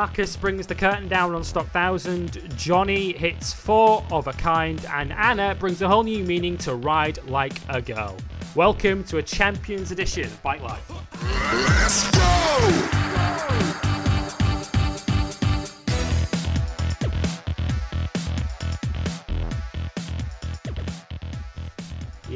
Markus brings the curtain down on Stock Thousand. Johnny hits four of a kind, and Ana brings a whole new meaning to ride like a girl. Welcome to a Champions Edition of Bike Life. Let's go!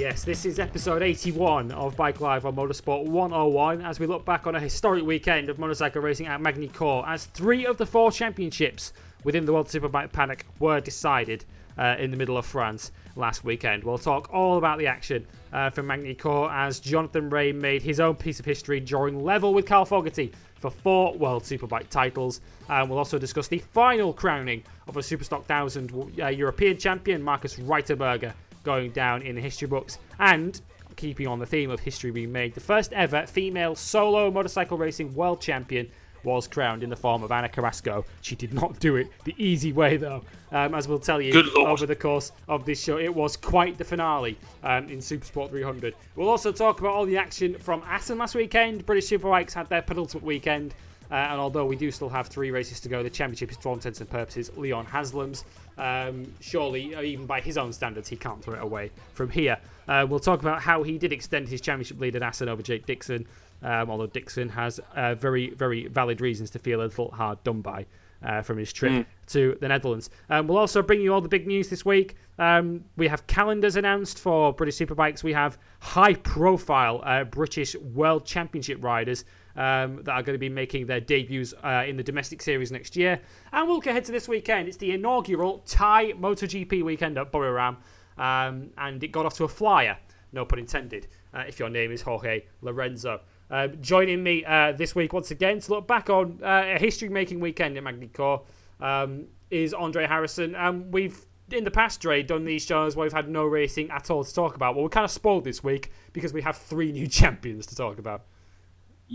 Yes, this is episode 81 of Bike Live on Motorsport 101 as we look back on a historic weekend of motorcycle racing at Magny-Cours as three of the four championships within the World Superbike paddock were decided uh, in the middle of France last weekend. We'll talk all about the action uh, from Magny-Cours as Jonathan Rea made his own piece of history drawing level with Carl Fogarty for four World Superbike titles. Um, we'll also discuss the final crowning of a Superstock 1000 uh, European champion, Markus Reiterberger, going down in the history books. And keeping on the theme of history being made, the first ever female solo motorcycle racing world champion was crowned in the form of Ana Carrasco. She did not do it the easy way, though. Um, as we'll tell you over the course of this show, it was quite the finale um, in Supersport 300. We'll also talk about all the action from Assen last weekend. British Superbikes had their penultimate weekend. Uh, and although we do still have three races to go, the championship is, for all intents and purposes, Leon Haslam's. Um, surely, uh, even by his own standards, he can't throw it away from here. Uh, we'll talk about how he did extend his championship lead at Assen over Jake Dixon, um, although Dixon has uh, very, very valid reasons to feel a little hard done by. Uh, from his trip mm. to the Netherlands. Um, we'll also bring you all the big news this week. Um, we have calendars announced for British Superbikes. We have high profile uh, British World Championship riders um, that are going to be making their debuts uh, in the domestic series next year. And we'll look ahead to this weekend. It's the inaugural Thai MotoGP weekend at Buriram, um, and it got off to a flyer, no pun intended, uh, if your name is Jorge Lorenzo. Uh, joining me uh, this week once again to look back on uh, a history-making weekend in Magny-Cours um, is Andre Harrison. Um, we've in the past, Dre, done these shows where we've had no racing at all to talk about. Well, we're kind of spoiled this week because we have three new champions to talk about.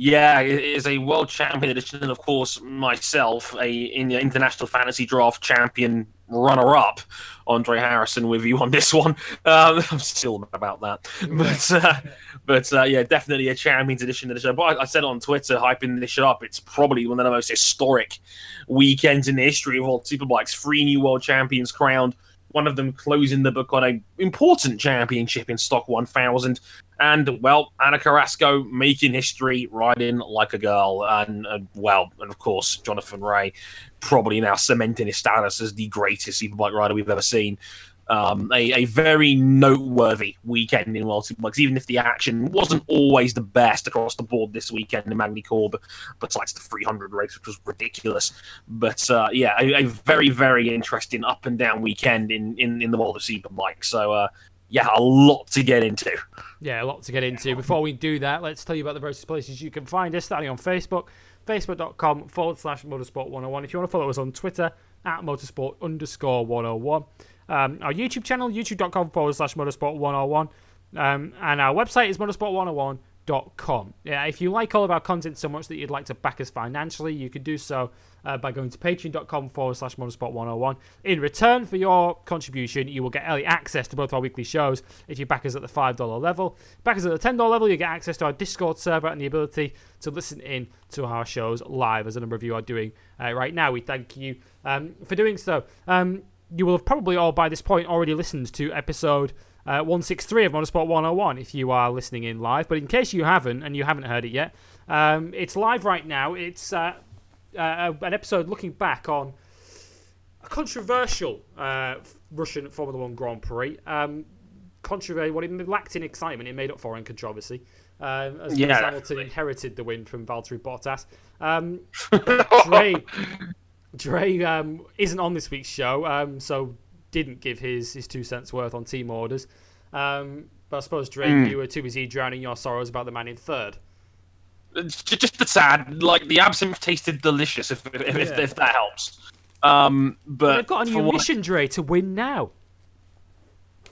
Yeah, it is a world champion edition, and of course, myself, a in the international fantasy draft champion runner-up, Andre Harrison, with you on this one. Um, I'm still mad about that, but uh, but uh, yeah, definitely a champions edition of the show. But I, I said on Twitter, hyping this shit up, it's probably one of the most historic weekends in the history of all superbikes. Three new world champions crowned one of them closing the book on a important championship in Stock 1000. And, well, Ana Carrasco making history, riding like a girl. And, and, well, and of course, Jonathan Rea probably now cementing his status as the greatest superbike rider we've ever seen um, a, a, very noteworthy weekend in World Superbikes, even if the action wasn't always the best across the board this weekend in Magny-Cours, besides the 300 race, which was ridiculous. But uh, yeah, a, a, very, very interesting up and down weekend in, in, in the world of Superbikes. So uh, yeah, a lot to get into. Yeah, a lot to get into. Before we do that, let's tell you about the various places you can find us, starting on Facebook, facebook.com forward slash motorsport 101. If you want to follow us on Twitter, at motorsport underscore 101 um, our YouTube channel, youtube.com forward slash motorsport 101. Um, and our website is motorsport101.com. Yeah, if you like all of our content so much that you'd like to back us financially, you can do so uh, by going to patreon.com forward slash motorsport 101. In return for your contribution, you will get early access to both our weekly shows if you back us at the $5 level. Back us at the $10 level, you get access to our Discord server and the ability to listen in to our shows live, as a number of you are doing uh, right now. We thank you um, for doing so. Um, you will have probably all by this point already listened to episode uh, 163 of Motorsport 101 if you are listening in live. But in case you haven't and you haven't heard it yet, um, it's live right now. It's uh, uh, an episode looking back on a controversial uh, Russian Formula One Grand Prix. Um, controversial, what it lacked in excitement, it made up for in controversy. Um, as yeah, Hamilton inherited the win from Valtteri Bottas. Um, Dre, Dre um, isn't on this week's show, um, so didn't give his, his two cents worth on team orders. Um, but I suppose Dre, mm. you were too busy drowning your sorrows about the man in third. Just the sad, like the absinthe tasted delicious. If if, yeah. if, if that helps. Um, but they've got a new mission, what... Dre, to win now.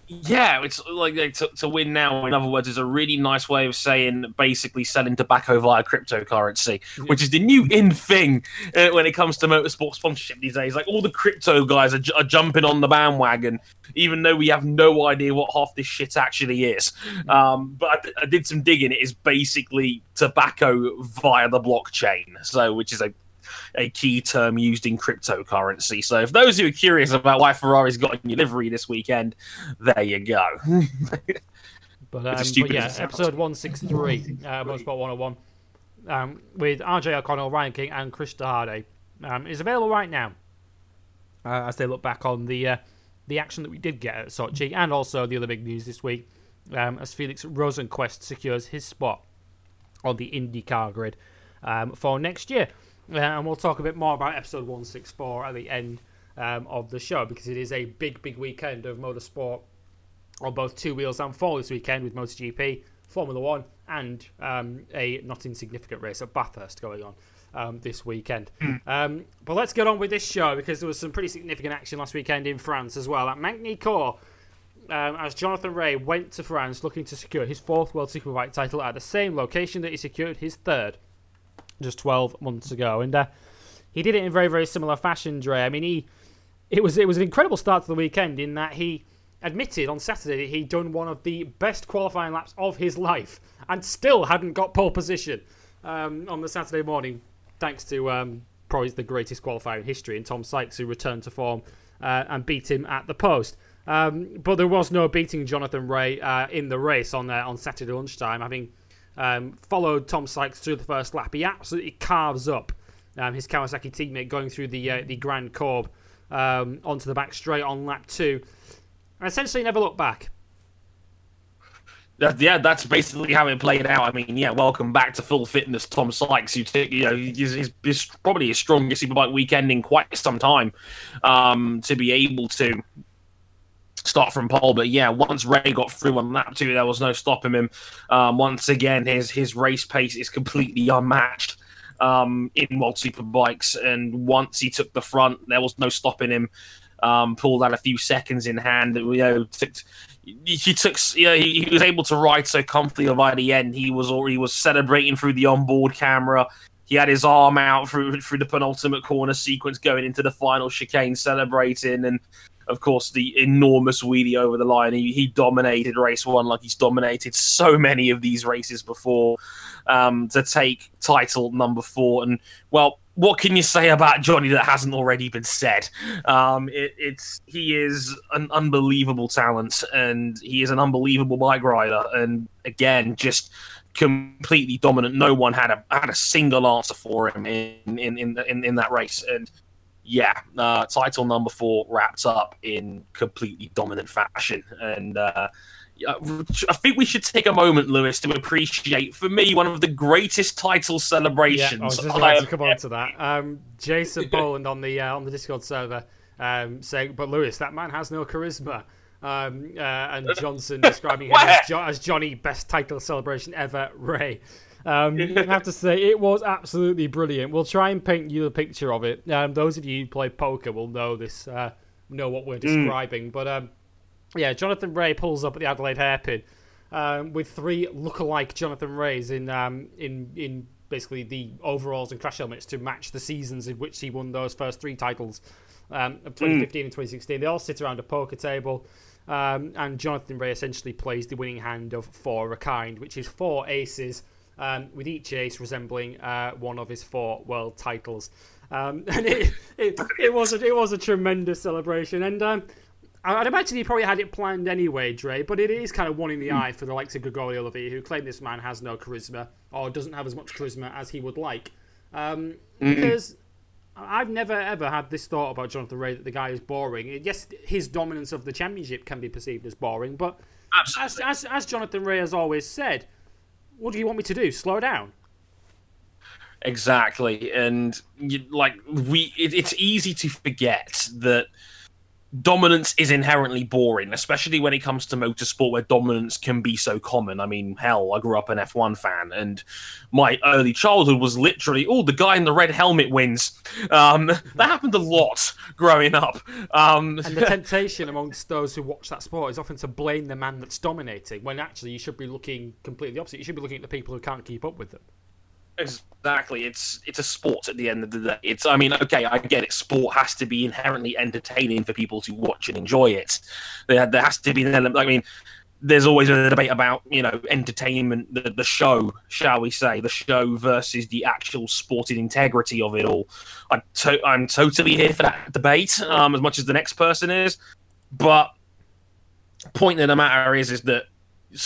Yeah, it's like, like to, to, win now. In other words, is a really nice way of saying basically selling tobacco via cryptocurrency, which is the new in thing uh, when it comes to motorsport sponsorship these days. Like all the crypto guys are, are, jumping on the bandwagon, even though we have no idea what half this shit actually is. Mm. Um, but I, I, did some digging. It is basically tobacco via the blockchain, so which is a a key term used in cryptocurrency. So if those who are curious about why Ferrari's got a new livery this weekend, there you go. but, um, but yeah, episode 163, uh, Motorsport 101, um, with RJ O'Connell, Ryan King, and Chris Hardy, um, is available right now uh, as they look back on the uh, the action that we did get at Sochi and also the other big news this week um, as Felix Rosenqvist secures his spot on the IndyCar grid um, for next year. Uh, and we'll talk a bit more about episode 164 at the end um, of the show because it is a big, big weekend of motorsport on both two wheels and four this weekend with MotoGP, Formula One, and um, a not insignificant race at Bathurst going on um, this weekend. Hmm. Um, but let's get on with this show because there was some pretty significant action last weekend in France as well. At Magny-Cours, um, as Jonathan Rea went to France looking to secure his fourth World Superbike title at the same location that he secured his third just 12 months ago. And uh, he did it in very, very similar fashion, Dre. I mean, he it was it was an incredible start to the weekend in that he admitted on Saturday that he'd done one of the best qualifying laps of his life and still hadn't got pole position um, on the Saturday morning thanks to um, probably the greatest qualifier in history, and Tom Sykes, who returned to form uh, and beat him at the post. Um, but there was no beating Jonathan Rea uh, in the race on uh, on Saturday lunchtime. Having um, followed Tom Sykes through the first lap, he absolutely carves up um, his Kawasaki teammate going through the uh, the Grande Courbe um, onto the back straight on lap two, and essentially never looked back. Yeah, that's basically how it played out. I mean, yeah, welcome back to full fitness, Tom Sykes. Who took, you know, is probably his strongest superbike weekend in quite some time. Um, to be able to start from pole, but yeah, once Rea got through on lap two, there was no stopping him. Um, once again, his his race pace is completely unmatched um, in World Superbikes, and once he took the front, there was no stopping him. Um, pulled out a few seconds in hand. You know, took, he took you know, he, he, was able to ride so comfortably by the end. He was already was celebrating through the onboard camera. He had his arm out through through the penultimate corner sequence going into the final chicane, celebrating, and of course the enormous wheelie over the line. He, he dominated race one like he's dominated so many of these races before um, to take title number four. And well, what can you say about Johnny that hasn't already been said? Um, it, it's he is an unbelievable talent, and he is an unbelievable bike rider, and again, just completely dominant. No one had a had a single answer for him in in in in, in that race, and yeah, uh, title number four wrapped up in completely dominant fashion, and. Uh, I think we should take a moment, Lewis, to appreciate, for me, one of the greatest title celebrations. Yeah, I was just about to come on to that. Um, Jason Boland on the uh, on the Discord server um, saying, "But Lewis, that man has no charisma." Um, uh, and Johnson describing him as, jo- as, Johnny best title celebration ever. Rea. Um, I have to say it was absolutely brilliant. We'll try and paint you the picture of it. Um, those of you who play poker will know this, uh, know what we're mm. describing. Mm. But um, yeah, Jonathan Rea pulls up at the Adelaide hairpin um, with three look-alike Jonathan Reas in um, in in basically the overalls and crash helmets to match the seasons in which he won those first three titles um, of 2015 mm. and 2016. They all sit around a poker table. Um, and Jonathan Rea essentially plays the winning hand of four of a kind, which is four aces, um, with each ace resembling uh, one of his four world titles. Um, and it, it, it, was a, it was a tremendous celebration. And um, I'd imagine he probably had it planned anyway, Dre, but it is kind of one in the mm. eye for the likes of Gregorio Lavilla, who claim this man has no charisma or doesn't have as much charisma as he would like. Um, because I've never ever had this thought about Jonathan Rea that the guy is boring. Yes, his dominance of the championship can be perceived as boring, but as, as, as Jonathan Rea has always said, what do you want me to do? Slow down. Exactly, and you, like we, it, it's easy to forget that dominance is inherently boring, especially when it comes to motorsport where dominance can be so common. I mean, hell, I grew up an F1 fan, and my early childhood was literally, oh, the guy in the red helmet wins. Um, that happened a lot growing up. Um, and the temptation amongst those who watch that sport is often to blame the man that's dominating, when actually you should be looking completely opposite. You should be looking at the people who can't keep up with them. Exactly. It's it's a sport at the end of the day. It's I mean, okay, I get it. Sport has to be inherently entertaining for people to watch and enjoy it. There, there has to be an element. I mean, there's always a debate about you know entertainment, the, the show, shall we say, the show versus the actual sporting integrity of it all. I'm, to- I'm totally here for that debate, um, as much as the next person is. But point of the matter is, is that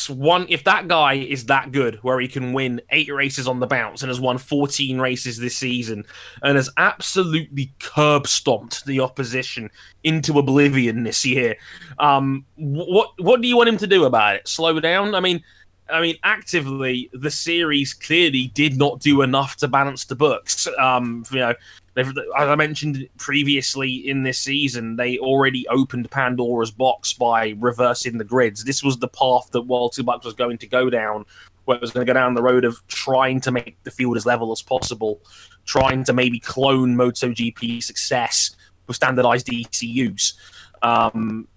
one if that guy is that good where he can win eight races on the bounce and has won 14 races this season and has absolutely curb stomped the opposition into oblivion this year um what what do you want him to do about it slow down i mean I mean, actively, the series clearly did not do enough to balance the books. Um, you know, as I mentioned previously in this season, they already opened Pandora's box by reversing the grids. This was the path that World Superbike was going to go down, where it was going to go down the road of trying to make the field as level as possible, trying to maybe clone MotoGP success with standardized ECUs. Um,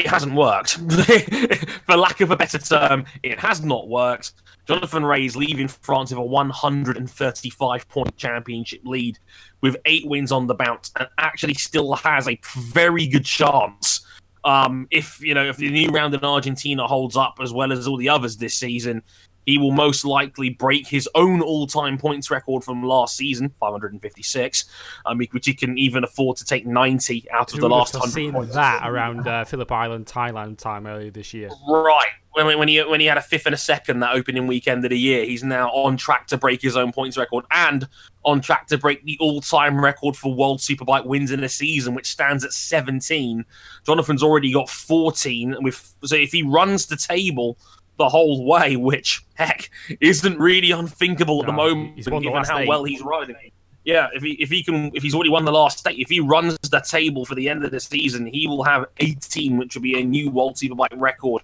it hasn't worked. For lack of a better term, it has not worked. Jonathan Rea is leaving France with a 135 point championship lead with eight wins on the bounce and actually still has a very good chance. Um, if you know if the new round in Argentina holds up as well as all the others this season, he will most likely break his own all-time points record from last season, 556, um, which he can even afford to take 90 out of Who the last 100 seen points. that around uh, Phillip Island, Thailand time earlier this year. Right. When, when he when he had a fifth and a second that opening weekend of the year, he's now on track to break his own points record and on track to break the all-time record for World Superbike wins in a season, which stands at 17. Jonathan's already got 14. With so if he runs the table the whole way, which heck isn't really unthinkable at the moment, won the given how eight. well he's riding. Yeah, if he if he can if he's already won the last eight, if he runs the table for the end of the season, he will have 18, which will be a new World Superbike record.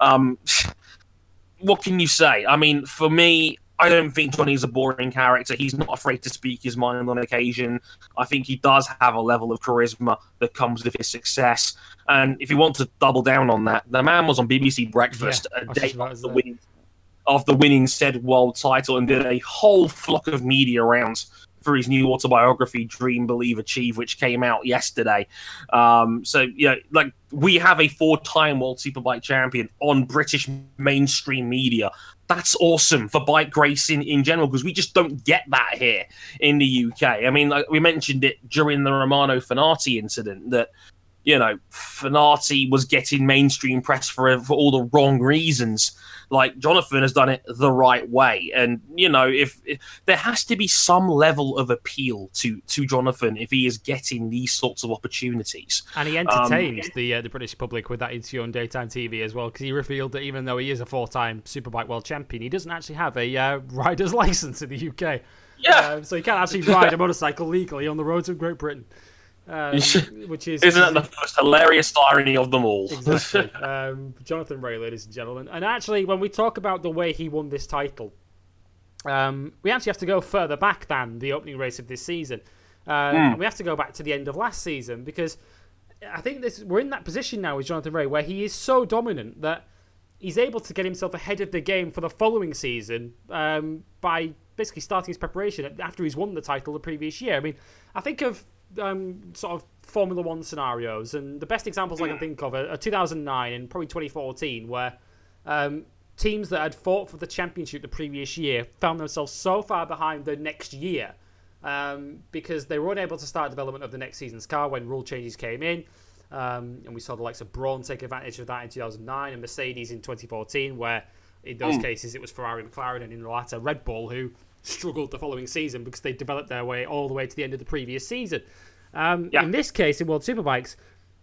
Um, what can you say? I mean, for me, I don't think Johnny's a boring character. He's not afraid to speak his mind on occasion. I think he does have a level of charisma that comes with his success. And if you want to double down on that, the man was on BBC Breakfast Yeah, a day just about to after say. winning, after winning said world title and did a whole flock of media rounds for his new autobiography, Dream, Believe, Achieve, which came out yesterday. Um, so, yeah, like we have a four time World Superbike champion on British mainstream media. That's awesome for bike racing in general because we just don't get that here in the UK. I mean, like we mentioned it during the Romano Fenati incident that you know, Fenati was getting mainstream press for for all the wrong reasons. Like Jonathan has done it the right way, and you know, if, if there has to be some level of appeal to to Jonathan if he is getting these sorts of opportunities. And he Um, the uh, the British public with that interview on daytime TV as well, because he revealed that even though he is a four-time Superbike world champion, he doesn't actually have a uh, rider's license in the UK. Yeah, Um, so he can't actually ride a motorcycle legally on the roads of Great Britain. Um, which is isn't that the most hilarious irony of them all? exactly um, Jonathan Rea, ladies and gentlemen. And actually, when we talk about the way he won this title, um, we actually have to go further back than the opening race of this season. Um, and we have to go back to the end of last season because I think this we're in that position now with Jonathan Rea where he is so dominant that he's able to get himself ahead of the game for the following season um, by basically starting his preparation after he's won the title the previous year. I mean, I think of um, sort of Formula One scenarios, and the best examples I can think of are, are 2009 and probably 2014, where um, teams that had fought for the championship the previous year found themselves so far behind the next year um, because they were unable to start development of the next season's car when rule changes came in. Um, and we saw the likes of Brawn take advantage of that in 2009 and Mercedes in 2014, where in those cases it was Ferrari, McLaren, and in the latter Red Bull who struggled the following season because they developed their way all the way to the end of the previous season. Um, Yeah. In this case, in World Superbikes,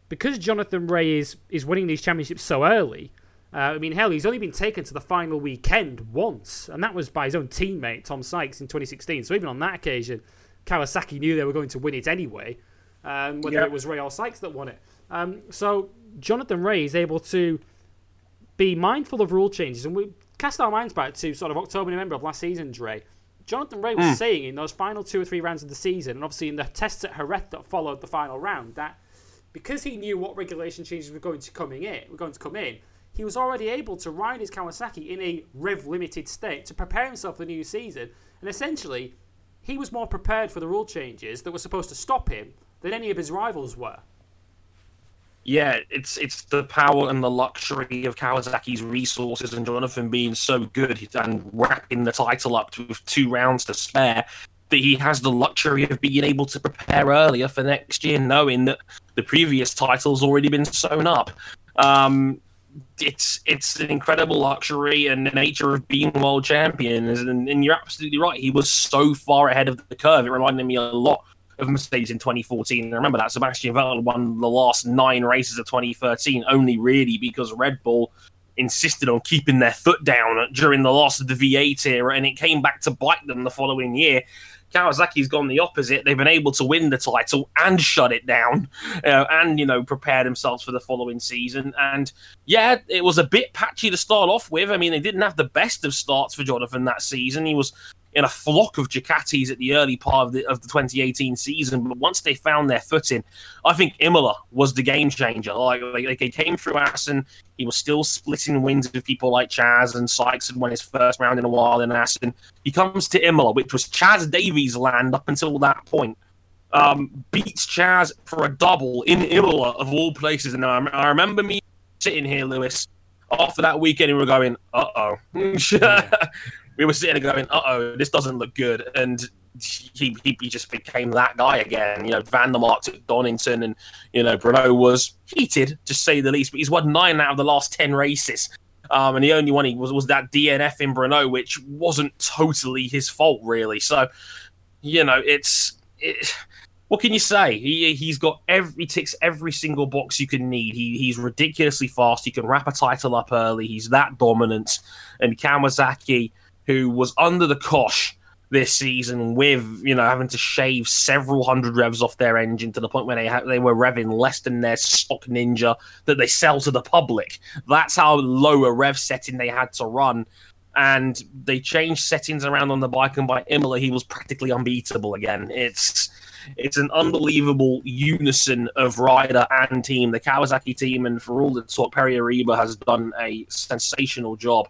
because Jonathan Rea is, is winning these championships so early, uh, I mean, hell, he's only been taken to the final weekend once, and that was by his own teammate, Tom Sykes, in 2016. So even on that occasion, Kawasaki knew they were going to win it anyway, um, whether Yep. it was Rea or Sykes that won it. Um, so Jonathan Rea is able to be mindful of rule changes, and we cast our minds back to sort of October, November of last season, Dre. Jonathan Rea was hmm. saying in those final two or three rounds of the season, and obviously in the tests at Jerez that followed the final round, that because he knew what regulation changes were going to coming in, were going to come in, he was already able to ride his Kawasaki in a rev limited state to prepare himself for the new season, and essentially he was more prepared for the rule changes that were supposed to stop him than any of his rivals were. Yeah, it's it's the power and the luxury of Kawasaki's resources and Jonathan being so good and wrapping the title up with two rounds to spare that he has the luxury of being able to prepare earlier for next year, knowing that the previous title's already been sewn up. Um, it's it's an incredible luxury and the nature of being world champion. And, and you're absolutely right. He was so far ahead of the curve. It reminded me a lot of Mercedes in 2014. And remember that Sebastian Vettel won the last nine races of 2013 only really because Red Bull insisted on keeping their foot down during the loss of the V8 era, and it came back to bite them the following year. Kawasaki's gone the opposite. They've been able to win the title and shut it down, uh, and you know prepare themselves for the following season. And yeah, it was a bit patchy to start off with. I mean, they didn't have the best of starts for Jonathan that season. He was in a flock of Ducatis at the early part of the, of the 2018 season. But once they found their footing, I think Imola was the game changer. Like, like they came through Assen, he was still splitting wins with people like Chaz and Sykes and won his first round in a while in Assen. He comes to Imola, which was Chaz Davies' land up until that point. Um, beats Chaz for a double in Imola of all places. And I, I remember me sitting here, Lewis, after that weekend, we were going, "Uh oh." we were sitting there going, "Uh oh, this doesn't look good," and he, he, he just became that guy again. You know, Van der Mark took Donington, and you know Brno was heated to say the least. But he's won nine out of the last ten races, um, and the only one he was was that DNF in Brno, which wasn't totally his fault really. So, you know, it's it, what can you say? He he's got every he ticks every single box you can need. He he's ridiculously fast. He can wrap a title up early. He's that dominant, and Kawasaki who was under the cosh this season with you know having to shave several hundred revs off their engine to the point where they ha- they were revving less than their stock ninja that they sell to the public. That's how low a rev setting they had to run. And they changed settings around on the bike, and by Imola, he was practically unbeatable again. It's it's an unbelievable unison of rider and team. The Kawasaki team, and for all the talk, Pere Riba has done a sensational job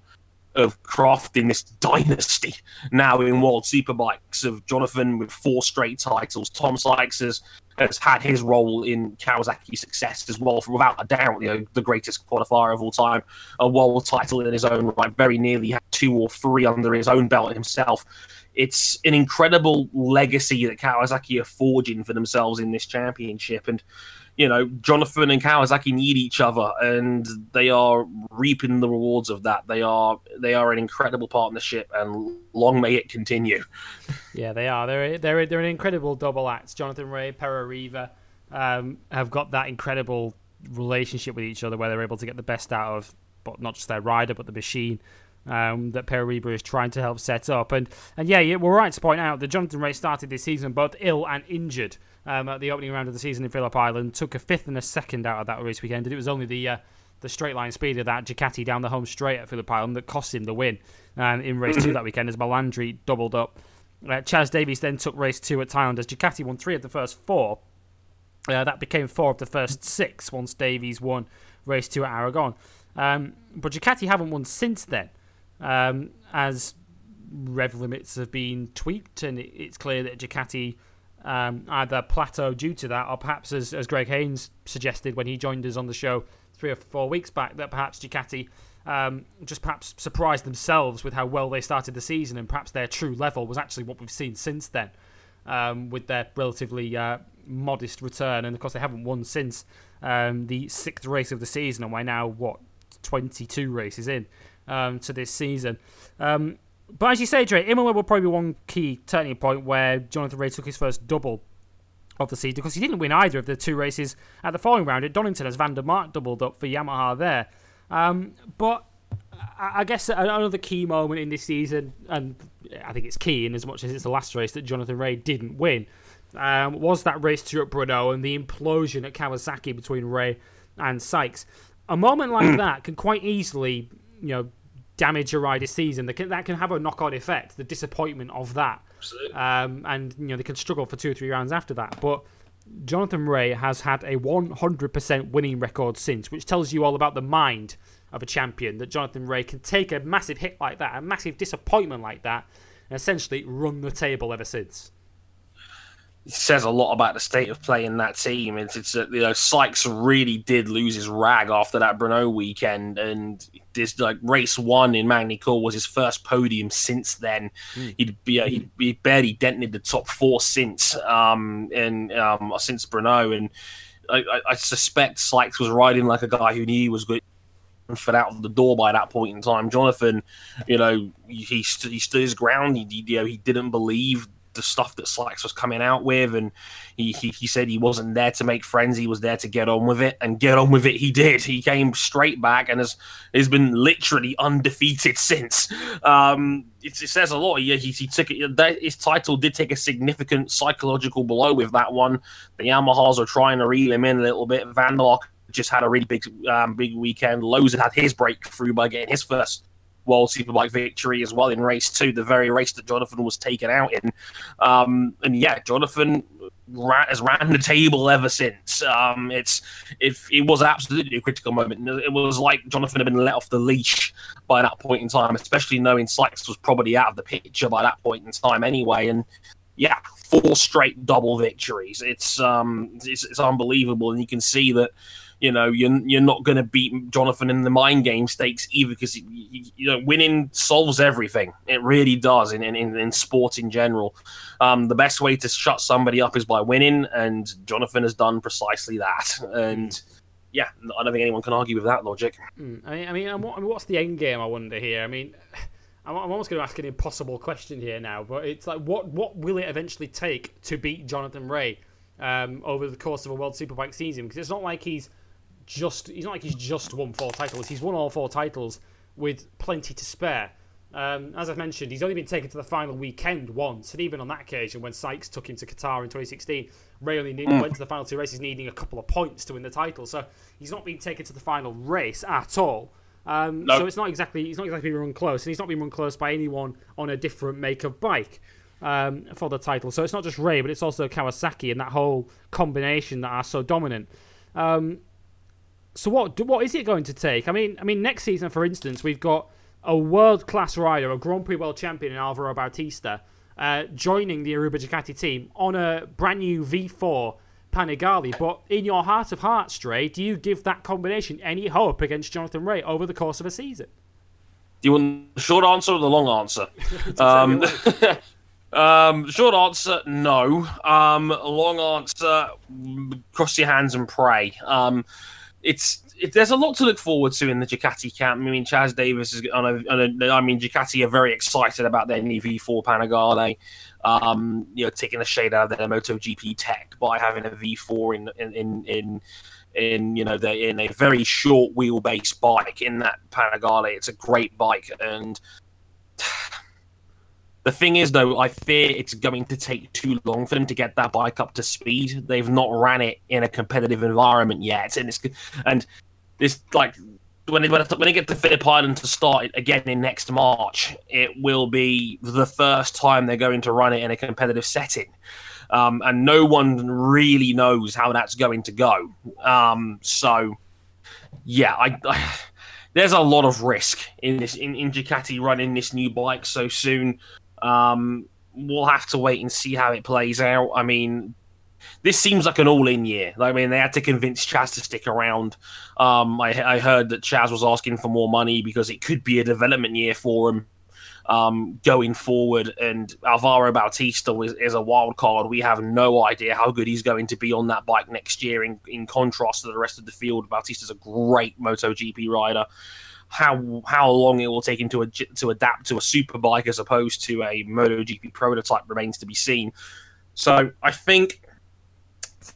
of crafting this dynasty now in World Superbikes of Jonathan with four straight titles. Tom Sykes has, has had his role in Kawasaki's success as well, without a doubt, you know, the greatest qualifier of all time, a world title in his own right, very nearly had two or three under his own belt himself. It's an incredible legacy that Kawasaki are forging for themselves in this championship, and you know, Jonathan and Kawasaki need each other, and they are reaping the rewards of that. They are they are an incredible partnership, and long may it continue. Yeah, they are. They're they're they're an incredible double act. Jonathan Rea, Pere Riba um, have got that incredible relationship with each other, where they're able to get the best out of, but not just their rider, but the machine. Um, that Pere Riba is trying to help set up, and and yeah, we're right to point out that Jonathan Rea started this season both ill and injured um, at the opening round of the season in Phillip Island. Took a fifth and a second out of that race weekend, and it was only the uh, the straight line speed of that Ducati down the home straight at Phillip Island that cost him the win um, in race two that weekend as Melandri doubled up. Uh, Chaz Davies then took race two at Thailand as Ducati won three of the first four. Uh, that became four of the first six once Davies won race two at Aragon. Um, but Ducati haven't won since then, um, as rev limits have been tweaked, and it's clear that Ducati um, either plateau due to that, or perhaps, as, as Greg Haynes suggested when he joined us on the show three or four weeks back, that perhaps Ducati um, just perhaps surprised themselves with how well they started the season, and perhaps their true level was actually what we've seen since then, um, with their relatively uh, modest return. And of course, they haven't won since um, the sixth race of the season, and we're now what 22 races in um, to this season. Um, but as you say, Dre, Imola will probably be one key turning point where Jonathan Rea took his first double of the season because he didn't win either of the two races at the following round at Donington as Van der Mark doubled up for Yamaha there. Um, but I guess another key moment in this season, and I think it's key in as much as it's the last race that Jonathan Rea didn't win, um, was that race two at Brno and the implosion at Kawasaki between Rea and Sykes. A moment like that can quite easily, you know, damage a rider's season. That can, that can have a knock on effect. The disappointment of that, um, and you know they can struggle for two or three rounds after that. But Jonathan Rea has had a 100% winning record since, which tells you all about the mind of a champion. That Jonathan Rea can take a massive hit like that, a massive disappointment like that, and essentially run the table ever since. Says a lot about the state of play in that team. It's, it's uh, you know Sykes really did lose his rag after that Brno weekend, and this like race one in Magny-Cours was his first podium since then. Mm. He'd be uh, he'd, he barely dented the top four since um and um since Brno, and I, I, suspect Sykes was riding like a guy who knew he was good for out of the door by that point in time. Jonathan, you know, he he stood his ground. He, you know, he didn't believe the stuff that Slacks was coming out with, and he, he, he said he wasn't there to make friends. He was there to get on with it, and get on with it. He did. He came straight back and has has been literally undefeated since. Um, it, it says a lot. He, he, he took it. That, his title did take a significant psychological blow with that one. The Yamahas are trying to reel him in a little bit. Van just had a really big um, big weekend. Lowes had his breakthrough by getting his first World Superbike victory as well in race two, the very race that Jonathan was taken out in. Um, and yeah, Jonathan ran, has ran the table ever since. Um, it's if it was absolutely a critical moment. It was like Jonathan had been let off the leash by that point in time, especially knowing Sykes was probably out of the picture by that point in time anyway. And yeah, four straight double victories. It's um, it's, it's unbelievable, and you can see that you know you're you're not going to beat Jonathan in the mind game stakes either because you, know winning solves everything. It really does in in, in sport in general. Um, the best way to shut somebody up is by winning, and Jonathan has done precisely that. And yeah, I don't think anyone can argue with that logic. Mm, I mean, I mean, what's the end game? I wonder here. I mean. I'm almost going to ask an impossible question here now, but it's like, what what will it eventually take to beat Jonathan Rea um, over the course of a World Superbike season? Because it's not like he's just he's not like he's just won four titles. He's won all four titles with plenty to spare. Um, as I've mentioned, he's only been taken to the final weekend once, and even on that occasion, when Sykes took him to Qatar in 2016, Rea only need, mm. went to the final two races needing a couple of points to win the title. So he's not been taken to the final race at all. Um. So it's not exactly he's not exactly been run close, and he's not been run close by anyone on a different make of bike um, for the title. So it's not just Rea, but it's also Kawasaki and that whole combination that are so dominant. Um, so what what is it going to take? I mean, I mean, next season, for instance, we've got a world class rider, a Grand Prix world champion in Alvaro Bautista, uh, joining the Aruba Ducati team on a brand new V4 Panigale. But in your heart of hearts, Stray, do you give that combination any hope against Jonathan Rea over the course of a season? Do you want the short answer or the long answer? um, um, short answer, no. Um, long answer, cross your hands and pray. Um, it's it, there's a lot to look forward to in the Ducati camp. I mean, Chaz Davies is on a, on a I mean, Ducati are very excited about their new V4 Panigale. Um, you know, taking a shade out of their MotoGP tech by having a V4 in in in, in in you know in a very short wheelbase bike in that Panigale. It's a great bike, and the thing is, though, I fear it's going to take too long for them to get that bike up to speed. They've not ran it in a competitive environment yet, and it's and this like when they when they get the Phillip Island to start it again in next March, it will be the first time they're going to run it in a competitive setting. Um, and no one really knows how that's going to go. Um, so, yeah, I, I, there's a lot of risk in this in, in Ducati running this new bike so soon. Um, we'll have to wait and see how it plays out. I mean, this seems like an all-in year. I mean, they had to convince Chaz to stick around. Um, I, I, heard that Chaz was asking for more money because it could be a development year for him um, going forward. And Alvaro Bautista is, is, a wild card. We have no idea how good he's going to be on that bike next year. In, in contrast to the rest of the field, Bautista's a great MotoGP rider how how long it will take him to to adapt to a superbike as opposed to a MotoGP prototype remains to be seen. So I think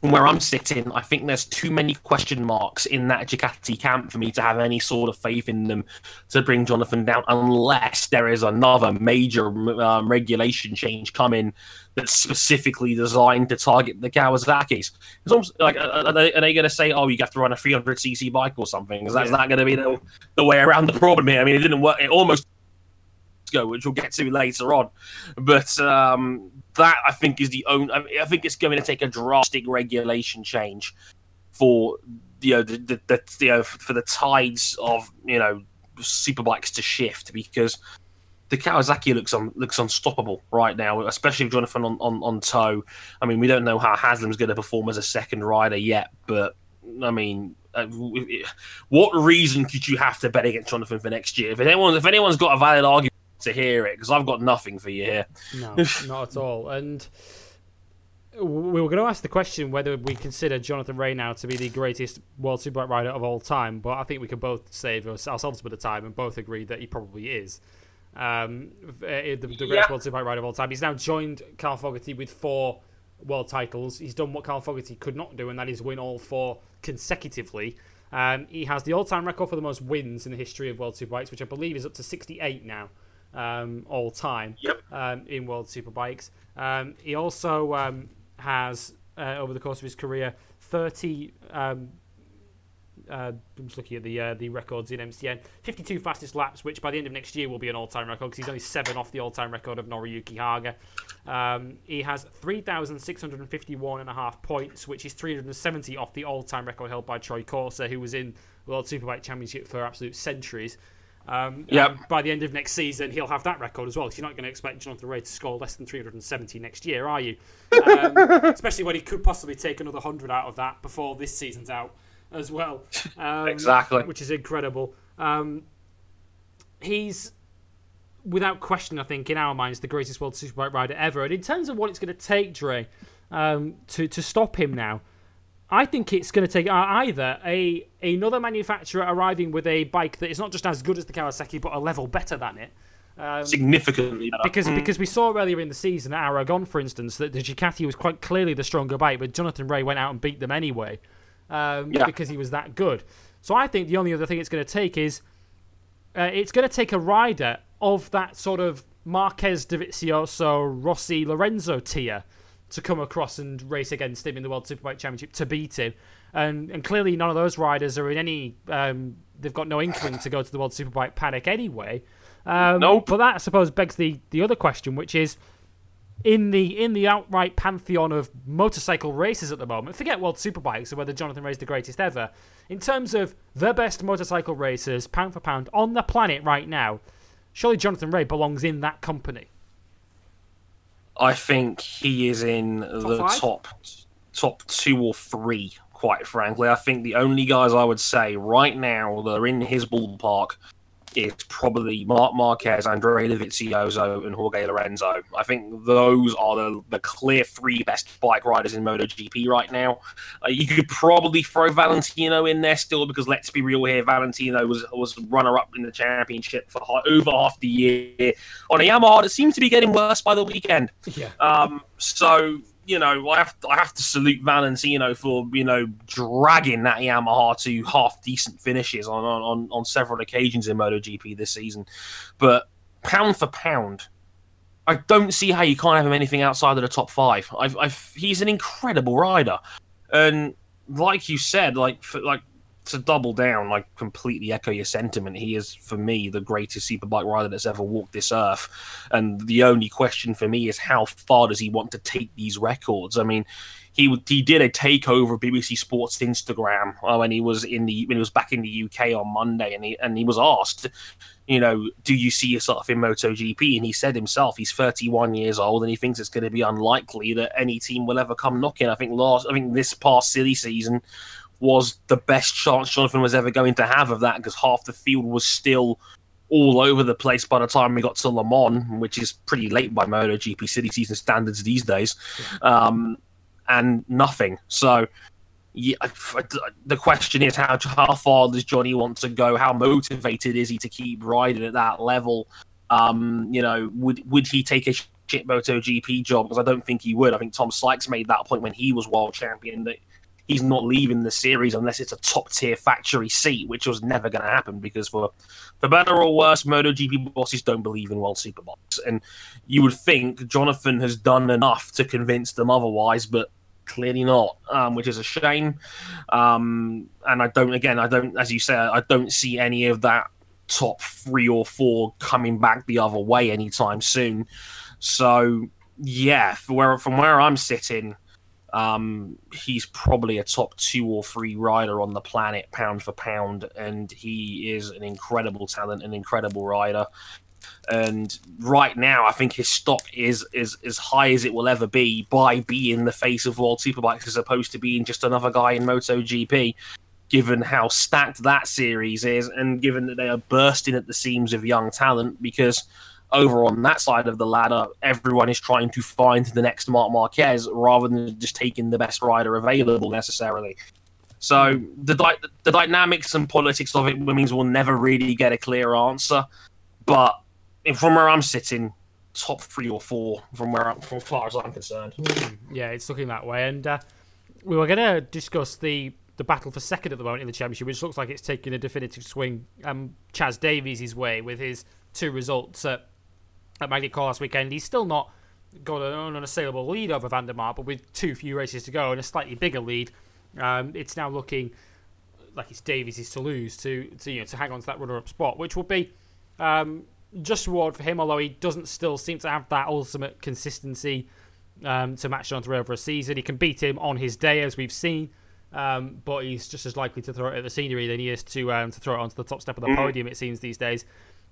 from where I'm sitting, I think there's too many question marks in that Ducati camp for me to have any sort of faith in them to bring Jonathan down, unless there is another major um, regulation change coming that's specifically designed to target the Kawasaki's. It's almost like, are they, they going to say, "Oh, you have to run a 300cc bike or something"? Is that, yeah. going to be the, the way around the problem here? I mean, it didn't work. It almost go, which we'll get to later on. But um, that I think is the only. I, think it's going to take a drastic regulation change for you know the, the, the you know for the tides of you know superbikes to shift because the Kawasaki looks un, looks unstoppable right now, especially with Jonathan on, on, on toe. I mean, we don't know how Haslam's going to perform as a second rider yet, but I mean, uh, what reason could you have to bet against Jonathan for next year? If anyone, if anyone's got a valid argument to hear it, because I've got nothing for you here. No, not at all. And we were going to ask the question whether we consider Jonathan Rea now to be the greatest World Superbike rider of all time, but I think we can both save ourselves a bit of time and both agree that he probably is. Um, the, the greatest yeah. World Superbike rider of all time. He's now joined Carl Fogarty with four world titles. He's done what Carl Fogarty could not do, and that is win all four consecutively. Um, he has the all-time record for the most wins in the history of World Superbikes, which I believe is up to 68 now, um, all time yep. um, in World Superbikes. Um, he also um, has, uh, over the course of his career, 30 um, uh, I'm just looking at the uh, the records in MCN. 52 fastest laps, which by the end of next year will be an all-time record because he's only seven off the all-time record of Noriyuki Haga. Um, he has 3,651 and a half points, which is 370 off the all-time record held by Troy Corser, who was in the World Superbike Championship for absolute centuries. Um, yeah. By the end of next season, he'll have that record as well. Because you're not going to expect Jonathan Rea to score less than 370 next year, are you? Um, especially when he could possibly take another 100 out of that before this season's out as well. Um, exactly. Which is incredible. Um, he's, without question, I think, in our minds, the greatest world superbike rider ever. And in terms of what it's going to take, Dre, um, to, to stop him now, I think it's going to take either a another manufacturer arriving with a bike that is not just as good as the Kawasaki, but a level better than it. Um, Significantly better. Because, mm. because we saw earlier in the season at Aragon, for instance, that the Ducati was quite clearly the stronger bike, but Jonathan Rea went out and beat them anyway um, yeah. because he was that good. So I think the only other thing it's going to take is uh, it's going to take a rider of that sort of Marquez, Dovizioso, Rossi, Lorenzo tier to come across and race against him in the World Superbike Championship to beat him. And, and clearly, none of those riders are in any. Um, they've got no inkling to go to the World Superbike Paddock anyway. Um, nope. But that, I suppose, begs the, the other question, which is in the in the outright pantheon of motorcycle races at the moment. Forget World Superbikes or whether Jonathan Rea is the greatest ever. In terms of the best motorcycle racers, pound for pound, on the planet right now, surely Jonathan Rea belongs in that company. I think he is in top the five? top top two or three. Quite frankly, I think the only guys I would say right now that are in his ballpark is probably Marc Marquez, Andrea Dovizioso, and Jorge Lorenzo. I think those are the, the clear three best bike riders in MotoGP right now. Uh, you could probably throw Valentino in there still because let's be real here, Valentino was was runner up in the championship for over half the year on a Yamaha that seems to be getting worse by the weekend. Yeah. Um. So you know, I have to, I have to salute Valentino for you know dragging that Yamaha to half decent finishes on on on several occasions in MotoGP this season. But pound for pound, I don't see how you can't have him anything outside of the top five. I've, I've he's an incredible rider, and like you said, like for, like to double down, like completely echo your sentiment. He is, for me, the greatest superbike rider that's ever walked this earth. And the only question for me is how far does he want to take these records? I mean, he he did a takeover of BBC Sports Instagram uh, when he was in the when he was back in the UK on Monday, and he and he was asked, you know, do you see yourself in MotoGP? And he said himself, he's 31 years old, and he thinks it's going to be unlikely that any team will ever come knocking. I think last, I think this past silly season was the best chance Jonathan was ever going to have of that because half the field was still all over the place by the time we got to Le Mans, which is pretty late by MotoGP city season standards these days, um, and nothing. So, yeah, the question is how how far does Johnny want to go? How motivated is he to keep riding at that level? Um, you know, would would he take a shit MotoGP job? Because I don't think he would. I think Tom Sykes made that point when he was world champion that he's not leaving the series unless it's a top tier factory seat, which was never going to happen because for for better or worse, MotoGP bosses don't believe in World Superbikes, and you would think Jonathan has done enough to convince them otherwise, but clearly not, um, which is a shame. Um, and I don't, again, I don't, as you say, I don't see any of that top three or four coming back the other way anytime soon. So yeah, where, from where I'm sitting um, he's probably a top two or three rider on the planet, pound for pound, and he is an incredible talent, an incredible rider. And right now, I think his stock is is as high as it will ever be by being the face of World Superbikes as opposed to being just another guy in MotoGP. Given how stacked that series is, and given that they are bursting at the seams of young talent, because over on that side of the ladder, everyone is trying to find the next Marc Marquez rather than just taking the best rider available necessarily. So the di- the dynamics and politics of it means we'll never really get a clear answer. But from where I'm sitting, top three or four from where I'm, from far as I'm concerned. Mm, yeah, it's looking that way. And uh, we were going to discuss the the battle for second at the moment in the championship, which looks like it's taking a definitive swing um, Chaz Davies' way with his two results at, at Magny-Cours last weekend. He's still not got an unassailable lead over Van der Mark, but with too few races to go and a slightly bigger lead, um, it's now looking like it's Davies' to lose to, to you know to hang on to that runner-up spot, which would be um, just reward for him. Although he doesn't still seem to have that ultimate consistency um, to match Jonathan Rea over a season, he can beat him on his day, as we've seen. Um, but he's just as likely to throw it at the scenery than he is to um, to throw it onto the top step of the podium. It seems these days.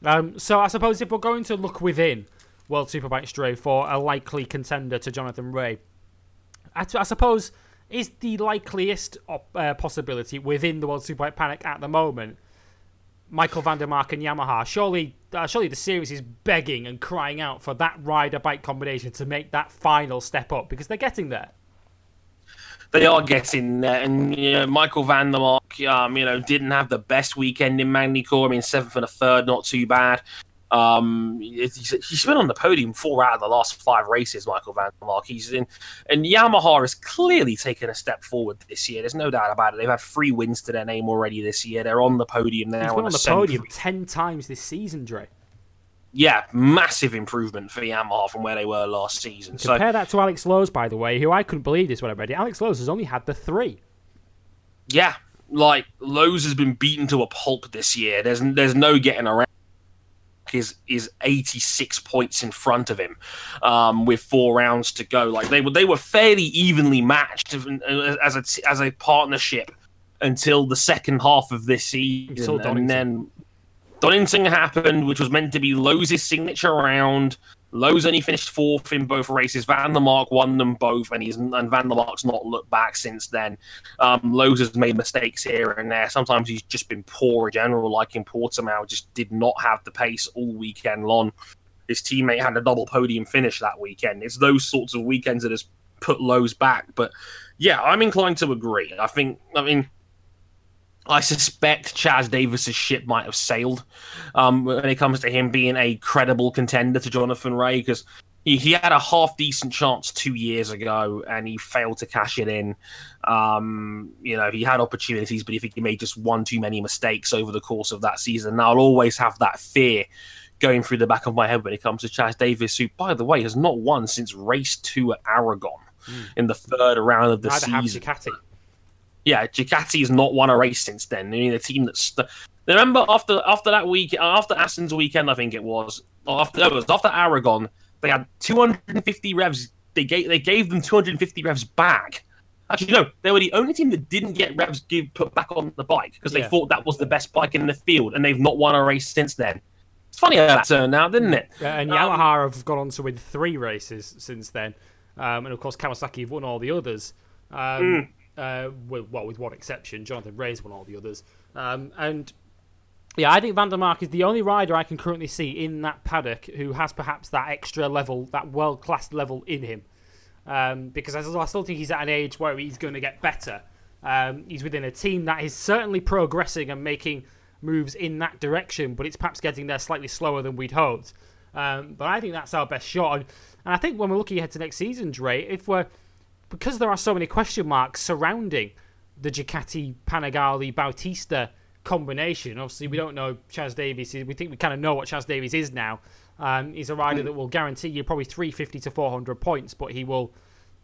Um, so I suppose if we're going to look within World Superbike Stray for a likely contender to Jonathan Rea, I, I suppose is the likeliest op- uh, possibility within the World Superbike Panic at the moment. Michael Van der Mark and Yamaha. Surely, uh, surely the series is begging and crying out for that rider bike combination to make that final step up because they're getting there they are getting there. And you know, Michael Van der Mark, um, you know, didn't have the best weekend in Magny-Cours. I mean, seventh and a third, not too bad. Um, he's, he's been on the podium four out of the last five races. Michael Van der Mark. He's in, and Yamaha has clearly taken a step forward this year. There's no doubt about it. They've had three wins to their name already this year. They're on the podium now. He's been on the podium ten times this season, Dre yeah, massive improvement for Yamaha from where they were last season. Compare so, that to Alex Lowes, by the way, who I couldn't believe this when I read it. Alex Lowes has only had the three. Yeah, like Lowes has been beaten to a pulp this year. There's there's no getting around. Is is 86 points in front of him, um, with four rounds to go. Like they were they were fairly evenly matched as a as a partnership until the second half of this season, and then Donington happened, which was meant to be Lowes' signature round. Lowes only finished fourth in both races. Van der Mark won them both, and he's and Van der Mark's not looked back since then. Um, Lowes has made mistakes here and there. Sometimes he's just been poor in general, like in Portimao, just did not have the pace all weekend long. His teammate had a double podium finish that weekend. It's those sorts of weekends that has put Lowes back. But yeah, I'm inclined to agree. I think, I mean, I suspect Chaz Davies's ship might have sailed um, when it comes to him being a credible contender to Jonathan Rea because he, he had a half decent chance two years ago and he failed to cash it in. Um, you know, he had opportunities, but I think he made just one too many mistakes over the course of that season. Now, I'll always have that fear going through the back of my head when it comes to Chaz Davies, who, by the way, has not won since race two at Aragon mm. in the third round of the Neither season yeah, Ducati has not won a race since then. I mean, the team that's. St- Remember after after that week, after Assen's weekend, I think it was. After it was after Aragon, they had 250 revs. They gave they gave them 250 revs back. Actually, no, they were the only team that didn't get revs give, put back on the bike because they yeah. thought that was the best bike in the field, and they've not won a race since then. It's funny how that turned out, didn't it? Yeah, and Yamaha um, have gone on to win three races since then, um, and of course Kawasaki have won all the others. Um, mm uh, with, well, with one exception. Jonathan Rea's won all the others. Um, and yeah, I think Van der Mark is the only rider I can currently see in that paddock who has perhaps that extra level, that world class level in him. Um, because I still think he's at an age where he's going to get better. Um, he's within a team that is certainly progressing and making moves in that direction, but it's perhaps getting there slightly slower than we'd hoped. Um, but I think that's our best shot. And I think when we're looking ahead to next season, Dre, if we're because there are so many question marks surrounding the Ducati Panigale Bautista combination. Obviously, we don't know Chaz Davies. We think we kind of know what Chaz Davies is now. Um, he's a rider that will guarantee you probably 350 to 400 points, but he will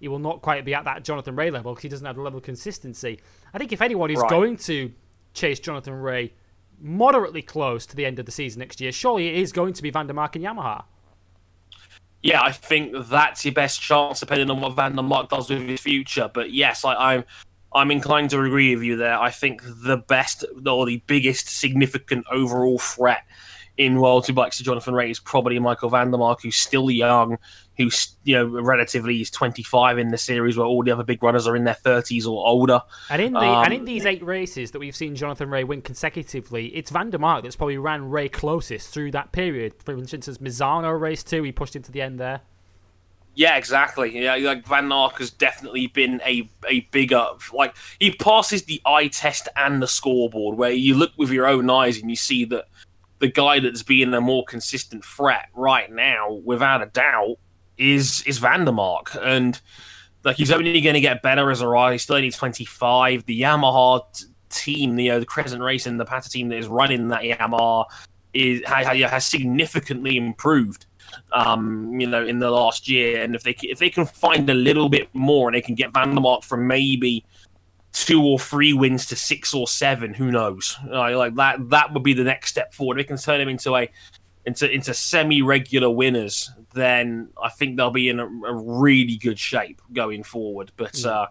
he will not quite be at that Jonathan Rea level because he doesn't have the level of consistency. I think if anyone is right. going to chase Jonathan Rea moderately close to the end of the season next year, surely it is going to be Van der Mark and Yamaha yeah, I think that's your best chance, depending on what Van der Mark does with his future. But yes, I, I'm I'm inclined to agree with you there. I think the best or the biggest significant overall threat in World Superbikes to Jonathan Rea is probably Michael van der Mark, who's still young, who's you know relatively is 25 in the series, where all the other big runners are in their 30s or older. And in the um, and in these eight races that we've seen Jonathan Rea win consecutively, it's van der Mark that's probably ran Rea closest through that period. For instance, Misano race two, he pushed into the end there. Yeah, exactly. Yeah, like Van Mark has definitely been a a bigger like he passes the eye test and the scoreboard where you look with your own eyes and you see that the guy that's being a more consistent threat right now, without a doubt, is is Van der Mark. And like he's only going to get better as a rider. He's still only 25. The Yamaha t- team, you know, the Crescent Racing, the Pata team that is running that Yamaha is has, has significantly improved um, you know, in the last year. And if they if they can find a little bit more and they can get Van der Mark from maybe two or three wins to six or seven, who knows? Uh, like that that would be the next step forward. If they can turn him into a into into semi regular winners, then I think they'll be in a, a really good shape going forward. But yeah. uh,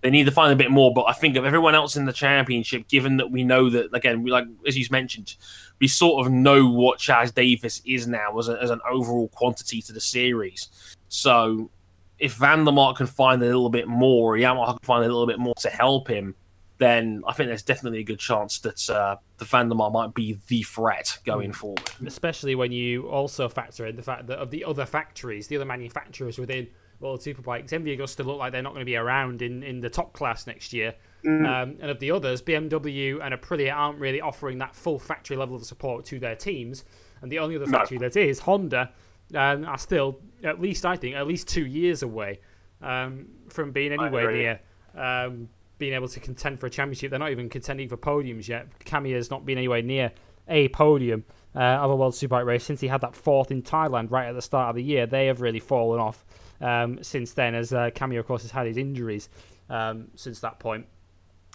they need to find a bit more. But I think of everyone else in the championship, given that we know that again, we like as you mentioned, we sort of know what Chaz Davies is now as, a, as an overall quantity to the series. So if Van der Mark can find a little bit more, Yamaha can find a little bit more to help him, then I think there's definitely a good chance that uh, the Van der Mark might be the threat going hmm. forward. Especially when you also factor in the fact that of the other factories, the other manufacturers within World Superbikes, MV Agusta look like they're not going to be around in, in the top class next year. Mm. Um, and of the others, BMW and Aprilia aren't really offering that full factory level of support to their teams. And the only other factory no. that is Honda um, are still, at least I think, at least two years away um, from being anywhere near um, being able to contend for a championship. They're not even contending for podiums yet. Kamiya's not been anywhere near a podium uh, of a World Superbike race since he had that fourth in Thailand right at the start of the year. They have really fallen off um, since then, as uh, Kamiya, of course, has had his injuries um, since that point.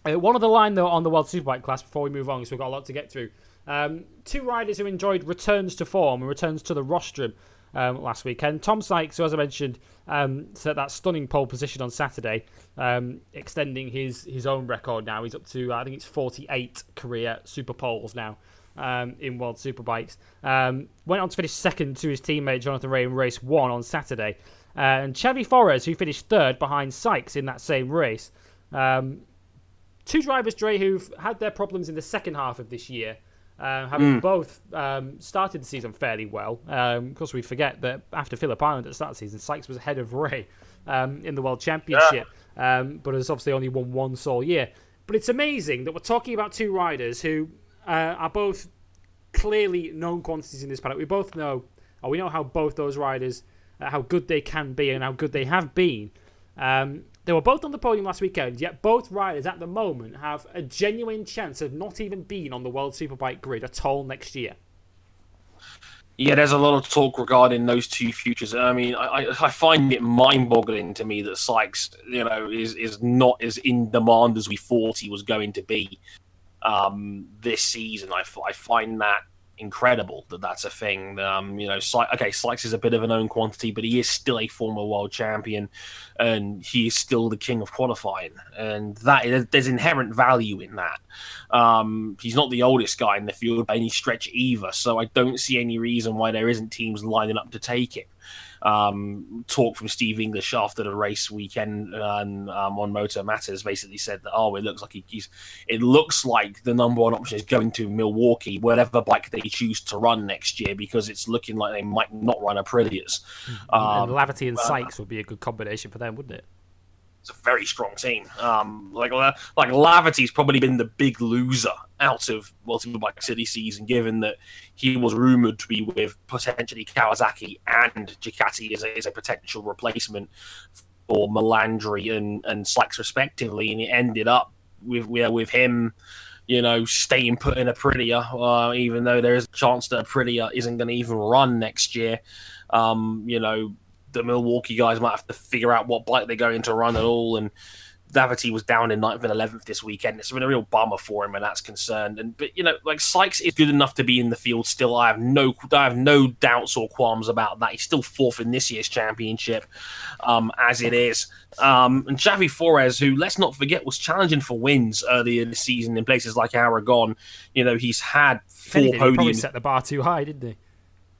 Uh, one other line, though, on the World Superbike class before we move on, because we've got a lot to get through. Um, two riders who enjoyed returns to form and returns to the rostrum um, last weekend. Tom Sykes, who, as I mentioned, um, set that stunning pole position on Saturday, um, extending his, his own record now. He's up to, I think it's 48 career super poles now um, in World Superbikes. Um, went on to finish second to his teammate Jonathan Rea in race one on Saturday. Uh, and Xavi Forés, who finished third behind Sykes in that same race. Um, two drivers, Dre, who've had their problems in the second half of this year, uh, having mm. both um, started the season fairly well. Um, of course, we forget that after Phillip Island at the start of the season, Sykes was ahead of Rea um, in the World Championship, yeah. Um, but has obviously only won one sole year. But it's amazing that we're talking about two riders who uh, are both clearly known quantities in this paddock. We both know, or we know how both those riders, uh, how good they can be and how good they have been. Um, they were both on the podium last weekend, yet both riders at the moment have a genuine chance of not even being on the World Superbike grid at all next year. Yeah, there's a lot of talk regarding those two futures. I mean, I, I find it mind-boggling to me that Sykes, you know, is is not as in demand as we thought he was going to be um, this season. I, I find that incredible that that's a thing. Um, you know, okay, Sykes is a bit of a known quantity, but he is still a former world champion, and he is still the king of qualifying, and that there's inherent value in that. Um, he's not the oldest guy in the field by any stretch either, so I don't see any reason why there isn't teams lining up to take him um, talk from Steve English after the race weekend um, on Motor Matters basically said that oh it looks like he, he's it looks like the number one option is going to Milwaukee whatever bike they choose to run next year because it's looking like they might not run Aprilias. Um, and Laverty and Sykes would be a good combination for them, wouldn't it? It's a very strong team. Um, like like Laverty's probably been the big loser out of World Superbike City season, given that he was rumored to be with potentially Kawasaki and Ducati as a, as a potential replacement for Melandri and and Sykes respectively, and it ended up with with him. You know, staying put in Aprilia, uh, even though there is a chance that a Aprilia isn't going to even run next year. Um, you know, the Milwaukee guys might have to figure out what bike they're going to run at all. And Laverty was down in ninth and eleventh this weekend. It's been a real bummer for him, and that's concerned. And but you know, like Sykes is good enough to be in the field still. I have no, I have no doubts or qualms about that. He's still fourth in this year's championship, um, as it is. Um, and Xavi Forés, who let's not forget was challenging for wins earlier this season in places like Aragon. You know, he's had four He probably podiums. set the bar too high, didn't he?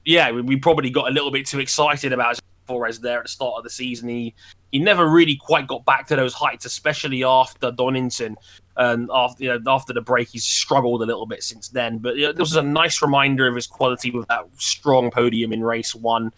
Yeah, we, we probably got a little bit too excited about Forés there at the start of the season. He he never really quite got back to those heights, especially after Donington. And after you know, after the break, he's struggled a little bit since then. But you know, this was a nice reminder of his quality with that strong podium in race one.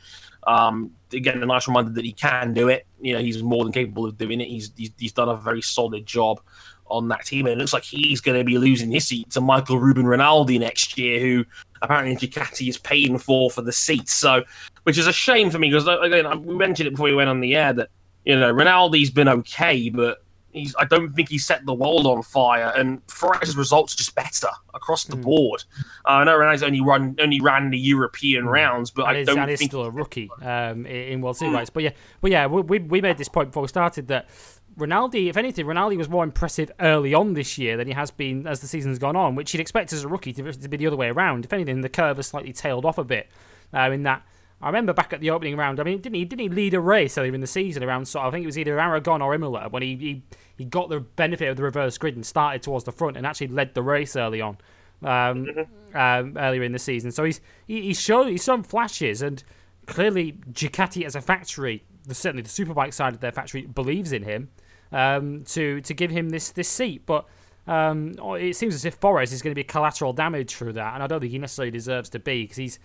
Um, again, a nice reminder that he can do it. You know, he's more than capable of doing it. He's he's, he's done a very solid job on that team. And it looks like he's going to be losing his seat to Michael Ruben Rinaldi next year, who apparently Ducati is paying for for the seat. So, which is a shame for me because again, we mentioned it before we went on the air that you know Rinaldi's been okay, but he's I don't think he set the world on fire. And Forés' results are just better across the Mm. board. Uh, I know Rinaldi's only run only ran the European Mm. rounds, but and I is, don't think still a rookie um, in World Superbikes. But yeah, but yeah, we, we we made this point before we started that Rinaldi, if anything, Rinaldi was more impressive early on this year than he has been as the season's gone on, which you'd expect as a rookie to, to be the other way around. If anything, the curve has slightly tailed off a bit. Uh, in that, I remember back at the opening round. I mean, didn't he? Didn't he lead a race earlier in the season around sort? Of, I think it was either Aragon or Imola when he, he he got the benefit of the reverse grid and started towards the front and actually led the race early on. Um, um, earlier in the season, so he's he, he's shown he's shown flashes, and clearly Ducati as a factory, the, certainly the superbike side of their factory believes in him um, to to give him this this seat. But um, it seems as if Forés is going to be collateral damage through that, and I don't think he necessarily deserves to be because he's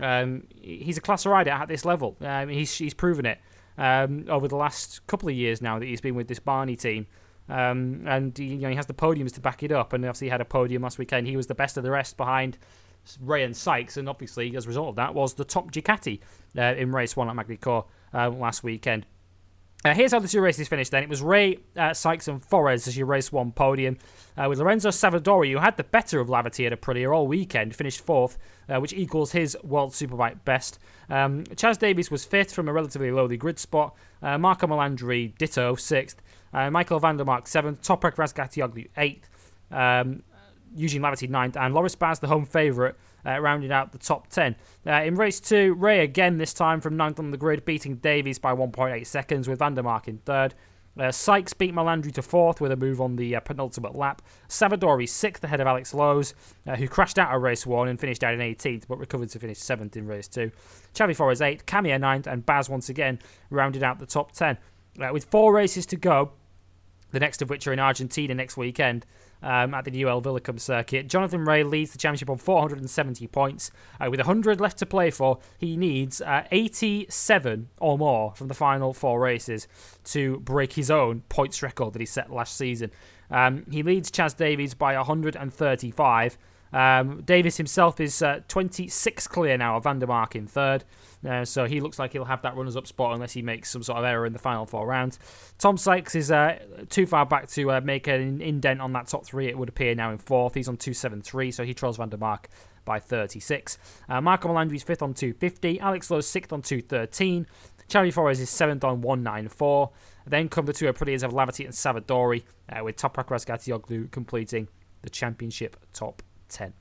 um, he's a class rider at this level. Um, he's he's proven it um, over the last couple of years now that he's been with this Barni team. Um, and he, you know he has the podiums to back it up, and obviously he had a podium last weekend. He was the best of the rest behind Rea and Sykes, and obviously as a result of that was the top Ducati uh, in race one at Magny-Cours uh, last weekend. Uh, here's how the two races finished then. It was Rea, uh, Sykes, and Forés as your race one podium, uh, with Lorenzo Savadori, who had the better of Laverty at Aprilia all weekend, finished fourth, uh, which equals his World Superbike best. Um, Chaz Davies was fifth from a relatively lowly grid spot. Uh, Marco Melandri, ditto, sixth. Uh, Michael Van der Mark, seventh. Toprak Razgatlioglu, eighth. Um, Eugene Laverty, ninth. And Loris Baz, the home favourite, uh, rounding out the top 10. Uh, in race two, Rea again this time from ninth on the grid, beating Davies by 1.8 seconds with Van der Mark in third. Uh, Sykes beat Melandri to fourth with a move on the uh, penultimate lap. Savadori sixth ahead of Alex Lowes, uh, who crashed out of race one and finished out in 18th, but recovered to finish seventh in race two. Xavi Forés eighth, Kamiya ninth, and Baz once again rounded out the top 10. Uh, with four races to go, the next of which are in Argentina next weekend um, at the El Villicum circuit. Jonathan Rea leads the championship on 470 points. Uh, with 100 left to play for, he needs uh, 87 or more from the final four races to break his own points record that he set last season. Um, he leads Chaz Davies by 135. Um, Davies himself is uh, 26 clear now of Van der Mark in third. Uh, so he looks like he'll have that runners up spot unless he makes some sort of error in the final four rounds. Tom Sykes is uh, too far back to uh, make an indent on that top three, it would appear now in fourth. He's on 273, so he trails Van der Mark by 36. Uh, Marco is fifth on 250. Alex Lowe is sixth on 213. Charlie Forés is seventh on 194. Then come the two Aprilias of Laverty and Savadori, uh, with Toprak Razgatlioglu completing the championship top 10.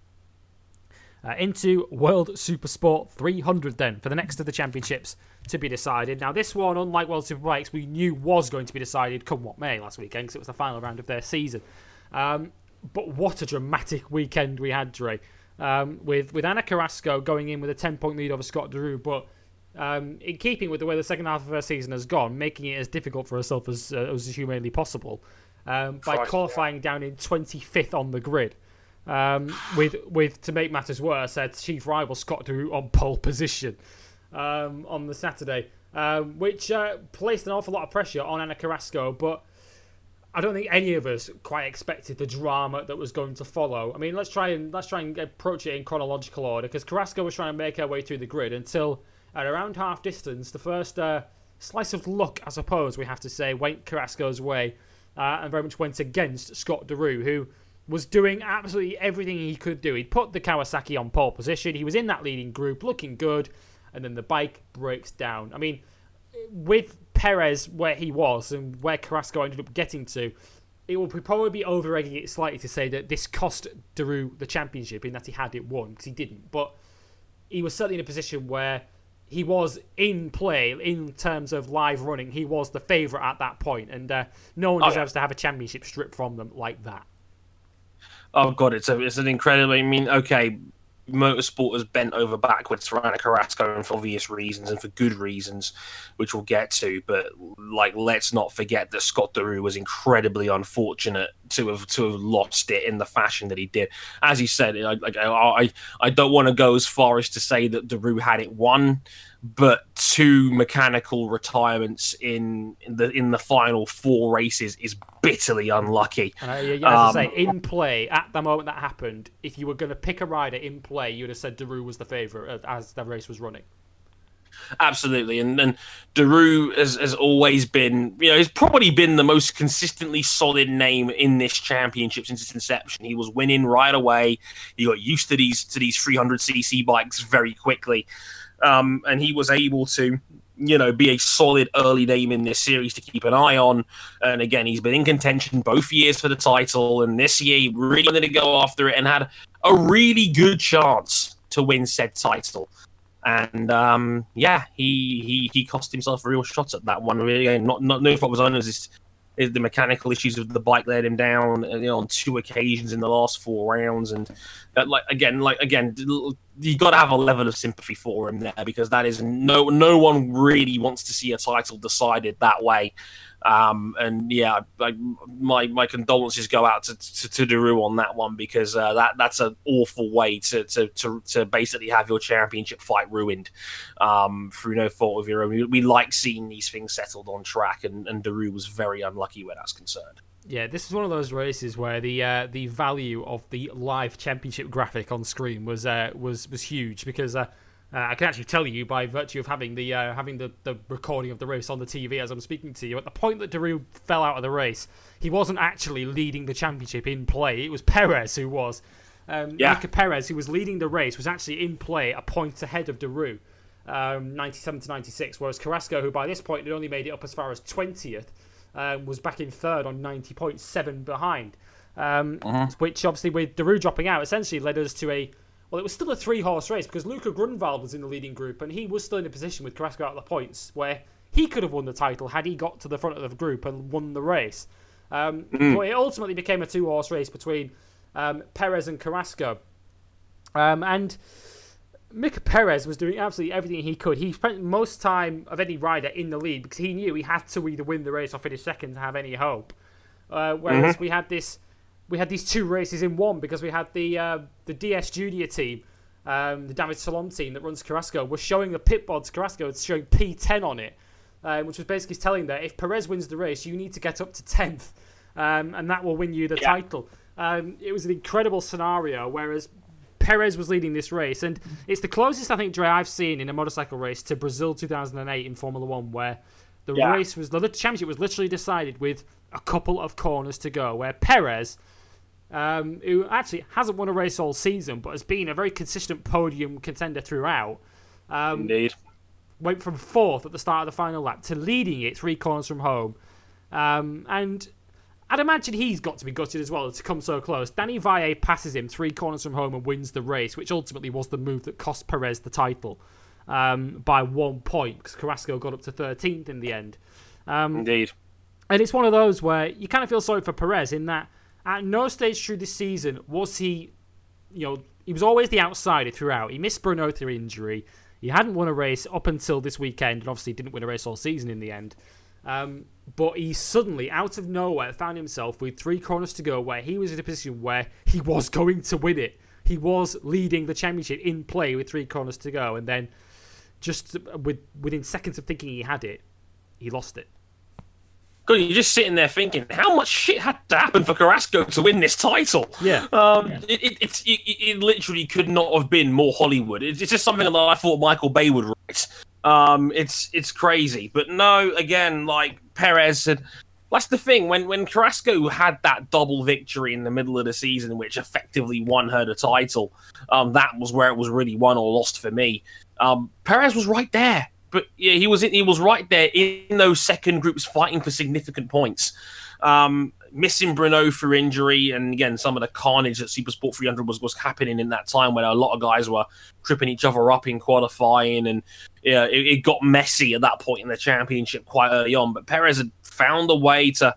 Uh, into World Supersport 300 then for the next of the championships to be decided. Now, this one, unlike World Superbikes, we knew was going to be decided come what may last weekend because it was the final round of their season. Um, but what a dramatic weekend we had, Dre. Um, with with Ana Carrasco going in with a 10 point lead over Scott Deroue, but um, in keeping with the way the second half of her season has gone, making it as difficult for herself as, uh, as humanly possible um, by qualifying down in 25th on the grid. Um, with with to make matters worse, her chief rival Scott Deroue on pole position um, on the Saturday, um, which uh, placed an awful lot of pressure on Ana Carrasco. But I don't think any of us quite expected the drama that was going to follow. I mean, let's try and let's try and approach it in chronological order because Carrasco was trying to make her way through the grid until at around half distance, the first uh, slice of luck, I suppose we have to say, went Carrasco's way uh, and very much went against Scott Deroue, who was doing absolutely everything he could do. He'd put the Kawasaki on pole position. He was in that leading group, looking good, and then the bike breaks down. I mean, with Perez where he was and where Carrasco ended up getting to, it will probably be over egging it slightly to say that this cost Deroue the championship in that he had it won because he didn't. But he was certainly in a position where he was in play in terms of live running. He was the favourite at that point, and uh, no one deserves to have a championship stripped from them like that. Oh god, it's a, it's an incredible. I mean, okay, motorsport has bent over backwards for Ana Carrasco and for obvious reasons and for good reasons, which we'll get to. But like, let's not forget that Scott Deroue was incredibly unfortunate to have to have lost it in the fashion that he did. As you said, I like I I, don't want to go as far as to say that Deroue had it won. But two mechanical retirements in, in the in the final four races is bitterly unlucky. And I, yeah, as I Um, say, in play at the moment that happened, if you were going to pick a rider in play, you'd have said Deroue was the favourite uh, as the race was running. Absolutely, and and Deroue has, has always been, you know, he's probably been the most consistently solid name in this championship since its inception. He was winning right away. He got used to these to these 300cc bikes very quickly, um, and he was able to, you know, be a solid early name in this series to keep an eye on. And again, he's been in contention both years for the title, and this year he really wanted to go after it and had a really good chance to win said title and um, yeah, he, he he cost himself a real shot at that one. Really, not not no fault was on his is the mechanical issues of the bike let him down you know, on two occasions in the last four rounds, and uh, like again, like again, you got to have a level of sympathy for him there because that is no no one really wants to see a title decided that way. Um, and yeah, like my my condolences go out to to, to Deroue on that one because uh, that that's an awful way to, to to to basically have your championship fight ruined um, through no fault of your own. We, we like seeing these things settled on track, and and Deroue was very unlucky where that's concerned. Yeah, this is one of those races where the uh, the value of the live championship graphic on screen was uh, was was huge because uh, uh, I can actually tell you by virtue of having the uh, having the, the recording of the race on the TV as I'm speaking to you. At the point that Deroue fell out of the race, he wasn't actually leading the championship in play. It was Perez who was. Um, Yeah. Mika Perez, who was leading the race, was actually in play a point ahead of Deroue, um, 97 to 96. Whereas Carrasco, who by this point had only made it up as far as 20th, um, was back in third on 90.7 behind. Um, Which obviously, with Deroue dropping out, essentially led us to a well, it was still a three horse race because Luca Grunwald was in the leading group and he was still in a position with Carrasco out of the points where he could have won the title had he got to the front of the group and won the race. Um, But it ultimately became a two horse race between um, Perez and Carrasco. Um, and Mika Perez was doing absolutely everything he could. He spent most time of any rider in the lead because he knew he had to either win the race or finish second to have any hope. Uh, whereas we had this, we had these two races in one because we had the uh, the DS Junior team, um, the David Salom team that runs Carrasco, was showing the pit bods Carrasco. It's showing P10 on it, uh, which was basically telling that if Perez wins the race, you need to get up to 10th, um, and that will win you the Yeah. title. Um, it was an incredible scenario. Whereas Perez was leading this race, and it's the closest I think Dre I've seen in a motorcycle race to Brazil 2008 in Formula One, where the Yeah. race was the championship was literally decided with a couple of corners to go, where Perez, um, who actually hasn't won a race all season but has been a very consistent podium contender throughout, um, Indeed. went from fourth at the start of the final lap to leading it three corners from home. Um, and I'd imagine he's got to be gutted as well to come so close. Danny Valle passes him three corners from home and wins the race, which ultimately was the move that cost Perez the title um, by one point because Carrasco got up to 13th in the end. Um, Indeed. and it's one of those where you kind of feel sorry for Perez in that at no stage through the season was he, you know, he was always the outsider throughout. He missed Brno through injury. He hadn't won a race up until this weekend, and obviously didn't win a race all season in the end. Um, but he suddenly, out of nowhere, found himself with three corners to go, where he was in a position where he was going to win it. He was leading the championship in play with three corners to go, and then just with within seconds of thinking he had it, he lost it. God, you're just sitting there thinking, how much shit had to happen for Carrasco to win this title? Yeah. Um, it, it, it's, it, it literally could not have been more Hollywood. It's, it's just something that I thought Michael Bay would write. Um, it's it's crazy, but no, again, like Perez said, that's the thing. When when Carrasco had that double victory in the middle of the season, which effectively won her the title, um, that was where it was really won or lost for me. Um, Perez was right there. But yeah, he was he was right there in those second groups fighting for significant points. Um, missing Brno for injury, and again, some of the carnage that Supersport 300 was was happening in that time when a lot of guys were tripping each other up in qualifying, and yeah, it, it got messy at that point in the championship quite early on. But Perez had found a way to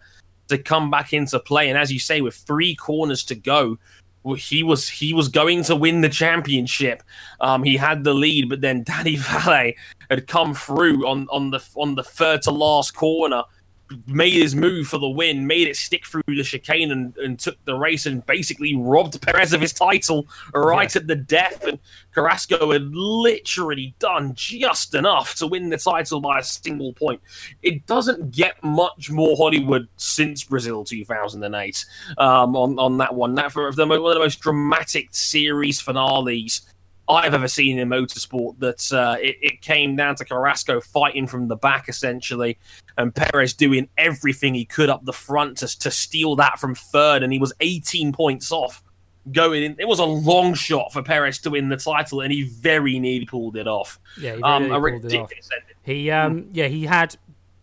to come back into play, and as you say, with three corners to go, he was he was going to win the championship. Um, he had the lead, but then Danny Valle had come through on on the on the third to last corner made his move for the win, made it stick through the chicane and, and took the race and basically robbed Perez of his title right yeah. at the death. And Carrasco had literally done just enough to win the title by a single point. It doesn't get much more Hollywood since Brazil 2008 um, on, on that one. That for the, one of the most dramatic series finales I've ever seen in motorsport that uh, it, it, came down to Carrasco fighting from the back essentially, and Perez doing everything he could up the front to, to steal that from third, and he was 18 points off going in. It was a long shot for Perez to win the title, and he very nearly pulled it off. Yeah, he um, a ridiculous He um, yeah, he had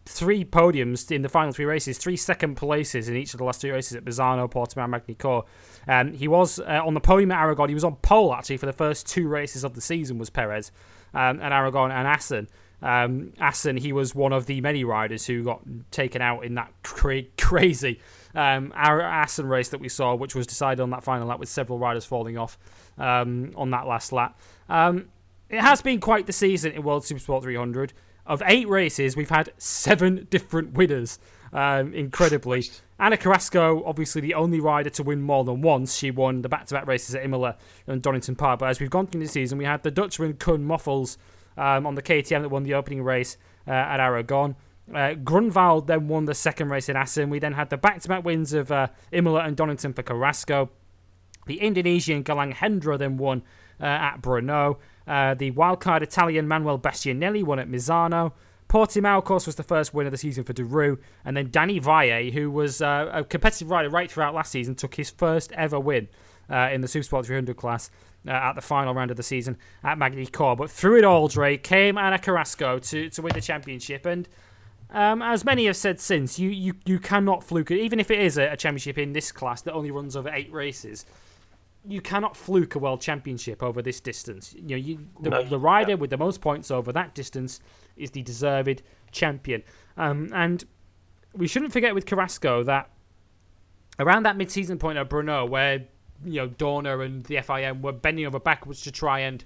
three podiums in the final three races, three second places in each of the last three races at Misano, Portimao, Magny-Cours. Um, he was uh, on the podium at Aragon. He was on pole actually for the first two races of the season. Was Perez um, at Aragon and Assen. Um, Assen, he was one of the many riders who got taken out in that cra- crazy um, Assen race that we saw, which was decided on that final lap with several riders falling off um, on that last lap. Um, it has been quite the season in World Supersport 300. Of eight races, we've had seven different winners. Um, incredibly, Ana Carrasco, obviously the only rider to win more than once. She won the back-to-back races at Imola and Donington Park. But as we've gone through the season, we had the Dutchman Koen Meuffels um, on the KTM that won the opening race uh, at Aragon. Uh, Grunwald then won the second race in Assen. We then had the back-to-back wins of uh, Imola and Donington for Carrasco. The Indonesian Galang Hendra then won uh, at Brno. Uh, the wildcard Italian Manuel Bastianelli won at Misano. Portimao, of course, was the first win of the season for Deroue. And then Danny Valle, who was uh, a competitive rider right throughout last season, took his first ever win uh, in the Supersport 300 class uh, at the final round of the season at Magny-Cours. But through it all, Dre, came Ana Carrasco to, to win the championship. And um, as many have said since, you, you, you cannot fluke it. Even if it is a, a championship in this class that only runs over eight races, you cannot fluke a world championship over this distance. You know, you, the, no, the rider yeah. with the most points over that distance is the deserved champion. Um, and we shouldn't forget with Carrasco that around that mid-season point at Brno, where you know Dorna and the FIM were bending over backwards to try and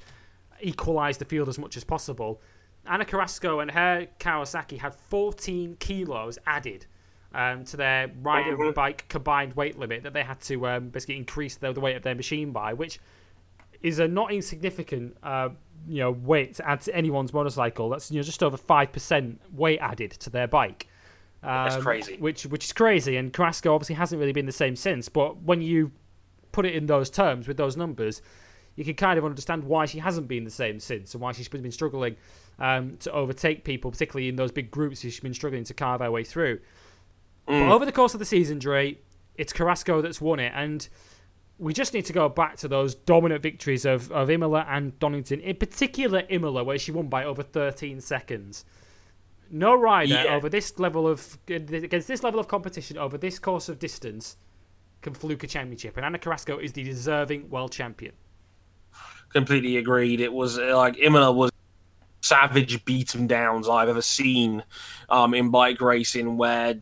equalise the field as much as possible, Ana Carrasco and her Kawasaki had 14 kilos added um, to their rider mm-hmm. bike combined weight limit that they had to um, basically increase the, the, weight of their machine by, which is a not insignificant uh, you know weight to add to anyone's motorcycle. That's you know just over five percent weight added to their bike. Um, That's crazy. Which which is crazy, and Carrasco obviously hasn't really been the same since. But when you put it in those terms with those numbers, you can kind of understand why she hasn't been the same since, and why she's been struggling um, to overtake people, particularly in those big groups. She's been struggling to carve her way through. Mm. But over the course of the season, Dre, it's Carrasco that's won it, and we just need to go back to those dominant victories of, of Imola and Donington, in particular Imola, where she won by over 13 seconds. No rider yeah. over this level of against this level of competition over this course of distance can fluke a championship, and Ana Carrasco is the deserving world champion. Completely agreed. It was like Imola was savage beaten downs I've ever seen um, in bike racing, where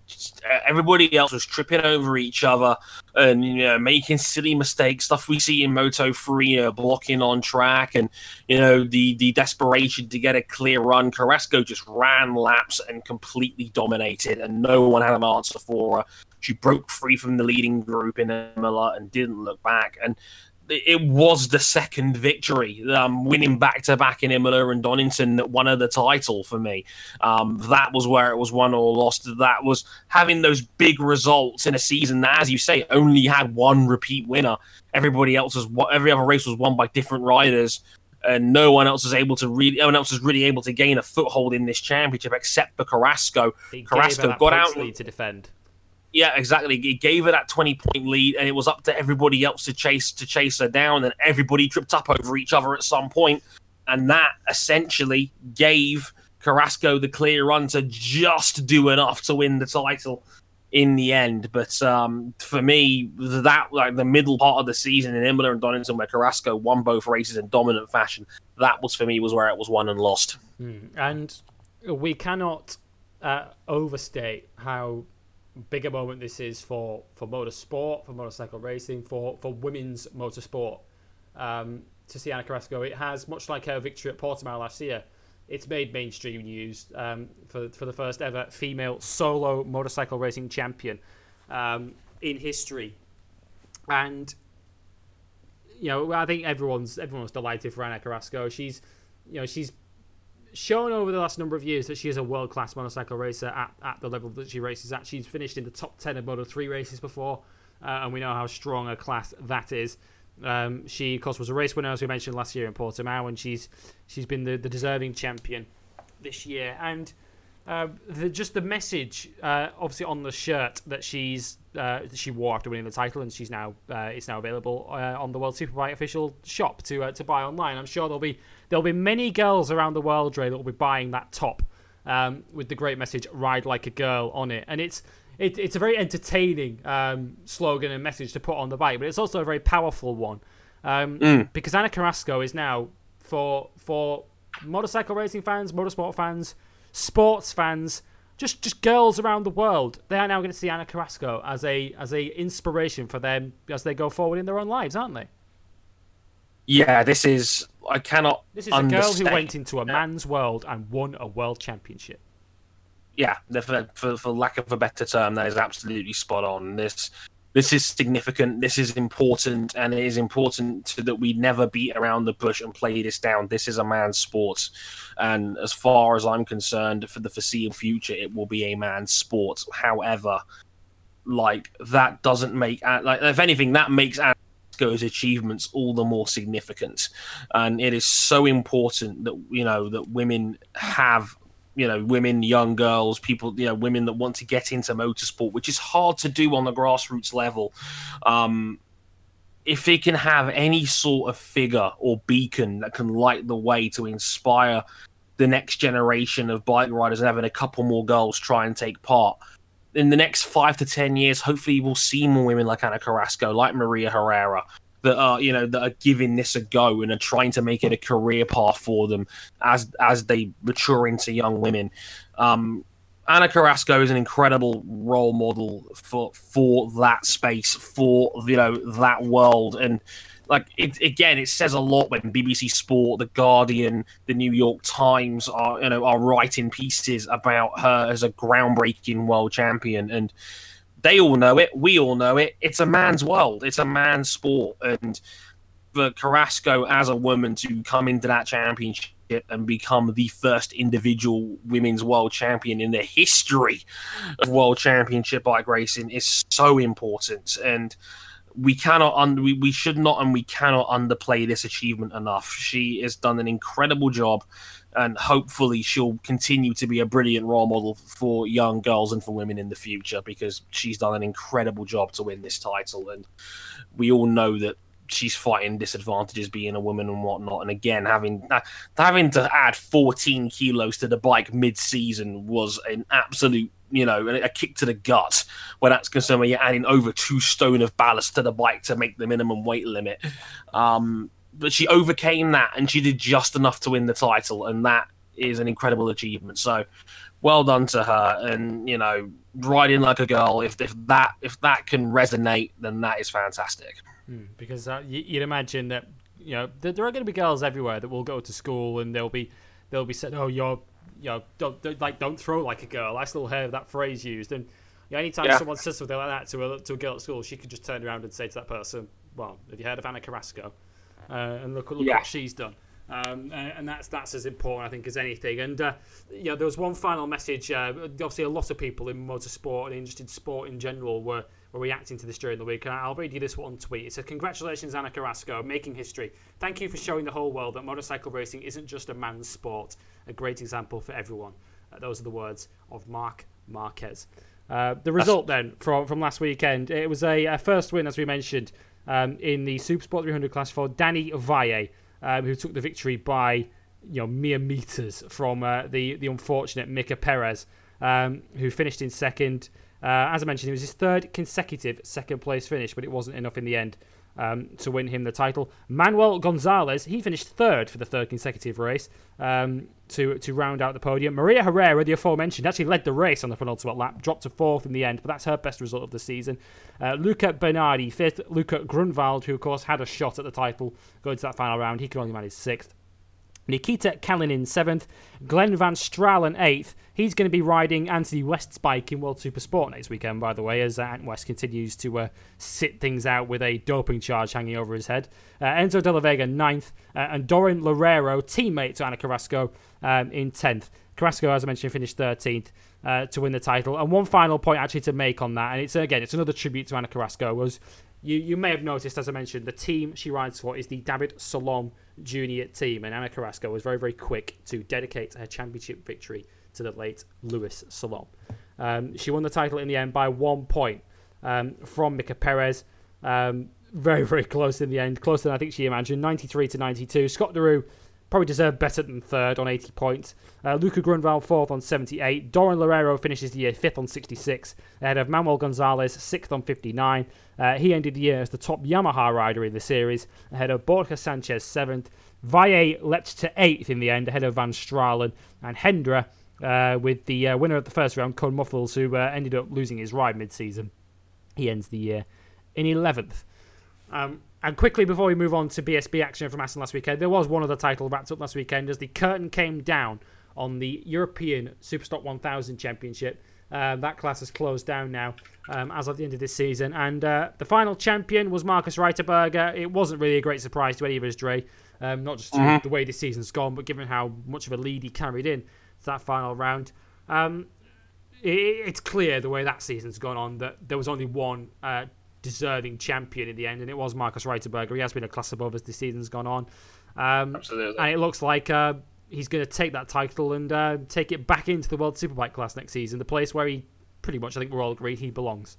everybody else was tripping over each other and you know making silly mistakes, stuff we see in Moto Three, you know, blocking on track, and you know the the desperation to get a clear run. Carrasco just ran laps and completely dominated, and no one had an answer for her. She broke free from the leading group in Imola and didn't look back. And it was the second victory, um, winning back to back in Imola and Donington that won the title for me. Um, that was where it was won or lost. That was having those big results in a season that, as you say, only had one repeat winner. Everybody else was every other race was won by different riders, and no one else was able to really, no one else was really able to gain a foothold in this championship except for Carrasco. Carrasco got out to defend. Yeah, exactly. He gave her that twenty point lead, and it was up to everybody else to chase to chase her down, and everybody tripped up over each other at some point, and that essentially gave Carrasco the clear run to just do enough to win the title in the end. But um, for me, that like the middle part of the season in Imola and Donington, where Carrasco won both races in dominant fashion, that was for me was where it was won and lost. Mm. And we cannot uh, overstate how big a moment this is for for motorsport, for motorcycle racing, for for women's motorsport. Um, to see Ana Carrasco, it has much like her victory at Portimao last year it's made mainstream news um, for for the first ever female solo motorcycle racing champion um, in history, and you know I think everyone's everyone's delighted for Ana Carrasco. She's you know she's shown over the last number of years that she is a world class motorcycle racer at, at the level that she races at. She's finished in the top ten of Moto three races before, uh, and we know how strong a class that is. Um, she, of course, was a race winner as we mentioned last year in Portimao, and she's she's been the, the deserving champion this year. And uh, the, just the message, uh, obviously on the shirt that she's uh, she wore after winning the title, and she's now uh, it's now available uh, on the World Superbike official shop to uh, to buy online. I'm sure there'll be there'll be many girls around the world, Dre, that will be buying that top um, with the great message "Ride like a girl" on it, and it's it, it's a very entertaining um, slogan and message to put on the bike, but it's also a very powerful one um, mm. because Ana Carrasco is now for for motorcycle racing fans, motorsport fans, sports fans, just just girls around the world. They are now going to see Ana Carrasco as a as a inspiration for them as they go forward in their own lives, aren't they? Yeah, this is I cannot. This is a girl who went into a man's world and won a world championship yeah, for, for, for lack of a better term, that is absolutely spot on. This this is significant. This is important, and it is important to, that we never beat around the bush and play this down. This is a man's sport, and as far as I'm concerned, for the foreseeable future, it will be a man's sport. However, like that doesn't make uh, like if anything, that makes Go's achievements all the more significant, and it is so important that you know that women have you know women young girls people you know women that want to get into motorsport which is hard to do on the grassroots level. Um, if they can have any sort of figure or beacon that can light the way to inspire the next generation of bike riders and having a couple more girls try and take part in the next five to ten years hopefully we'll see more women like ana carrasco like maria herrera that are you know that are giving this a go and are trying to make it a career path for them as as they mature into young women. Um, Ana Carrasco is an incredible role model for for that space, for you know that world, and like it, again, it says a lot when BBC Sport, The Guardian, The New York Times are you know are writing pieces about her as a groundbreaking world champion, and they all know it. We all know it. It's a man's world. It's a man's sport. And for Carrasco as a woman to come into that championship and become the first individual women's world champion in the history of world championship bike racing is so important. And we cannot un- we, we should not and we cannot underplay this achievement enough. She has done an incredible job and hopefully she'll continue to be a brilliant role model for young girls and for women in the future because she's done an incredible job to win this title. And we all know that she's fighting disadvantages being a woman and whatnot. And again having uh, having to add 14 kilos to the bike mid-season was an absolute you know a kick to the gut. Where that's concerned when you're adding over two stone of ballast to the bike to make the minimum weight limit. Um but she overcame that and she did just enough to win the title, and that is an incredible achievement. So, well done to her. And you know, riding like a girl. If if that if that can resonate, then that is fantastic. Mm, because uh, you'd imagine that you know there are going to be girls everywhere that will go to school and they'll be they'll be said, "Oh, you're you know don't, don't like don't throw like a girl." I still hear that phrase used, and you know, anytime yeah. someone says something like that to a to a girl at school, she could just turn around and say to that person, "Well, have you heard of Ana Carrasco?" Uh, and look, look yeah. what she's done. Um, and that's that's as important, I think, as anything. And uh, know, there was one final message. Uh, obviously, a lot of people in motorsport and interested sport in general were, were reacting to this during the week. And I'll read you this one tweet. It says, "Congratulations, Ana Carrasco, making history. Thank you for showing the whole world that motorcycle racing isn't just a man's sport. A great example for everyone." Uh, those are the words of Marc Marquez. Uh, the result then from from last weekend, it was a, a first win, as we mentioned um, in the Supersport 300 class for Danny Valle, um, who took the victory by you know mere meters from uh, the the unfortunate Mika Perez, um, who finished in second. Uh, as I mentioned, it was his third consecutive second place finish, but it wasn't enough in the end um, to win him the title. Manuel Gonzalez, he finished third for the third consecutive race um, to to round out the podium. Maria Herrera, the aforementioned, actually led the race on the penultimate lap, dropped to fourth in the end, but that's her best result of the season. Uh, Luca Bernardi, fifth. Luca Grunwald, who of course had a shot at the title going to that final round, he could only manage sixth. Nikita Kalinin seventh, Glenn Van Straalen eighth. He's going to be riding Anthony West's bike in World Super Sport next weekend, by the way, as Ant West continues to uh, sit things out with a doping charge hanging over his head. Uh, Enzo De La Vega ninth, uh, and Dorren Loureiro, teammate to Ana Carrasco, um, in tenth. Carrasco, as I mentioned, finished 13th uh, to win the title. And one final point actually to make on that, and it's again, it's another tribute to Ana Carrasco, was you, you may have noticed, as I mentioned, the team she rides for is the David Salom junior team, and Ana Carrasco was very, very quick to dedicate her championship victory to the late Luis Salom. Um, she won the title in the end by one point um, from Mika Perez. Um, very, very close in the end, closer than I think she imagined, 93 to 92. Scott Deroue probably deserved better than third on 80 points. Uh, Luca Grunwald fourth on 78. Dorren Loureiro finishes the year fifth on 66, ahead of Manuel Gonzalez sixth on 59. Uh, he ended the year as the top Yamaha rider in the series, ahead of Borja Sanchez seventh. Valle leapt to eighth in the end, ahead of Van Straalen and Hendra. Uh, with the uh, winner of the first round, Koen Meuffels, who uh, ended up losing his ride mid-season. He ends the year in 11th. Um, and quickly before we move on to BSB action from Assen last weekend, there was one other title wrapped up last weekend as the curtain came down on the European Superstock 1000 Championship. Uh, that class has closed down now um, as of the end of this season. And uh, the final champion was Markus Reiterberger. It wasn't really a great surprise to any of us, Dre. Um, not just mm-hmm. the way this season's gone, but given how much of a lead he carried in to that final round. Um, it, it's clear the way that season's gone on that there was only one uh, deserving champion in the end, and it was Markus Reiterberger. He has been a class above as the season's gone on. Um, Absolutely. And it looks like uh, he's going to take that title and uh, take it back into the World Superbike class next season, the place where he pretty much, I think we're all agreed, he belongs.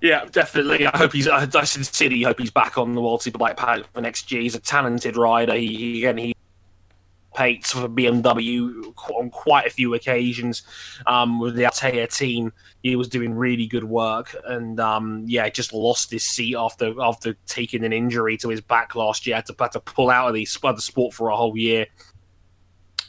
Yeah, definitely. I hope he's. I, I sincerely hope he's back on the World Superbike paddock for next year. He's a talented rider. He, he again he participates for BMW on quite a few occasions um, with the Althea team. He was doing really good work, and um, yeah, just lost his seat after after taking an injury to his back last year. Had to had to pull out of the, of the sport for a whole year.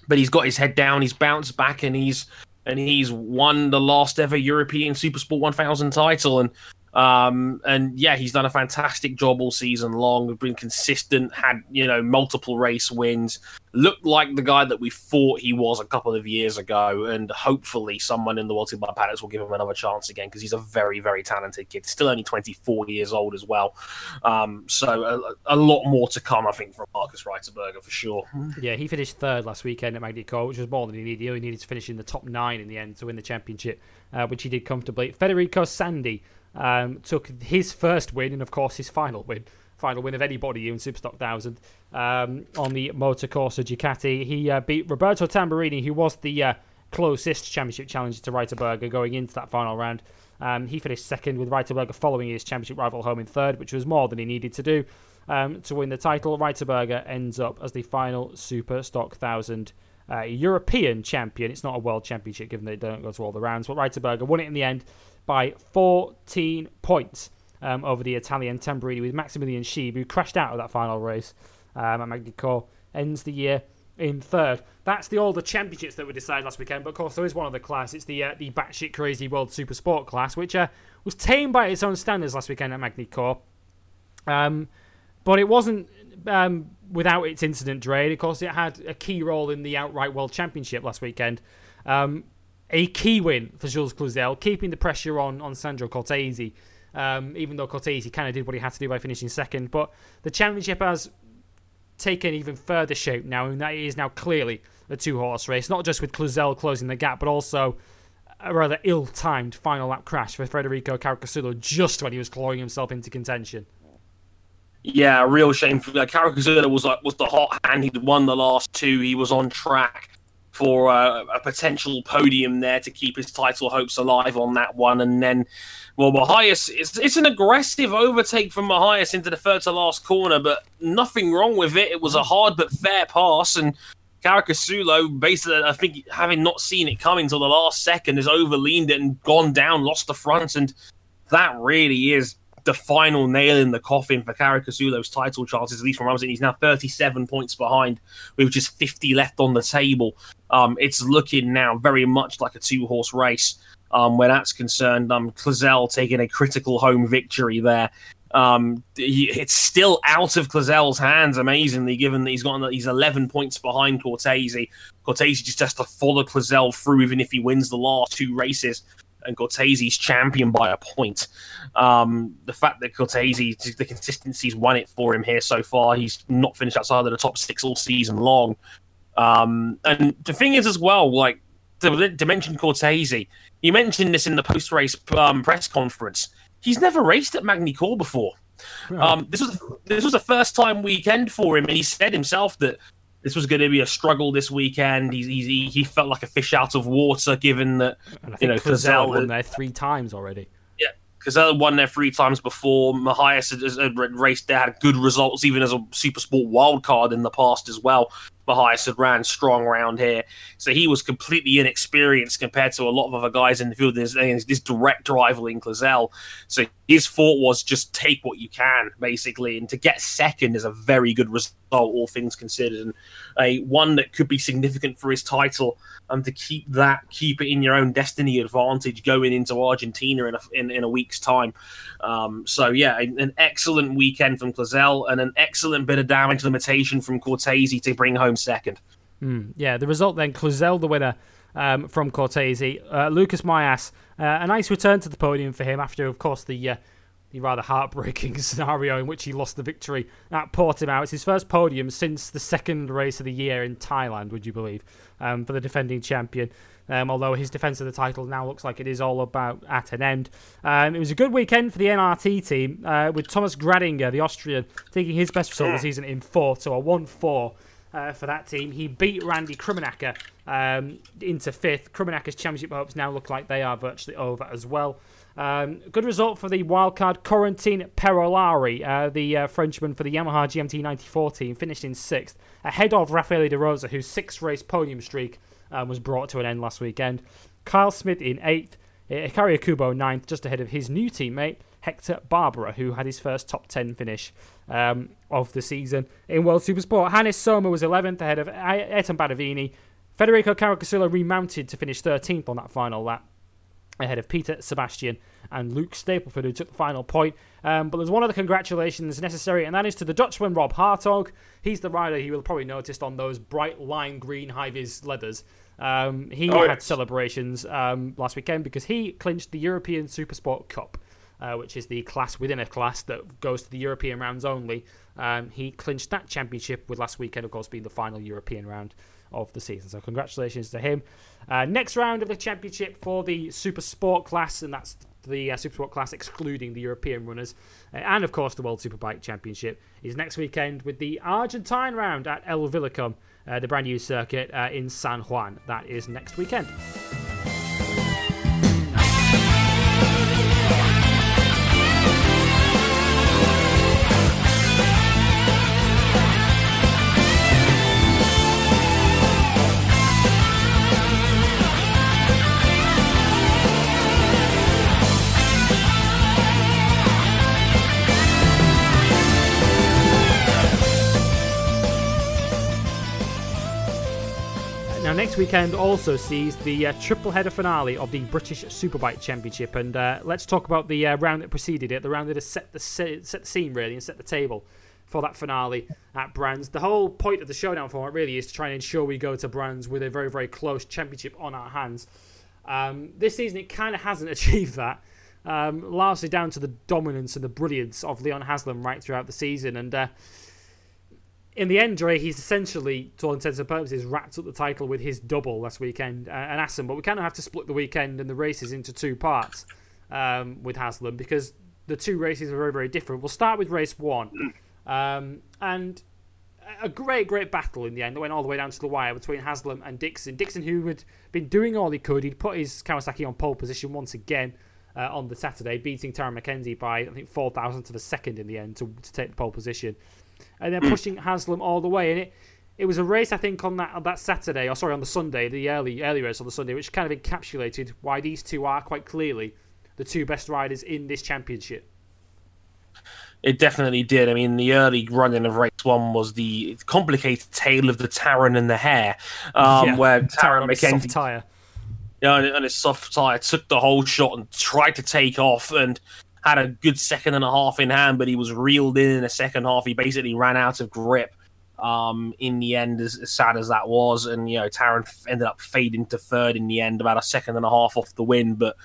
But he's got his head down. He's bounced back, and he's and he's won the last ever European Supersport 1000 title. And um, and yeah, he's done a fantastic job all season long. Been consistent, had you know multiple race wins. Looked like the guy that we thought he was a couple of years ago, and hopefully someone in the World Superbike paddocks will give him another chance again because he's a very, very talented kid. Still only 24 years old as well. Um, so a, a, lot more to come, I think, from Markus Reiterberger for sure. Yeah, he finished third last weekend at Magny-Cours, which was more than he needed. He needed to finish in the top nine in the end to win the championship, uh, which he did comfortably. Federico Sandi um, took his first win and, of course, his final win. Final win of anybody in Superstock 1000 um, on the Motocorsa Ducati. He uh, beat Roberto Tamburini, who was the uh, closest championship challenger to Reiterberger going into that final round. Um, he finished second, with Reiterberger following his championship rival home in third, which was more than he needed to do um, to win the title. Reiterberger ends up as the final Superstock 1000 uh, European champion. It's not a world championship, given that they don't go to all the rounds, but Reiterberger won it in the end by 14 points um, over the Italian Tamburini with Maximilian Scheib, who crashed out of that final race um, at Magny-Cours, ends the year in third. That's the all the championships that were decided last weekend. But of course, there is one other class. It's the uh, the batshit crazy World Super Sport class, which uh, was tamed by its own standards last weekend at Magny-Cours. Um, but it wasn't um, without its incident, Dre. Of course, it had a key role in the outright World Championship last weekend. Um, a key win for Jules Cluzel, keeping the pressure on on Sandro Cortese. Um, even though Cortese kind of did what he had to do by finishing second, but the championship has taken even further shape now, and that is now clearly a two-horse race. Not just with Cluzel closing the gap, but also a rather ill-timed final lap crash for Federico Caricasulo just when he was clawing himself into contention. Yeah, real shame. for Caricasulo was like was the hot hand. He'd won the last two. He was on track for uh, a potential podium there to keep his title hopes alive on that one. And then, well, Mahias, it's, it's an aggressive overtake from Mahias into the third to last corner, but nothing wrong with it. It was a hard but fair pass. And Caricasulo, basically, I think having not seen it coming till the last second, has overleaned it and gone down, lost the front. And that really is the final nail in the coffin for Caricasulo's title chances, at least from Ramsey. He's now 37 points behind, with just 50 left on the table. Um, it's looking now very much like a two horse race um, where that's concerned. Um, Cluzel taking a critical home victory there. Um, he, it's still out of Cluzel's hands, amazingly, given that he's got he's 11 points behind Cortese. Cortese just has to follow Cluzel through, even if he wins the last two races and Cortese's champion by a point. Um, the fact that Cortese, the consistency's won it for him here so far. He's not finished outside of the top six all season long. Um, and the thing is, as well, like to, to mention Cortese, you mentioned this in the post race um, press conference. He's never raced at Magny-Cours before. Um, this was this was a first time weekend for him, and he said himself that this was going to be a struggle this weekend. He, he, he felt like a fish out of water, given that you know Cluzel won there three times already. Yeah, Cluzel won there three times before. Mahias had, had raced there, had good results, even as a super sport wild card in the past as well. Mahias had ran strong around here, so he was completely inexperienced compared to a lot of other guys in the field. There's, this direct rival in Cluzel, so his thought was just take what you can, basically, and to get second is a very good result, all things considered, and a one that could be significant for his title. And to keep that, keep it in your own destiny advantage going into Argentina in a, in, in a week's time. Um, so yeah, an excellent weekend from Cluzel and an excellent bit of damage limitation from Cortese to bring home second. Mm, yeah, the result then, Cluzel the winner um, from Cortese. Uh, Lucas Mahias, uh, a nice return to the podium for him after, of course, the uh, the rather heartbreaking scenario in which he lost the victory at Portimao. It's his first podium since the second race of the year in Thailand, would you believe, um, for the defending champion. Um, although his defence of the title now looks like it is all about at an end. Um, it was a good weekend for the NRT team, uh, with Thomas Gradinger, the Austrian, taking his best result of the season in fourth, so a 1 4 uh, for that team. He beat Randy Krummenacher um, into fifth. Krummenacher's championship hopes now look like they are virtually over as well. Um, good result for the wildcard Corentin Perolari, uh, the uh, Frenchman for the Yamaha GMT 94 team, finished in sixth, ahead of Raffaele De Rosa, whose six race podium streak um, was brought to an end last weekend. Kyle Smith in eighth, Hikaru Okubo ninth, just ahead of his new teammate Hector Barbera, who had his first top 10 finish um, of the season in World Supersport. Hannes Soomer was 11th ahead of Ayrton Badovini. Federico Caricasulo remounted to finish 13th on that final lap ahead of Peter Sebestyen and Luke Stapleford, who took the final point. Um, but there's one other congratulations necessary, and that is to the Dutchman Rob Hartog. He's the rider you will probably noticed on those bright lime green high vis leathers. Um, he oh, had yes. celebrations um, last weekend because he clinched the European Supersport Cup uh, which is the class within a class that goes to the European rounds only. Um, he clinched that championship with last weekend, of course, being the final European round of the season. So congratulations to him. Uh, next round of the championship for the Super Sport class, and that's the uh, Super Sport class excluding the European runners, uh, and of course the World Superbike Championship is next weekend with the Argentine round at El Villicum, uh, the brand new circuit uh, in San Juan. That is next weekend. Next weekend also sees the uh, triple header finale of the British Superbike Championship, and uh, let's talk about the uh, round that preceded it, the round that has set the set the scene really and set the table for that finale at Brands. The whole point of the showdown format really is to try and ensure we go to Brands with a very very close championship on our hands. Um, this season it kind of hasn't achieved that. Um, largely down to the dominance and the brilliance of Leon Haslam right throughout the season, and uh, in the end, Dre, he's essentially, to all intents and purposes, wrapped up the title with his double last weekend uh, and Haslam. But we kind of have to split the weekend and the races into two parts um, with Haslam because the two races are very, very different. We'll start with race one. Um, and a great, great battle in the end. that went all the way down to the wire between Haslam and Dixon. Dixon, who had been doing all he could, he'd put his Kawasaki on pole position once again uh, on the Saturday, beating Tarran Mackenzie by, I think, 4 thousandths of a second in the end to, to take the pole position. And then pushing Haslam all the way. And it, it was a race, I think, on that on that Saturday, or sorry, on the Sunday, the early early race on the Sunday, which kind of encapsulated why these two are quite clearly the two best riders in this championship. It definitely did. I mean, the early running of race one was the complicated tale of the Tarran and the hare, um, yeah, where Tarran Mackenzie tire. Yeah, and his soft tire took the whole shot and tried to take off and had a good second and a half in hand, but he was reeled in in the second half. He basically ran out of grip. Um, in the end, as, as, sad as that was, and you know, Tarran ended up fading to third in the end, about a second and a half off the win. But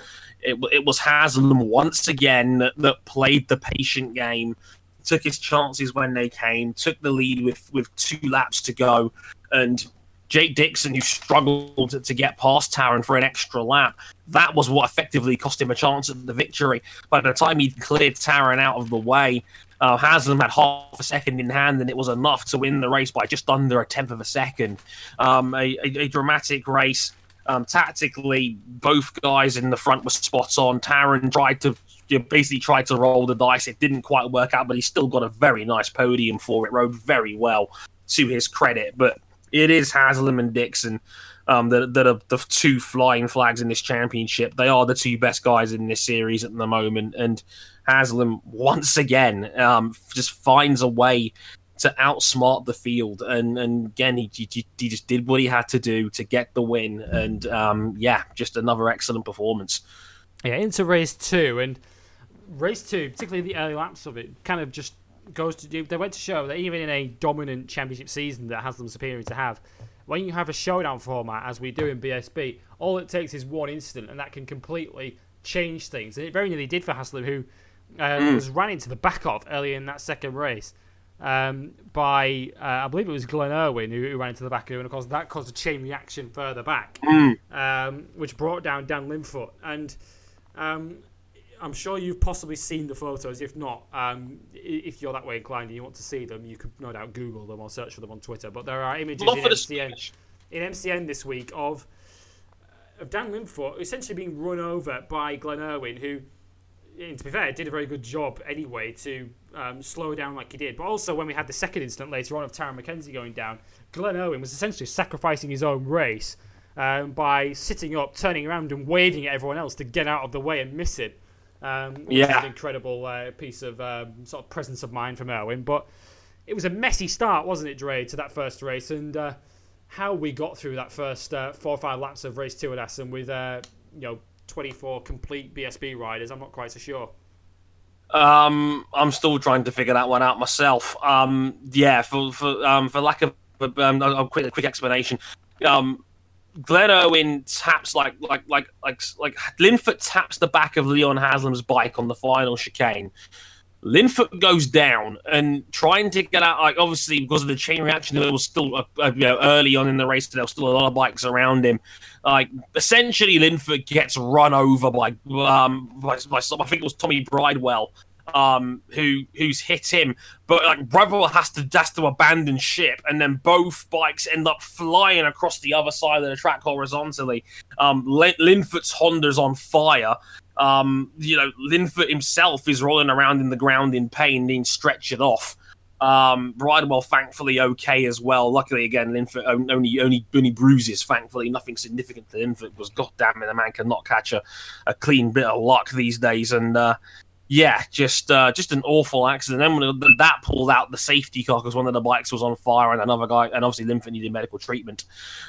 it, it was Haslam once again that, that played the patient game, took his chances when they came, took the lead with, with two laps to go, and Jake Dixon, who struggled to, get past Tarran for an extra lap, that was what effectively cost him a chance at the victory. By the time he cleared Tarran out of the way, uh, Haslam had half a second in hand, and it was enough to win the race by just under a tenth of a second. Um, a, a, a dramatic race um, tactically, both guys in the front were spot on. Tarran tried to you know, basically tried to roll the dice. It didn't quite work out, but he still got a very nice podium for it. Rode very well to his credit. But it is Haslam and Dixon um, that, that are the two flying flags in this championship. They are the two best guys in this series at the moment. And Haslam, once again, um, just finds a way to outsmart the field. And, and again, he, he, he, just did what he had to do to get the win. And um, yeah, just another excellent performance. Yeah, into race two. And race two, particularly the early laps of it, kind of just goes to do. They went to show that even in a dominant championship season that has them superior to have, when you have a showdown format, as we do in BSB, all it takes is one incident, and that can completely change things. And it very nearly did for Haslam, who uh, mm. was ran into the back of early in that second race um, by, uh, I believe it was Glenn Irwin who, who, ran into the back of him, and of course that caused a chain reaction further back, mm. um, which brought down Dan Linfoot. And um, I'm sure you've possibly seen the photos. If not, um, if you're that way inclined and you want to see them, you could no doubt Google them or search for them on Twitter. But there are images in MCN, in MCN this week of of Dan Linfoot essentially being run over by Glenn Irwin, who and to be fair, did a very good job anyway to um, slow down like he did. But also, when we had the second incident later on of Tarran Mackenzie going down, Glenn Irwin was essentially sacrificing his own race um, by sitting up, turning around, and waving at everyone else to get out of the way and miss it. Um, yeah, an incredible uh, piece of um, sort of presence of mind from Irwin. But it was a messy start, wasn't it, Dre, to that first race? And uh, how we got through that first uh, four or five laps of race two at Assen with uh, you know 24 complete BSB riders. I'm not quite so sure. Um, I'm still trying to figure that one out myself. Um, yeah, for for um, for lack of um, a quick a quick explanation. Um, Glenn Irwin taps like like like like like Linfoot taps the back of Leon Haslam's bike on the final chicane. Linfoot goes down and trying to get out, like obviously because of the chain reaction, there was still you know, early on in the race, there was still a lot of bikes around him. Like essentially, Linfoot gets run over by um by, by I think it was Tommy Bridewell, um who who's hit him, but like Bridewell has to has to abandon ship, and then both bikes end up flying across the other side of the track horizontally. Um, Linfoot's Honda's on fire. Um, you know, Linfoot himself is rolling around in the ground in pain, being stretched off. Um, Bridewell, thankfully, okay as well. Luckily, again, Linfoot only only only bruises. Thankfully, nothing significant to Linfoot. Because goddamn it, the man cannot catch a, a clean bit of luck these days. And uh, yeah, just uh, just an awful accident. Then when that pulled out the safety car because one of the bikes was on fire and another guy, and obviously Linfoot needed medical treatment.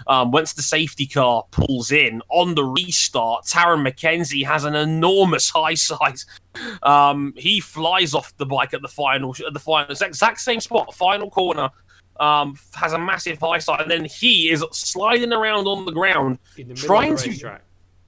Um, once the safety car pulls in on the restart, Tarran Mackenzie has an enormous high size. Um, he flies off the bike at the final, at the final, exact same spot, final corner. Um, has a massive high side, and then he is sliding around on the ground, the trying to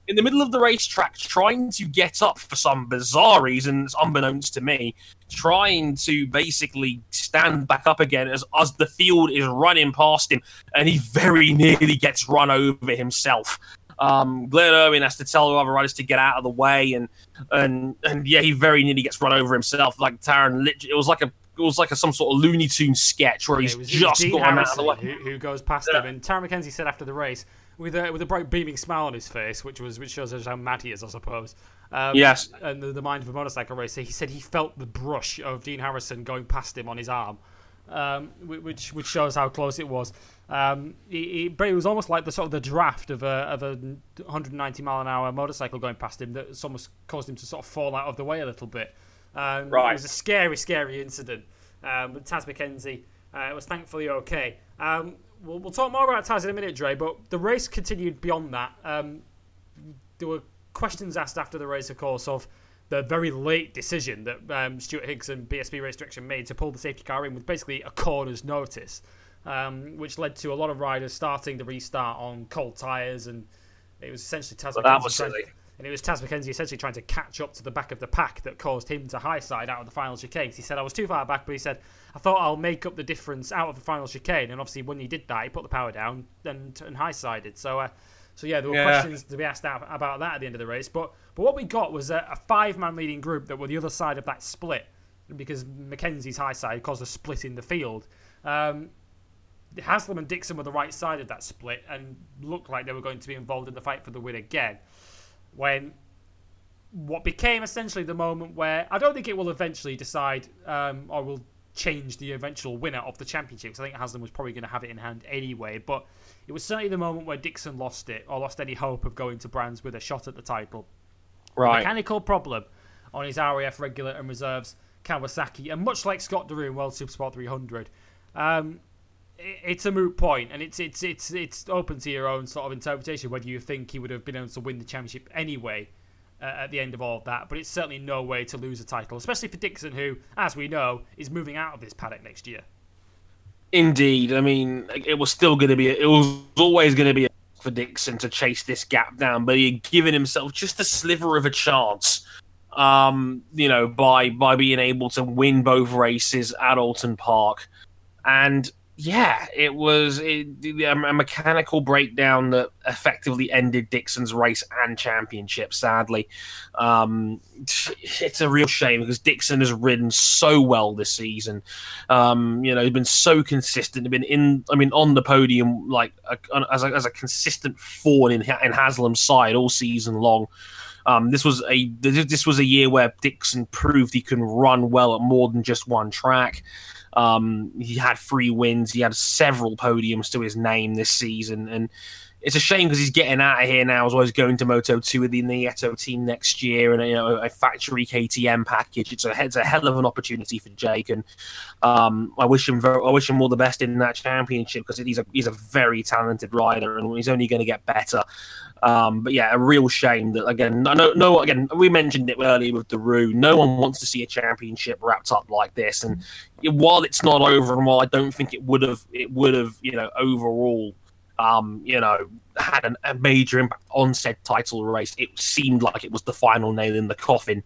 in the middle of the racetrack trying to get up for some bizarre reasons, unbeknownst to me, trying to basically stand back up again as, as the field is running past him, and he very nearly gets run over himself. Um, Glenn Irwin has to tell the other riders to get out of the way, and and and yeah, he very nearly gets run over himself. Like Tarran, it was like a it was like a, some sort of Looney Tune sketch where he's just Dean out of the way. Who, who goes past Yeah. him, and Tarran Mackenzie said after the race with a with a bright beaming smile on his face, which was which shows us how mad he is, I suppose. Um, Yes. and the, the mind of a motorcycle racer. He said he felt the brush of Dean Harrison going past him on his arm, um, which which shows how close it was. Um, he, he, but it was almost like the sort of the draft of a of a 190 mile an hour motorcycle going past him that almost caused him to sort of fall out of the way a little bit. Um, Right. It was a scary, scary incident. Um, but Taz Mackenzie uh, was thankfully okay. Um, we'll, we'll talk more about Taz in a minute, Dre. But the race continued beyond that. Um, there were questions asked after the race, of course, of the very late decision that um, Stuart Higgs and BSB Race Direction made to pull the safety car in with basically a corner's notice, um, which led to a lot of riders starting the restart on cold tyres, and it was essentially Taz But that was silly. And it was Taz Mackenzie essentially trying to catch up to the back of the pack that caused him to high side out of the final chicane. He said, I was too far back, but he said, I thought I'll make up the difference out of the final chicane. And obviously, when he did that, he put the power down and, and high sided. So, uh, so yeah, there were Yeah. questions to be asked about that at the end of the race. But but what we got was a, a five man leading group that were the other side of that split because Mackenzie's high side caused a split in the field. Um, Haslam and Dixon were the right side of that split and looked like they were going to be involved in the fight for the win again. When what became essentially the moment where I don't think it will eventually decide um, or will change the eventual winner of the championship. 'cause I think Haslam was probably going to have it in hand anyway. But it was certainly the moment where Dixon lost it or lost any hope of going to Brands with a shot at the title Right. mechanical problem on his RAF regular and reserves Kawasaki, and much like Scott in World Supersport 300, um, it's a moot point, and it's it's it's it's open to your own sort of interpretation whether you think he would have been able to win the championship anyway. Uh, at the end of all of that, but it's certainly no way to lose a title, especially for Dixon, who, as we know, is moving out of this paddock next year. Indeed. I mean, it was still going to be, it was always going to be for Dixon to chase this gap down, but he had given himself just a sliver of a chance, um, you know, by by being able to win both races at Oulton Park. And yeah, it was it, a mechanical breakdown that effectively ended Dixon's race and championship, sadly. Um, it's a real shame because Dixon has ridden so well this season. Um, you know, he's been so consistent. Been in, I mean, on the podium like a, as, a, as a consistent forward in in Haslam's side all season long. Um, this was a this was a year where Dixon proved he can run well at more than just one track. Um, he had three wins. He had several podiums to his name this season, and it's a shame because he's getting out of here now as well as going to Moto 2 with the Nieto team next year and you know a factory KTM package. It's a it's a hell of an opportunity for Jake, and um, I wish him very, I wish him all the best in that championship because he's a he's a very talented rider and he's only going to get better. Um, but yeah, a real shame that again. Know, no, again, we mentioned it earlier with Deroue. No one wants to see a championship wrapped up like this, and while it's not over, and while I don't think it would have, it would have, you know, overall um, you know, had an, a major impact on said title race. It seemed like it was the final nail in the coffin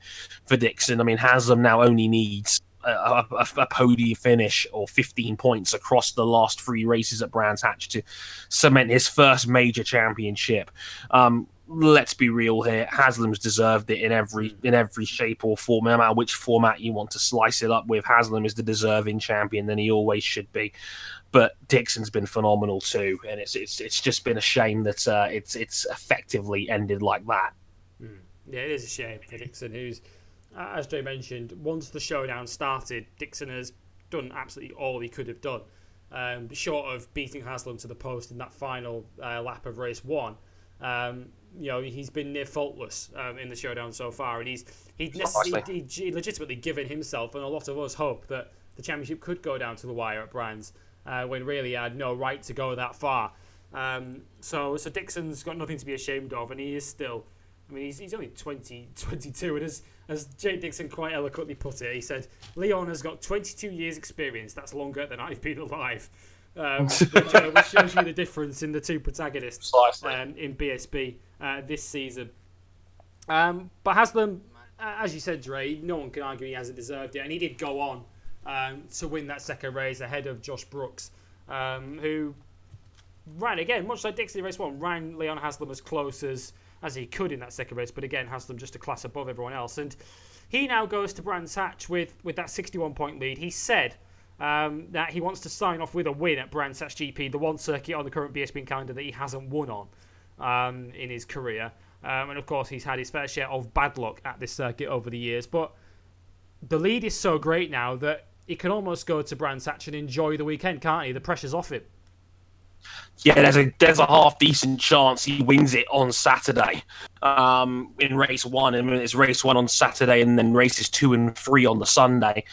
for Dixon. I mean, Haslam now only needs a, a, a podium finish or 15 points across the last three races at Brands Hatch to cement his first major championship. Um, let's be real here. Haslam's deserved it in every in every shape or form, no matter which format you want to slice it up with. Haslam is the deserving champion, and he always should be but Dixon's been phenomenal too, and it's it's it's just been a shame that uh, it's it's effectively ended like that. Mm. Yeah, it is a shame for Dixon, who's, as Jay mentioned, once the showdown started, Dixon has done absolutely all he could have done, um, short of beating Haslam to the post in that final uh, lap of race one. Um, you know, he's been near faultless um, in the showdown so far, and he's he'd, nec- he, he legitimately given himself and a lot of us hope that the championship could go down to the wire at Brands uh, when really he had no right to go that far. Um, so, so Dixon's got nothing to be ashamed of, and he is still. I mean, he's, he's only 20, 22, and as as Jake Dixon quite eloquently put it, he said, "Leon has got 22 years' experience. That's longer than I've been alive." Um, which, uh, which, shows you the difference in the two protagonists um, in BSB uh, this season. Um, but Haslam, as you said, Dre, no one can argue he hasn't deserved it, and he did go on um, to win that second race ahead of Josh Brooks, um, who ran again, much like Dixie race one, ran Leon Haslam as close as as he could in that second race. But again, Haslam just a class above everyone else, and he now goes to Brands Hatch with, with that 61 point lead. He said um, that he wants to sign off with a win at Brands Hatch GP, the one circuit on the current BSB calendar that he hasn't won on um, in his career. Um, and of course, he's had his fair share of bad luck at this circuit over the years. But the lead is so great now that he can almost go to Brands Hatch and enjoy the weekend, can't he? The pressure's off him yeah, there's a there's a half decent chance he wins it on Saturday, um, in race one. Mean, it's race one on Saturday, and then races two and three on the Sunday,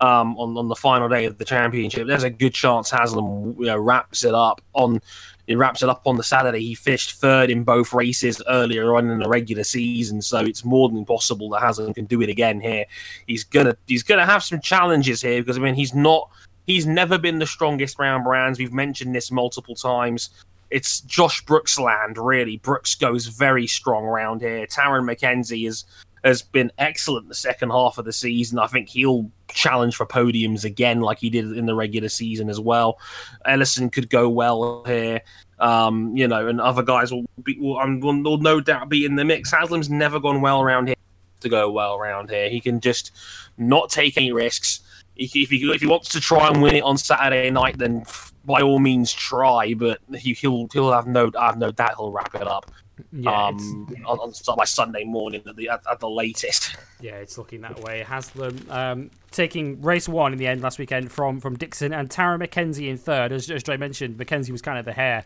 um, on on the final day of the championship. There's a good chance Haslam you know, wraps it up on. He wraps it up on the Saturday. He finished third in both races earlier on in the regular season, so it's more than possible that Haslam can do it again here. He's gonna he's gonna have some challenges here because I mean he's not He's never been the strongest round brands. We've mentioned this multiple times. It's Josh Brooks land, really. Brooks goes very strong around here. Taron McKenzie is has been excellent the second half of the season. I think he'll challenge for podiums again, like he did in the regular season as well. Ellison could go well here, um, you know, and other guys will, be, will, um, will no doubt be in the mix. Haslam's never gone well around here to go well around here. He can just not take any risks if he, if he wants to try and win it on Saturday night, then by all means try. But he, will he'll have no I have no doubt he'll wrap it up. Yeah, um, on, on, by Sunday morning at the at, at, the latest. Yeah, it's looking that way. Haslam um, taking race one in the end last weekend from from Dixon and Tarran Mackenzie in third. As, as Dre mentioned, McKenzie was kind of the hare,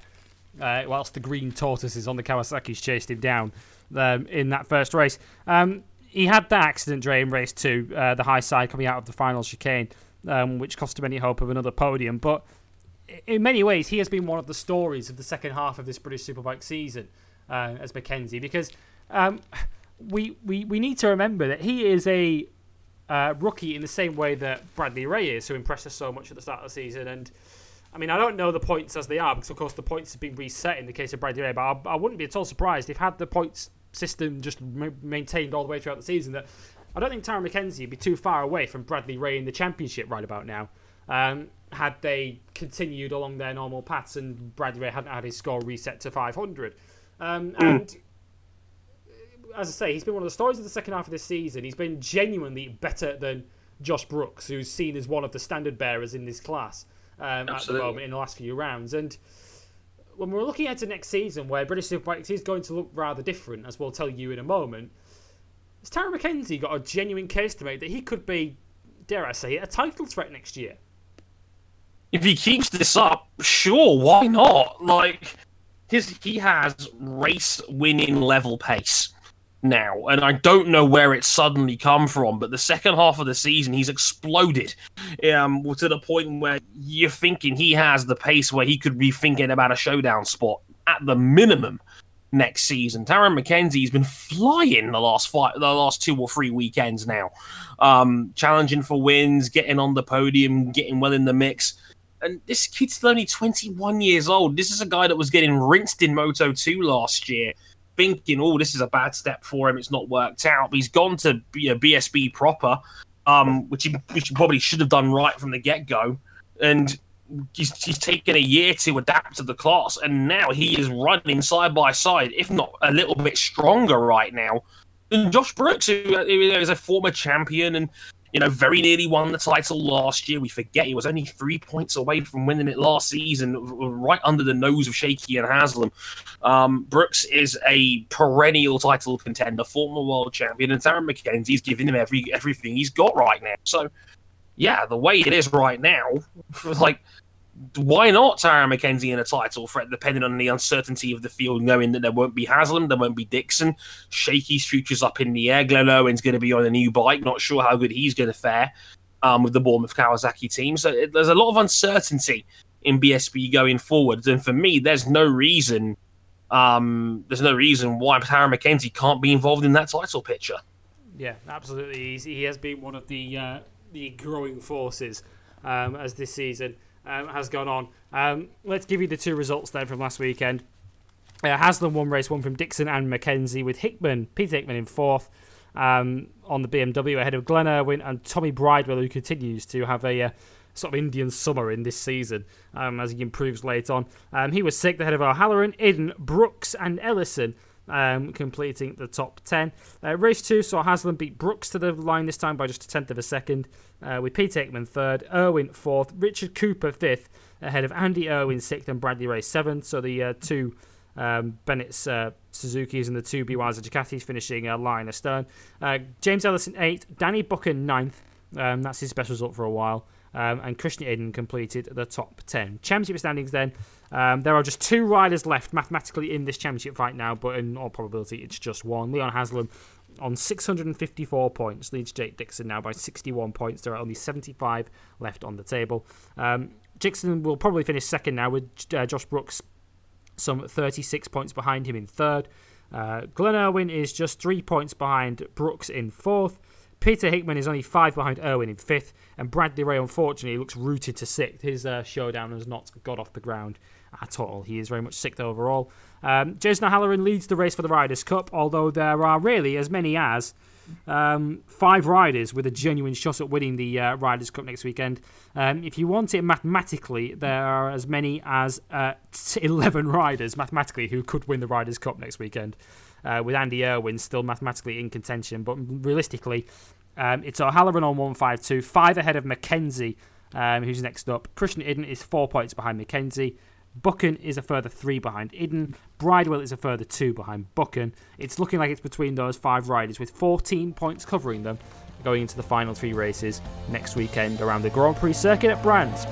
uh, whilst the green tortoises on the Kawasaki's chased him down um, in that first race. Um, he had that accident, Dre, in race two, uh, the high side coming out of the final chicane, um, which cost him any hope of another podium. But in many ways, he has been one of the stories of the second half of this British Superbike season uh, as Mackenzie because um, we, we we need to remember that he is a uh, rookie in the same way that Bradley Ray is, who impressed us so much at the start of the season. And I mean, I don't know the points as they are because, of course, the points have been reset in the case of Bradley Ray, but I, I wouldn't be at all surprised if had the points system just maintained all the way throughout the season that I don't think Tarran Mackenzie would be too far away from Bradley Ray in the championship right about now. Um, had they continued along their normal paths and Bradley Ray hadn't had his score reset to 500. Um, mm. And as I say, he's been one of the stories of the second half of this season. He's been genuinely better than Josh Brooks, who's seen as one of the standard bearers in this class um, at the moment in the last few rounds. And when we're looking ahead to next season, where British Superbikes is going to look rather different, as we'll tell you in a moment, has Tarran Mackenzie got a genuine case to make that he could be, dare I say, a title threat next year? If he keeps this up, sure, why not? Like, his he has race winning level pace now, and I don't know where it's suddenly come from, but the second half of the season he's exploded um, to the point where you're thinking he has the pace where he could be thinking about a showdown spot at the minimum next season. Tarran Mackenzie's been flying the last five, the last two or three weekends now, um, challenging for wins, getting on the podium, getting well in the mix. And this kid's only 21 years old. This is a guy that was getting rinsed in Moto 2 last year thinking, oh, this is a bad step for him. It's not worked out. But he's gone to be a BSB proper, um, which, he, which he probably should have done right from the get go. And he's, he's taken a year to adapt to the class. And now he is running side by side, if not a little bit stronger right now than Josh Brooks, who is a former champion and you know, very nearly won the title last year. We forget he was only three points away from winning it last season, right under the nose of Shakey and Haslam. Um, Brooks is a perennial title contender, former world champion, and Tarran Mackenzie's giving him every everything he's got right now. So, yeah, the way it is right now, like why not Tarran Mackenzie in a title threat, depending on the uncertainty of the field, knowing that there won't be Haslam, there won't be Dixon, Shakey's future's up in the air, Glenn Irwin's going to be on a new bike, not sure how good he's going to fare um, with the Bournemouth Kawasaki team. So it, there's a lot of uncertainty in BSB going forward, and for me, there's no reason, um, there's no reason why Tarran Mackenzie can't be involved in that title picture. Yeah, absolutely. He's, he has been one of the uh, the growing forces um, as this season um, has gone on. Um, let's give you the two results then from last weekend. Uh, Haslam won race one from Dixon and Mackenzie with Hickman, Peter Hickman in fourth um, on the BMW ahead of Glenn Irwin and Tommy Bridewell, who continues to have a uh, sort of Indian summer in this season um, as he improves late on. Um, he was sixth ahead of O'Halloran, Iddon, Brooks, and Ellison. Um, completing the top 10. Uh, race 2 saw Haslam beat Brooks to the line this time by just a tenth of a second, uh, with Pete Hickman third, Irwin fourth, Richard Cooper fifth, ahead of Andy Irwin sixth and Bradley Ray seventh. So the uh, two um, Bennett's uh, Suzuki's and the two BYs Ducatis finishing uh, line astern. Uh, James Ellison eighth, Danny Buchan ninth. Um, that's his best result for a while. Um, and Christian Iddon completed the top 10. Championship standings then. Um, there are just two riders left mathematically in this championship right now, but in all probability, it's just one. Leon Haslam on 654 points leads Jake Dixon now by 61 points. There are only 75 left on the table. Um, Dixon will probably finish second now with uh, Josh Brooks some 36 points behind him in third. Uh, Glenn Irwin is just three points behind Brooks in fourth. Peter Hickman is only five behind Irwin in fifth, and Bradley Ray, unfortunately, looks rooted to sixth. His uh, showdown has not got off the ground at all. He is very much sixth overall. Um, Jason O'Halloran leads the race for the Riders' Cup, although there are really as many as um, five riders with a genuine shot at winning the uh, Riders' Cup next weekend. Um, if you want it mathematically, there are as many as uh, 11 riders mathematically who could win the Riders' Cup next weekend uh, with Andy Irwin still mathematically in contention. But realistically, um, it's O'Halloran on 152, five ahead of Mackenzie, um, who's next up. Christian Iddon is four points behind Mackenzie. Buchan is a further three behind Iddon. Bridewell is a further two behind Buchan. It's looking like it's between those five riders with 14 points covering them going into the final three races next weekend around the Grand Prix circuit at Brands.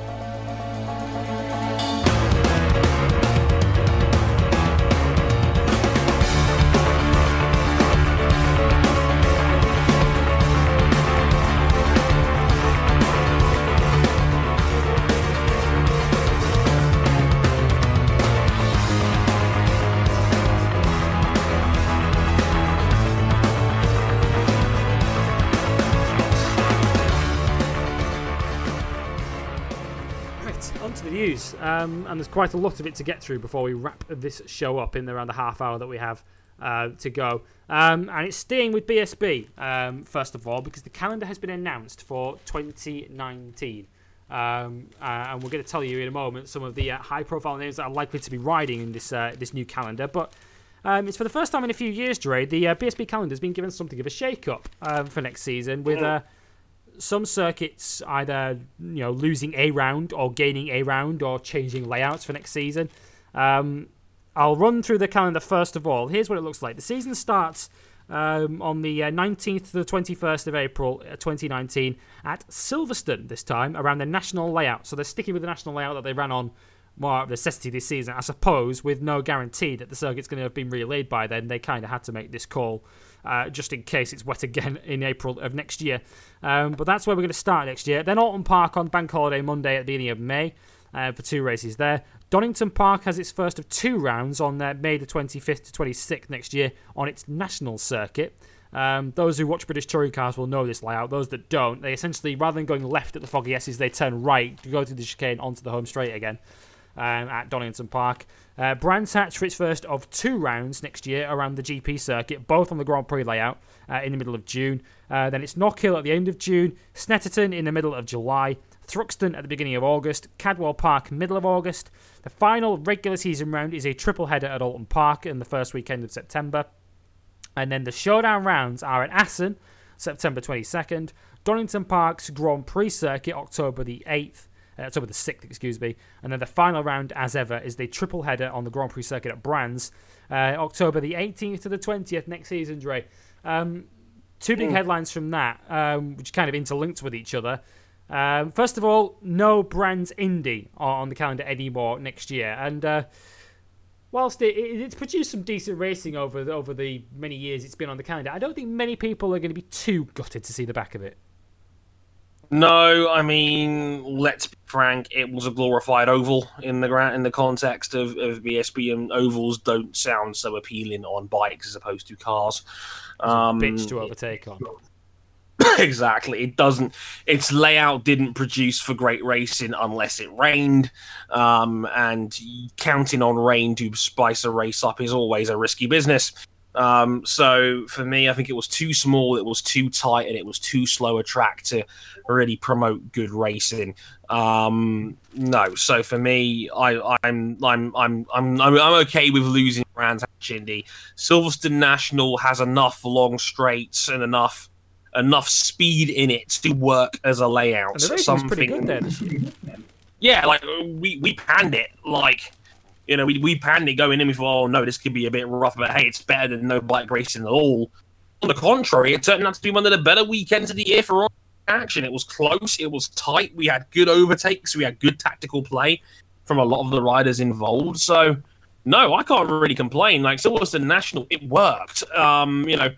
Um, and there's quite a lot of it to get through before we wrap this show up in the around the half hour that we have uh, to go. Um, and it's staying with BSB, um, first of all, because the calendar has been announced for 2019. Um, uh, and we're going to tell you in a moment some of the uh, high-profile names that are likely to be riding in this uh, this new calendar. But um, it's for the first time in a few years, Dre. The uh, BSB calendar has been given something of a shake-up um, for next season, with uh, some circuits either you know losing a round or gaining a round or changing layouts for next season. Um, I'll run through the calendar first of all. Here's what it looks like. The season starts um, on the uh, 19th to the 21st of April uh, 2019 at Silverstone this time around the national layout. So they're sticking with the national layout that they ran on more of necessity this season. I suppose with no guarantee that the circuit's going to have been relayed by then, they kind of had to make this call uh, just in case it's wet again in April of next year. Um, but that's where we're going to start next year. Then Oulton Park on Bank Holiday Monday at the beginning of May uh, for two races there. Donington Park has its first of two rounds on uh, May the 25th to 26th next year on its national circuit. Um, those who watch British touring cars will know this layout. Those that don't, they essentially, rather than going left at the Foggy S's, they turn right to go through the chicane onto the home straight again um, at Donington Park. Uh, Brands Hatch for its first of two rounds next year around the GP circuit, both on the Grand Prix layout uh, in the middle of June. Uh, then it's Knockhill at the end of June, Snetterton in the middle of July, Thruxton at the beginning of August, Cadwell Park middle of August. The final regular season round is a triple header at Oulton Park in the first weekend of September. And then the showdown rounds are at Assen, September 22nd, Donington Park's Grand Prix circuit, October the 8th, uh, October the 6th, excuse me. And then the final round, as ever, is the triple header on the Grand Prix circuit at Brands, uh, October the 18th to the 20th next season, Dre. Um, two big mm. headlines from that, um, which kind of interlinked with each other. Um, first of all, no Brands Indy on the calendar anymore next year. And uh, whilst it, it, it's produced some decent racing over the, over the many years it's been on the calendar, I don't think many people are going to be too gutted to see the back of it. No, I mean, let's be frank. It was a glorified oval in the in the context of, of BSB, and ovals don't sound so appealing on bikes as opposed to cars. Um, bitch to overtake on. exactly. It doesn't. Its layout didn't produce for great racing unless it rained, um, and counting on rain to spice a race up is always a risky business. Um, so for me, I think it was too small, it was too tight, and it was too slow a track to really promote good racing. Um, no, so for me, I, I'm I'm I'm I'm I'm okay with losing Brands Indy. Silverstone National has enough long straights and enough enough speed in it to work as a layout. And the Something, pretty good year. yeah, like we we panned it like you know, we, we panned it going in. We thought, oh no, this could be a bit rough, but hey, it's better than no bike racing at all. On the contrary, it turned out to be one of the better weekends of the year for action. It was close, it was tight. We had good overtakes, we had good tactical play from a lot of the riders involved. So, no, I can't really complain. Like Silverstone National, it worked. Um, you know,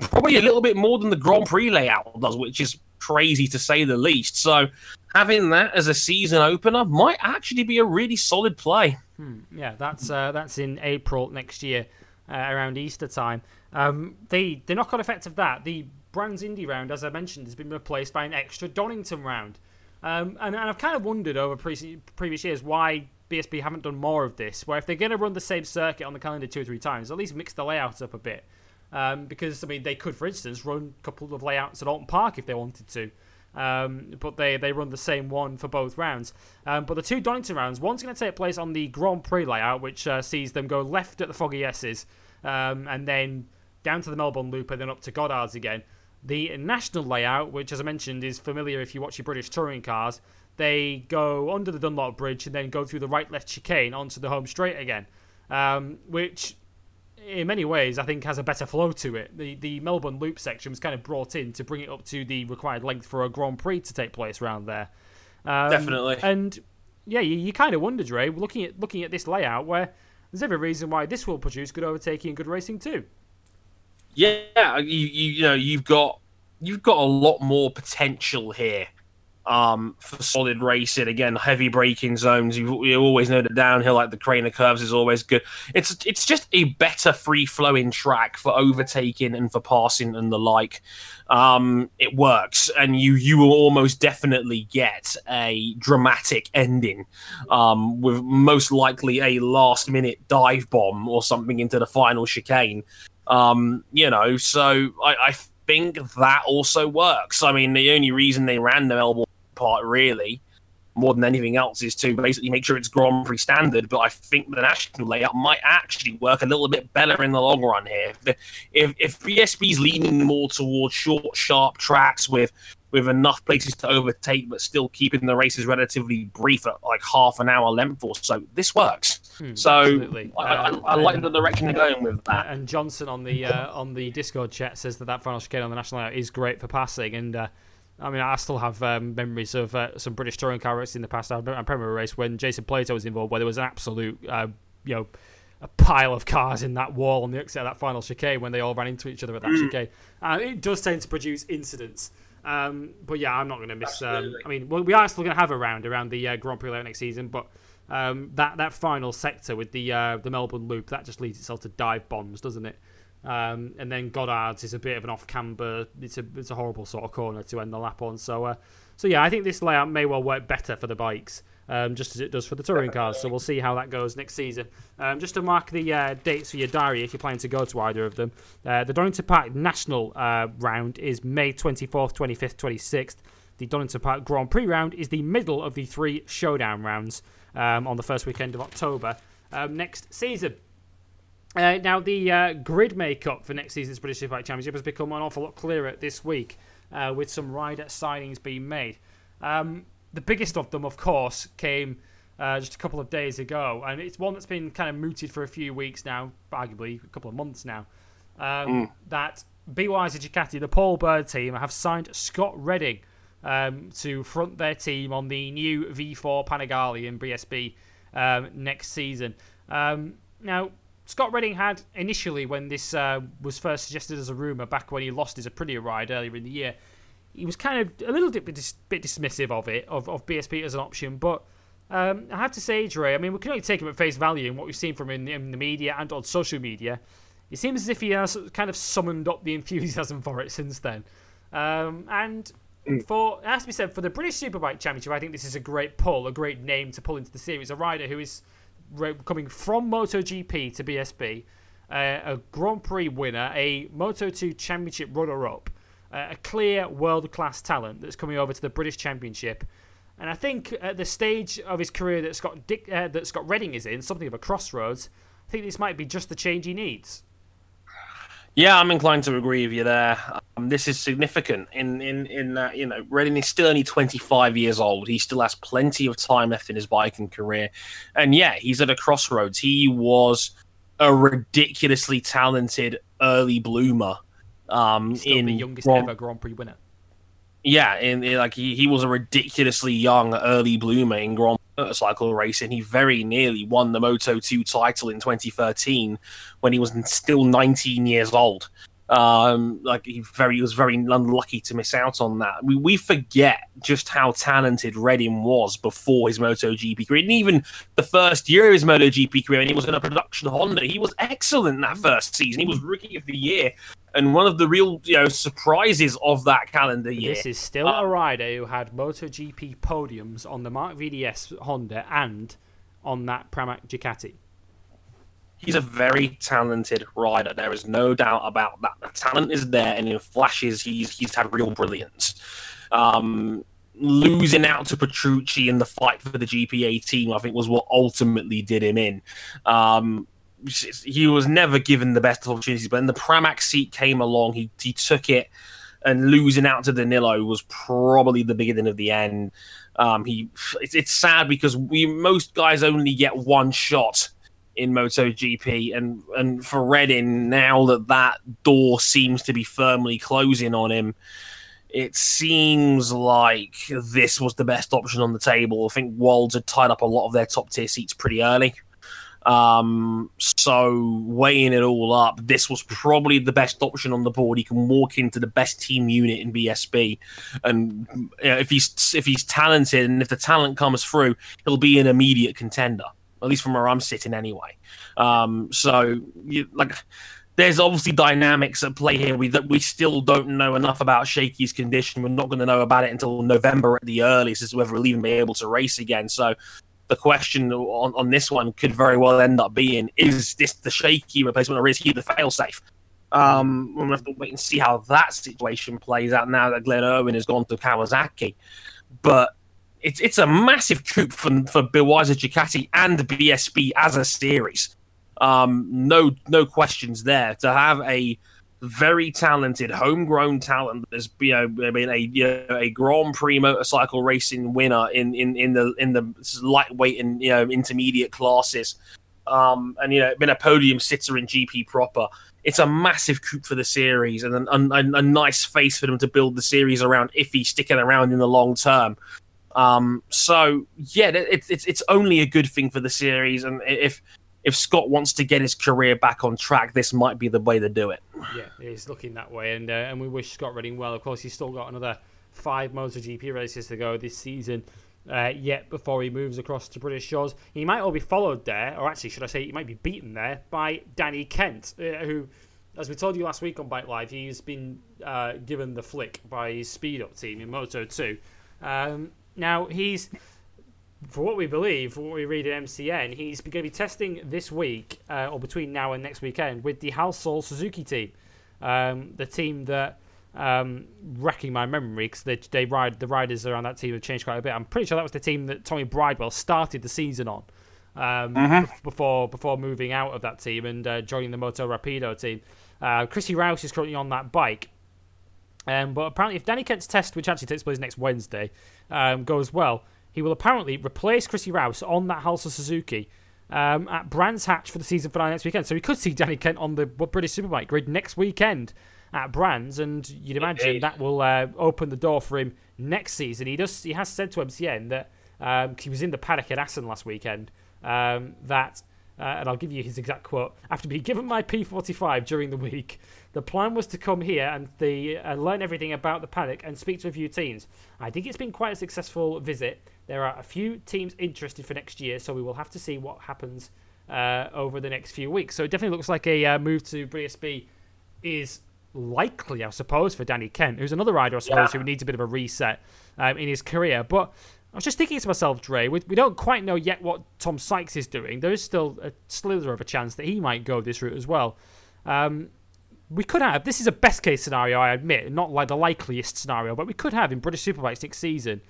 probably a little bit more than the Grand Prix layout does, which is crazy to say the least. So, having that as a season opener might actually be a really solid play. Hmm, yeah, that's uh, that's in April next year, uh, around Easter time. Um, the the knock-on effect of that, the Brands Indy round, as I mentioned, has been replaced by an extra Donington round, um, and, and I've kind of wondered over pre- previous years why BSB haven't done more of this. Where if they're going to run the same circuit on the calendar two or three times, at least mix the layout up a bit. Um, because I mean, they could, for instance, run a couple of layouts at Oulton Park if they wanted to. Um, but they, they run the same one for both rounds. Um, but the two Donington rounds, one's going to take place on the Grand Prix layout, which uh, sees them go left at the Foggy S's, um, and then down to the Melbourne Loop, and then up to Goddard's again. The national layout, which, as I mentioned, is familiar if you watch your British touring cars, they go under the Dunlop Bridge and then go through the right left chicane onto the home straight again, um, which in many ways, I think has a better flow to it. The the Melbourne Loop section was kind of brought in to bring it up to the required length for a Grand Prix to take place around there. Um, Definitely. And yeah, you, you kind of wonder, Dre, looking at looking at this layout, where there's every reason why this will produce good overtaking and good racing too. Yeah, you you, you know you've got you've got a lot more potential here um, for solid racing. Again, heavy braking zones. You, you always know the downhill, like the Craner curves, is always good. It's it's just a better free flowing track for overtaking and for passing and the like. Um, it works, and you you will almost definitely get a dramatic ending, um, with most likely a last minute dive bomb or something into the final chicane. Um, you know, so I, I think that also works. I mean, the only reason they ran the Melbourne part really more than anything else is to basically make sure it's Grand Prix standard. But I think the national layout might actually work a little bit better in the long run here. If if BSB's leaning more towards short, sharp tracks with with enough places to overtake, but still keeping the races relatively brief at like half an hour length or so, this works. Hmm, so I, I, I, uh, like the direction they're going with that. And Johnson on the uh, on the Discord chat says that that final chicane on the national layout is great for passing and. Uh, I mean, I still have um, memories of uh, some British touring car races in the past. I remember a Premier race when Jason Plato was involved, where there was an absolute, uh, you know, a pile of cars in that wall on the exit of that final chicane when they all ran into each other at that mm. chicane. Uh, it does tend to produce incidents. Um, but yeah, I'm not going to miss. Um, I mean, well, we are still going to have a round around the uh, Grand Prix later next season, but um, that that final sector with the uh, the Melbourne Loop that just leads itself to dive bombs, doesn't it? Um, and then Goddard's is a bit of an off camber. It's a it's a horrible sort of corner to end the lap on. So uh, so yeah, I think this layout may well work better for the bikes, um, just as it does for the touring cars. So we'll see how that goes next season. Um, just to mark the uh, dates for your diary, if you're planning to go to either of them, uh, the Donington Park National uh, round is May 24th, 25th, 26th. The Donington Park Grand Prix round is the middle of the three showdown rounds um, on the first weekend of October um, next season. Uh, now, the uh, grid makeup for next season's British Superbike Championship has become an awful lot clearer this week, uh, with some rider signings being made. Um, the biggest of them, of course, came uh, just a couple of days ago, and it's one that's been kind of mooted for a few weeks now, arguably a couple of months now. Um, mm. That BYD Ducati, the Paul Bird team, have signed Scott Redding um, to front their team on the new V4 Panigale in BSB um, next season. Um, now, Scott Redding had initially, when this uh, was first suggested as a rumor back when he lost his Aprilia ride earlier in the year, he was kind of a little bit, bit dismissive of it, of, of BSB as an option. But um, I have to say, Dre, I mean, we can only take him at face value and what we've seen from him in, in the media and on social media. It seems as if he has kind of summoned up the enthusiasm for it since then. Um, and mm. for it has to be said, for the British Superbike Championship, I think this is a great pull, a great name to pull into the series. A rider who is coming from MotoGP to BSB. uh, a Grand Prix winner, a Moto 2 Championship runner up, uh, a clear world class talent that's coming over to the British Championship. And I think at the stage of his career that Scott, Dick, uh, that Scott Redding is in, something of a crossroads, I think this might be just the change he needs. Yeah, I'm inclined to agree with you there. Um, this is significant in in in that you know Redding is still only 25 years old. He still has plenty of time left in his biking career, and yeah, he's at a crossroads. He was a ridiculously talented early bloomer. Um, still in the youngest ever Grand Prix winner. Yeah, in, in, like he, he was a ridiculously young early bloomer in Grand motorcycle racing. He very nearly won the Moto 2 title in 2013 when he was still 19 years old. Um, like he very he was very unlucky to miss out on that. We we forget just how talented Redding was before his MotoGP career, and even the first year of his MotoGP career, and he was in a production Honda. He was excellent that first season. He was Rookie of the Year, and one of the real you know surprises of that calendar year. This is still uh, a rider who had MotoGP podiums on the Mark VDS Honda and on that Pramac Ducati he's a very talented rider. There is no doubt about that. The talent is there, and in flashes, he's he's had real brilliance. Um, losing out to Petrucci in the fight for the GPA team, I think, was what ultimately did him in. Um, he was never given the best of opportunities, but when the Pramac seat came along, he he took it. And losing out to Danilo was probably the beginning of the end. Um, he, it's, it's sad because we most guys only get one shot in MotoGP, and and for Redding, now that that door seems to be firmly closing on him, it seems like this was the best option on the table. I think Wolds had tied up a lot of their top tier seats pretty early. Um, so weighing it all up, this was probably the best option on the board. He can walk into the best team unit in BSB, and you know, if he's if he's talented and if the talent comes through, he'll be an immediate contender at least from where I'm sitting anyway. Um, so, you, like, there's obviously dynamics at play here. We that we still don't know enough about Shakey's condition. We're not going to know about it until November at the earliest, as to whether we'll even be able to race again. So, the question on, on this one could very well end up being: Is this the Shakey replacement, or is he the failsafe? Um, to have to wait and see how that situation plays out now that Glenn Irwin has gone to Kawasaki. But it's it's a massive coup for for Be Wiser Ducati and BSB as a series. Um, no no questions there. To have a very talented homegrown talent that's you know been a you know, a Grand Prix motorcycle racing winner in, in, in the in the lightweight and you know intermediate classes, um, and you know been a podium sitter in GP proper. It's a massive coup for the series and a, a, a nice face for them to build the series around if he's sticking around in the long term. Um, so yeah, it's it's it's only a good thing for the series, and if if Scott wants to get his career back on track, this might be the way to do it. Yeah, it's looking that way, and uh, and we wish Scott Redding well. Of course, he's still got another five MotoGP races to go this season. Uh, yet before he moves across to British shores, he might all be followed there, or actually, should I say, he might be beaten there by Danny Kent, uh, who, as we told you last week on Bike Live, he's been uh, given the flick by his speed up team in Moto 2. Um, now, he's, for what we believe, for what we read at MCN, he's going to be testing this week, uh, or between now and next weekend, with the Halsall Suzuki team. Um, the team that, um, wrecking my memory, because they, they ride the riders around that team have changed quite a bit. I'm pretty sure that was the team that Tommy Bridewell started the season on. Um, mm-hmm. before before moving out of that team and uh, joining the Moto Rapido team. Uh, Chrissy Rouse is currently on that bike. Um, but apparently, if Danny Kent's test, which actually takes place next Wednesday, um, goes well, he will apparently replace Chrissy Rouse on that Halsall Suzuki um, at Brands Hatch for the season finale next weekend. So we could see Danny Kent on the British Superbike grid next weekend at Brands, and you'd imagine Indeed. that will uh, open the door for him next season. He does. He has said to MCN that um, he was in the paddock at Assen last weekend. Um, that uh, and I'll give you his exact quote. After being given my P45 during the week, the plan was to come here and the, uh, learn everything about the paddock and speak to a few teams. I think it's been quite a successful visit. There are a few teams interested for next year, so we will have to see what happens uh, over the next few weeks. So it definitely looks like a uh, move to BSB is likely, I suppose, for Danny Kent, who's another rider, I suppose, yeah. who needs a bit of a reset um, in his career. But I was just thinking to myself, Dre, we, we don't quite know yet what Tom Sykes is doing. There is still a slither of a chance that he might go this route as well. Um, we could have, this is a best case scenario, I admit, not like the likeliest scenario, but we could have in British Superbikes next season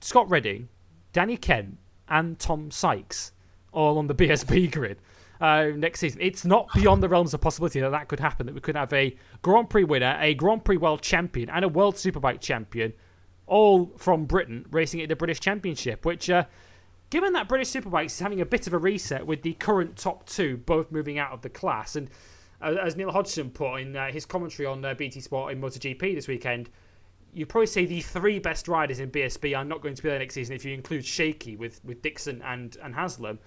Scott Redding, Danny Kent, and Tom Sykes all on the BSB grid. Uh, next season. It's not beyond the realms of possibility that that could happen. That we could have a Grand Prix winner, a Grand Prix World Champion, and a World Superbike Champion, all from Britain, racing at the British Championship. Which, uh, given that British Superbikes is having a bit of a reset with the current top two both moving out of the class, and uh, as Neil Hodgson put in uh, his commentary on uh, BT Sport in MotoGP this weekend, you probably say the three best riders in BSB are not going to be there next season if you include Shakey with, with Dixon and, and Haslam.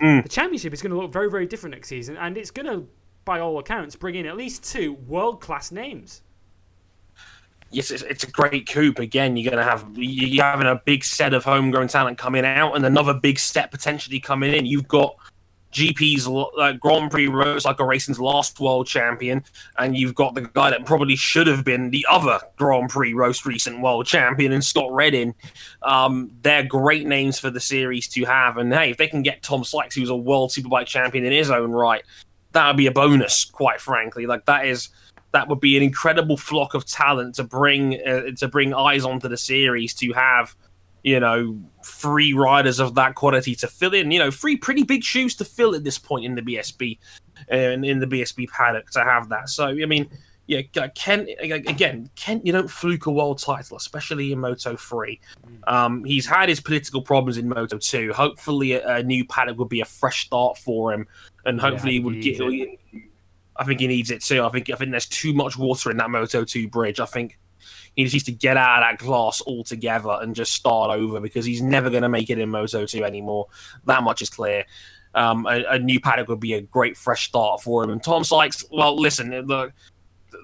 Mm. The championship is going to look very, very different next season, and it's going to, by all accounts, bring in at least two world class names. Yes, it's, it's, a great coup Again, you're going to have you're having a big set of homegrown talent coming out, and another big step potentially coming in. You've got GP's uh, Grand Prix Motorcycle Racing's last world champion, and you've got the guy that probably should have been the other Grand Prix most recent world champion, and Scott Redding. Um, they're great names for the series to have, and hey, if they can get Tom Sykes, who's a world superbike champion in his own right, that would be a bonus. Quite frankly, like that is that would be an incredible flock of talent to bring uh, to bring eyes onto the series to have you know, three riders of that quality to fill in. You know, three pretty big shoes to fill at this point in the BSB and in the BSB paddock to have that. So, I mean, yeah, Kent again. Kent, you don't fluke a world title, especially in Moto Three. Um, he's had his political problems in Moto Two. Hopefully, a, a, new paddock would be a fresh start for him, and hopefully, yeah, he would get. I think he needs it too. I think I think there's too much water in that Moto Two bridge. I think he needs to get out of that class altogether and just start over because he's never going to make it in Moto 2 anymore. That much is clear. Um, a, a, new paddock would be a great fresh start for him. And Tom Sykes, well, listen, the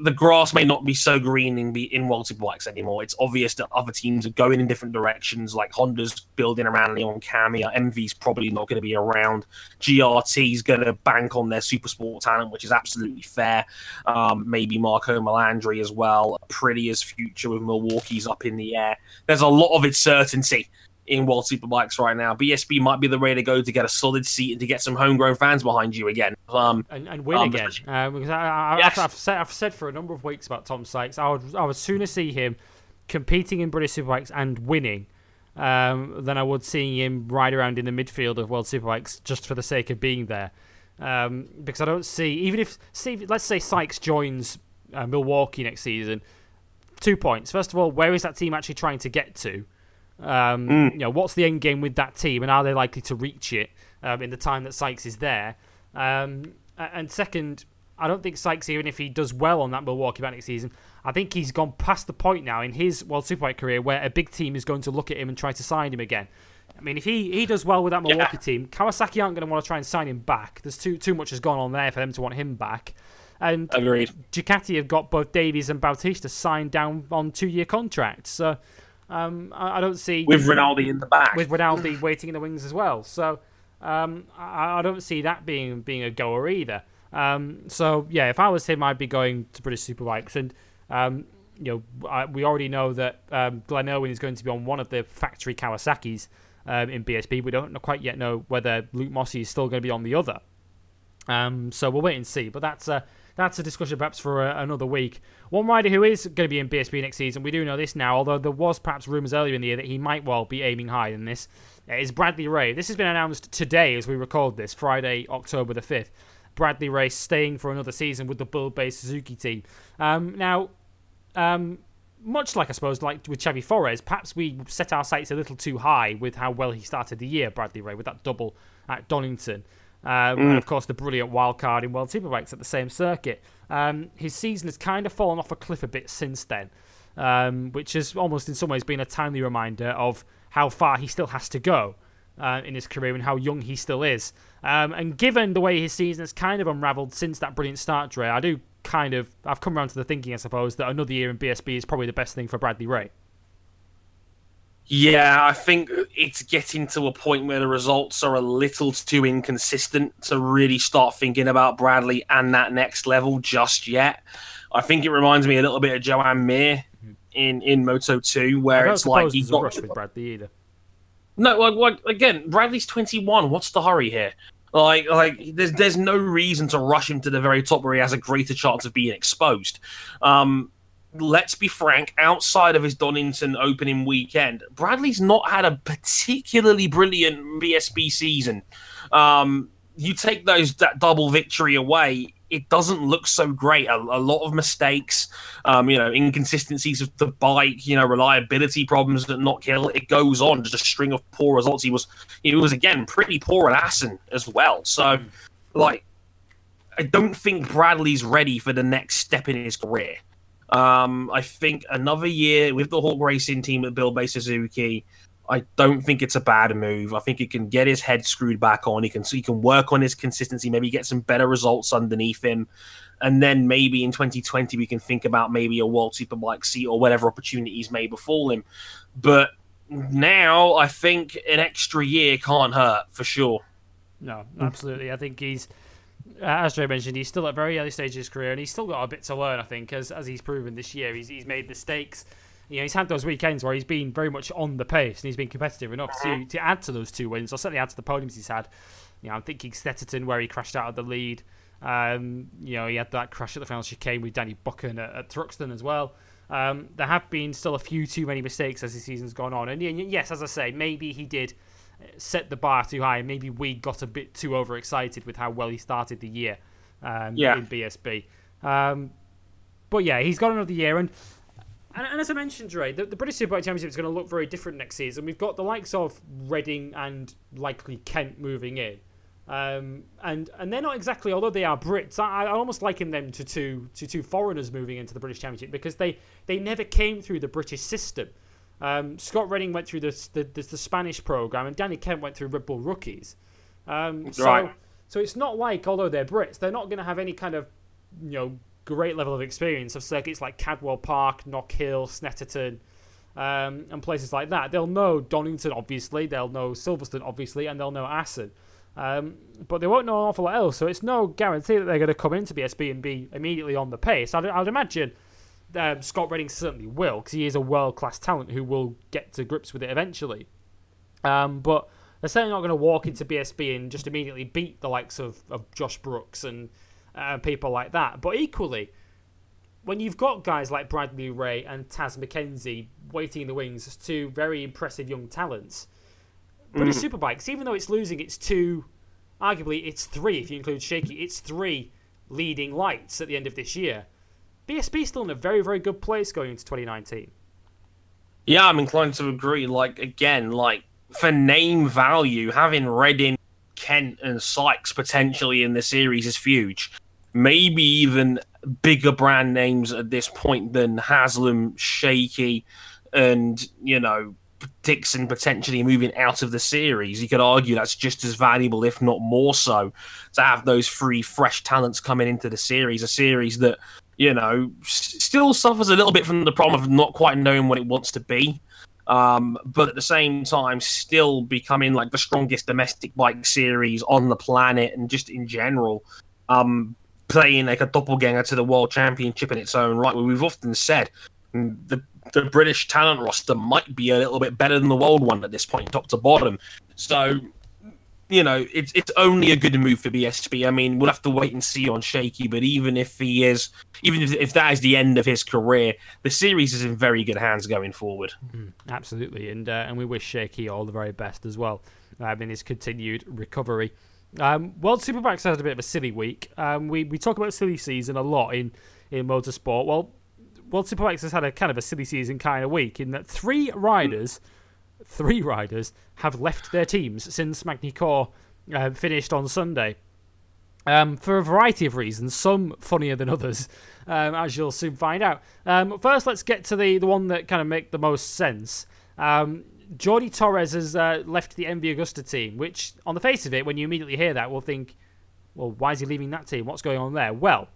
the grass may not be so green in, in World Superbikes anymore. It's obvious that other teams are going in different directions, like Honda's building around Leon Camier. MV's probably not going to be around. GRT's going to bank on their super sport talent, which is absolutely fair. Um, maybe Marco Melandri as well. Prettiest future with Milwaukee's up in the air. There's a lot of uncertainty in World Superbikes right now. BSB might be the way to go to get a solid seat and to get some homegrown fans behind you again. Um, and, and win um, again. Uh, because I, I, yes. I've, said, I've said for a number of weeks about Tom Sykes, I would, I would sooner see him competing in British Superbikes and winning um, than I would seeing him ride around in the midfield of World Superbikes just for the sake of being there. Um, because I don't see, even if, see, let's say Sykes joins uh, Milwaukee next season, two points. First of all, where is that team actually trying to get to? Um, mm. You know, what's the end game with that team, and are they likely to reach it um, in the time that Sykes is there? Um, and second, I don't think Sykes, even if he does well on that Milwaukee back next season, I think he's gone past the point now in his World Superbike career where a big team is going to look at him and try to sign him again. I mean, if he, he does well with that Milwaukee yeah. team, Kawasaki aren't going to want to try and sign him back. There's too too much has gone on there for them to want him back. And Agreed. Ducati have got both Davies and Bautista signed down on two year contracts. So um, I, I, don't see with Rinaldi in the back, with Rinaldi waiting in the wings as well. So um, I, I, don't see that being being a goer either. Um, so yeah, if I was him, I'd be going to British Superbikes, and um, you know I, we already know that um, Glenn Irwin is going to be on one of the factory Kawasaki's um, in BSB. We don't quite yet know whether Luke Mossey is still going to be on the other. so we'll wait and see. But that's uh, that's a discussion perhaps for uh, another week. One rider who is going to be in BSB next season, we do know this now, although there was perhaps rumours earlier in the year that he might well be aiming higher than this, uh, is Bradley Ray. This has been announced today as we record this, Friday, October the 5th. Bradley Ray staying for another season with the Buildbase Suzuki team. Um, now, um, much like I suppose, like with Xavi Forés, perhaps we set our sights a little too high with how well he started the year, Bradley Ray, with that double at Donington. Um, mm. And of course, the brilliant wild card in World Superbikes at the same circuit. Um, his season has kind of fallen off a cliff a bit since then, um, which has almost in some ways been a timely reminder of how far he still has to go uh, in his career and how young he still is. Um, and given the way his season has kind of unravelled since that brilliant start, Dre, I do kind of I've come around to the thinking, I suppose, that another year in BSB is probably the best thing for Bradley Ray. Yeah, I think it's getting to a point where the results are a little too inconsistent to really start thinking about Bradley and that next level just yet. I think it reminds me a little bit of Joan Mir in in Moto Two, where it's like he got rush with Bradley either. No, like, like again, Bradley's twenty one. What's the hurry here? Like, like there's there's no reason to rush him to the very top where he has a greater chance of being exposed. Um, let's be frank, outside of his Donington opening weekend, Bradley's not had a particularly brilliant BSB season. Um, you take those that double victory away, it doesn't look so great. A, a lot of mistakes, um, you know, inconsistencies of the bike, you know, reliability problems that not kill. It goes on, just a string of poor results. He was, he was again pretty poor at Assen as well. So, like, I don't think Bradley's ready for the next step in his career. Um, I think another year with the Hawk Racing team at Buildbase Suzuki, I don't think it's a bad move. I think he can get his head screwed back on. He can he can work on his consistency, maybe get some better results underneath him, and then maybe in 2020 we can think about maybe a World Superbike seat or whatever opportunities may befall him. But now I think an extra year can't hurt for sure. No, absolutely. I think he's as Joe mentioned, he's still at very early stage of his career, and he's still got a bit to learn. I think, as as he's proven this year, he's he's made mistakes. You know, he's had those weekends where he's been very much on the pace and he's been competitive enough to to add to those two wins, or certainly add to the podiums he's had. You know, I'm thinking Snetterton where he crashed out of the lead. Um, you know, he had that crash at the final chicane with Danny Buchan at, at Thruxton as well. Um, there have been still a few too many mistakes as the season's gone on, and yes, as I say, maybe he did set the bar too high. Maybe we got a bit too overexcited with how well he started the year um, yeah. in BSB. Um, but yeah, he's got another year, and and, and as I mentioned, Dre, the, the British Superbike Championship is going to look very different next season. We've got the likes of Redding and likely Kent moving in. Um, and and they're not exactly, although they are Brits, I, I almost liken them to two to two foreigners moving into the British Championship because they, they never came through the British system. Um, Scott Redding went through the, the, the Spanish program, and Danny Kent went through Red Bull Rookies. Um, so, right. so it's not like, although they're Brits, they're not going to have any kind of, you know, great level of experience of circuits like Cadwell Park, Knockhill, Snetterton, um, and places like that. They'll know Donington, obviously. They'll know Silverstone, obviously, and they'll know Assen. Um, but they won't know an awful lot else, so it's no guarantee that they're going to come into BSB and be immediately on the pace. I'd, I'd imagine um, Scott Redding certainly will, because he is a world class talent who will get to grips with it eventually. Um, but they're certainly not going to walk into BSB and just immediately beat the likes of, of Josh Brooks and uh, people like that. But equally, when you've got guys like Bradley Ray and Taz Mackenzie waiting in the wings as two very impressive young talents, British mm. Superbikes, even though it's losing its two, arguably it's three if you include Shakey, it's three leading lights at the end of this year BSB still in a very, very good place going into 2019. Yeah, I'm inclined to agree. Like, again, like, for name value, having Redding, Kent, and Sykes potentially in the series is huge. Maybe even bigger brand names at this point than Haslam, Shakey, and, you know, Dixon potentially moving out of the series. You could argue that's just as valuable, if not more so, to have those three fresh talents coming into the series. A series that you know, still suffers a little bit from the problem of not quite knowing what it wants to be. Um, but at the same time, still becoming like the strongest domestic bike series on the planet and just in general, um, playing like a doppelganger to the world championship in its own right. Where we've often said mm, the the British talent roster might be a little bit better than the world one at this point, top to bottom. So you know, it's it's only a good move for BSB. I mean, we'll have to wait and see on Shakey, but even if he is, even if, if that is the end of his career, the series is in very good hands going forward. Mm, absolutely, and uh, and we wish Shakey all the very best as well um, in his continued recovery. Um, World Superbikes has had a bit of a silly week. Um, we we talk about silly season a lot in in motorsport. Well, World Superbikes has had a kind of a silly season kind of week in that three riders. Mm three riders have left their teams since Magny-Cours uh, finished on Sunday. Um, for a variety of reasons, some funnier than others, um, as you'll soon find out. Um, first, let's get to the, the one that kind of make the most sense. Um, Jordi Torres has uh, left the MV Agusta team, which, on the face of it, when you immediately hear that, will think, well, why is he leaving that team? What's going on there? Well,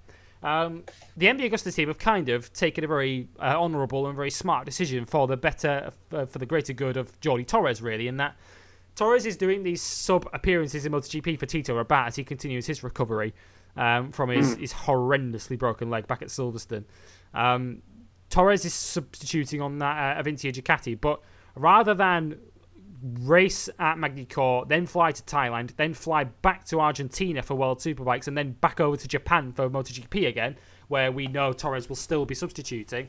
um, the MV Agusta team have kind of taken a very uh, honourable and very smart decision for the better, uh, for the greater good of Jordi Torres, really, in that Torres is doing these sub appearances in MotoGP for Tito Rabat as he continues his recovery um, from his, mm. his horrendously broken leg back at Silverstone. Um, Torres is substituting on that uh, Avintia Ducati, but rather than race at Magny-Cours, then fly to Thailand, then fly back to Argentina for World Superbikes, and then back over to Japan for MotoGP again, where we know Torres will still be substituting.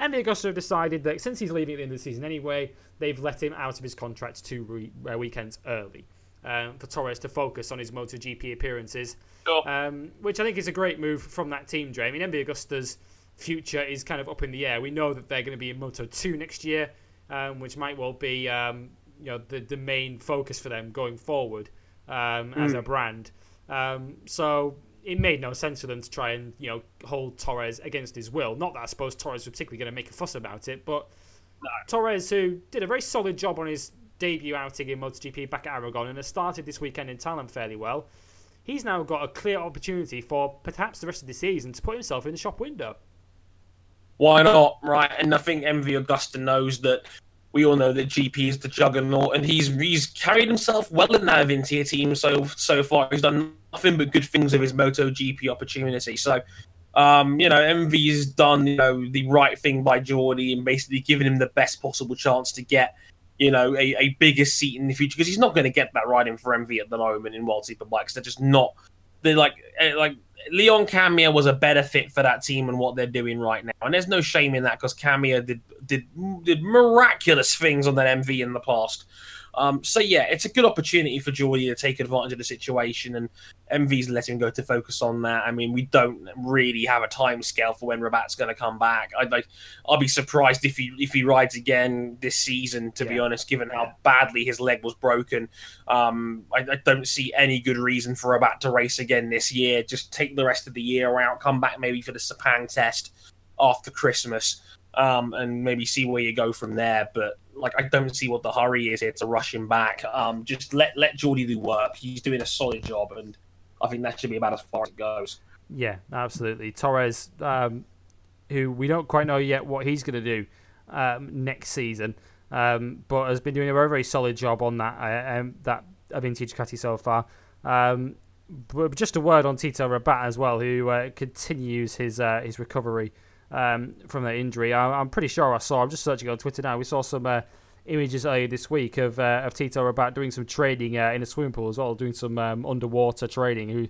MV Agusta have decided that since he's leaving at the end of the season anyway, they've let him out of his contract two re- uh, weekends early um, for Torres to focus on his MotoGP appearances, um, which I think is a great move from that team, Dre. I mean, MV Agusta's future is kind of up in the air. We know that they're going to be in Moto 2 next year, um, which might well be um, you know the, the main focus for them going forward um, as a brand. Um, so it made no sense for them to try and you know hold Torres against his will. Not that I suppose Torres was particularly going to make a fuss about it, but Torres, who did a very solid job on his debut outing in MotoGP back at Aragon and has started this weekend in Thailand fairly well, he's now got a clear opportunity for perhaps the rest of the season to put himself in the shop window. Why not? Right. And I think MV Agusta knows that we all know that GP is the juggernaut, and he's he's carried himself well in that Avintia team so so far. He's done nothing but good things with his Moto GP opportunity. So, um, you know, MV's done you know the right thing by Jordi and basically giving him the best possible chance to get you know a, a bigger seat in the future because he's not going to get that riding for MV at the moment in World Superbikes. They're just not. They're like eh, like Leon Camier was a better fit for that team and what they're doing right now, and there's no shame in that because Camia did did did miraculous things on that MV in the past. Um, so yeah, it's a good opportunity for Jordi to take advantage of the situation, and MV's letting him go to focus on that. I mean, we don't really have a time scale for when Rabat's going to come back. I'd like, I'll be surprised if he if he rides again this season. To be honest, given Yeah. how badly his leg was broken, um, I, I don't see any good reason for Rabat to race again this year. Just take the rest of the year out, come back maybe for the Sepang test after Christmas, um, and maybe see where you go from there. But like, I don't see what the hurry is here to rush him back. Um, just let let Jordi do work. He's doing a solid job, and I think that should be about as far as it goes. Yeah, absolutely. Torres, um, who we don't quite know yet what he's going to do um, next season, um, but has been doing a very, very solid job on that uh, um, that Avintia Ducati so far. Um, but just a word on Tito Rabat as well, who uh, continues his uh, his recovery um, from that injury. I, I'm pretty sure I saw. I'm just searching on Twitter now. We saw some uh, images earlier this week of uh, of Tito Rabat doing some training uh, in a swimming pool as well, doing some um, underwater training. Who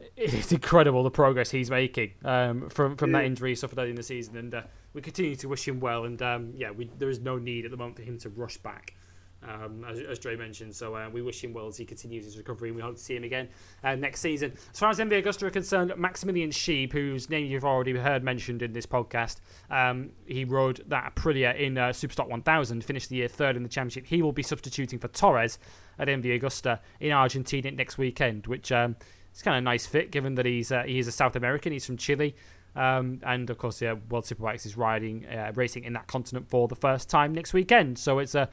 it's incredible the progress he's making um, from from that injury he suffered early in the season, and uh, we continue to wish him well. And um, yeah, we, there is no need at the moment for him to rush back, um, as, as Dre mentioned. So uh, we wish him well as he continues his recovery, and we hope to see him again uh, next season. As far as MV Agusta are concerned, Maximilian Scheib, whose name you've already heard mentioned in this podcast, um, he rode that Aprilia in uh, Superstock 1000, finished the year third in the championship. He will be substituting for Torres at MV Agusta in Argentina next weekend, which um, is kind of a nice fit given that he's uh, he is a South American. He's from Chile. Um, and of course, yeah, World Superbikes is riding, uh, racing in that continent for the first time next weekend. So it's a,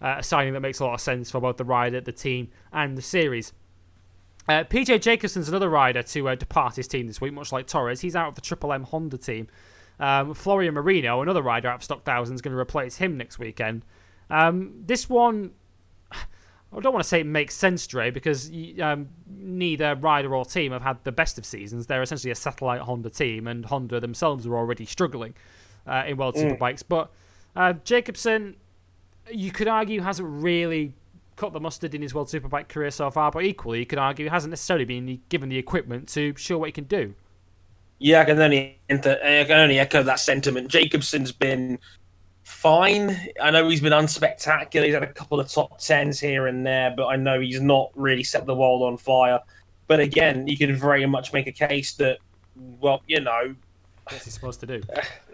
a signing that makes a lot of sense for both the rider, the team, and the series. Uh, PJ Jacobsen's another rider to uh, depart his team this week, much like Torres. He's out of the Triple M Honda team. Um, Florian Marino, another rider out of Stock Thousand, is going to replace him next weekend. Um, this one, I don't want to say it makes sense, Dre, because um, neither rider or team have had the best of seasons. They're essentially a satellite Honda team, and Honda themselves are already struggling uh, in World Superbikes. But uh, Jacobson, you could argue, hasn't really cut the mustard in his World Superbike career so far, but equally, you could argue he hasn't necessarily been given the equipment to show what he can do. Yeah, I can only enter, I can only echo that sentiment. Jacobsen's been fine. I know he's been unspectacular. He's had a couple of top tens here and there, but I know he's not really set the world on fire. But again, you can very much make a case that, well, you know, What's he supposed to do?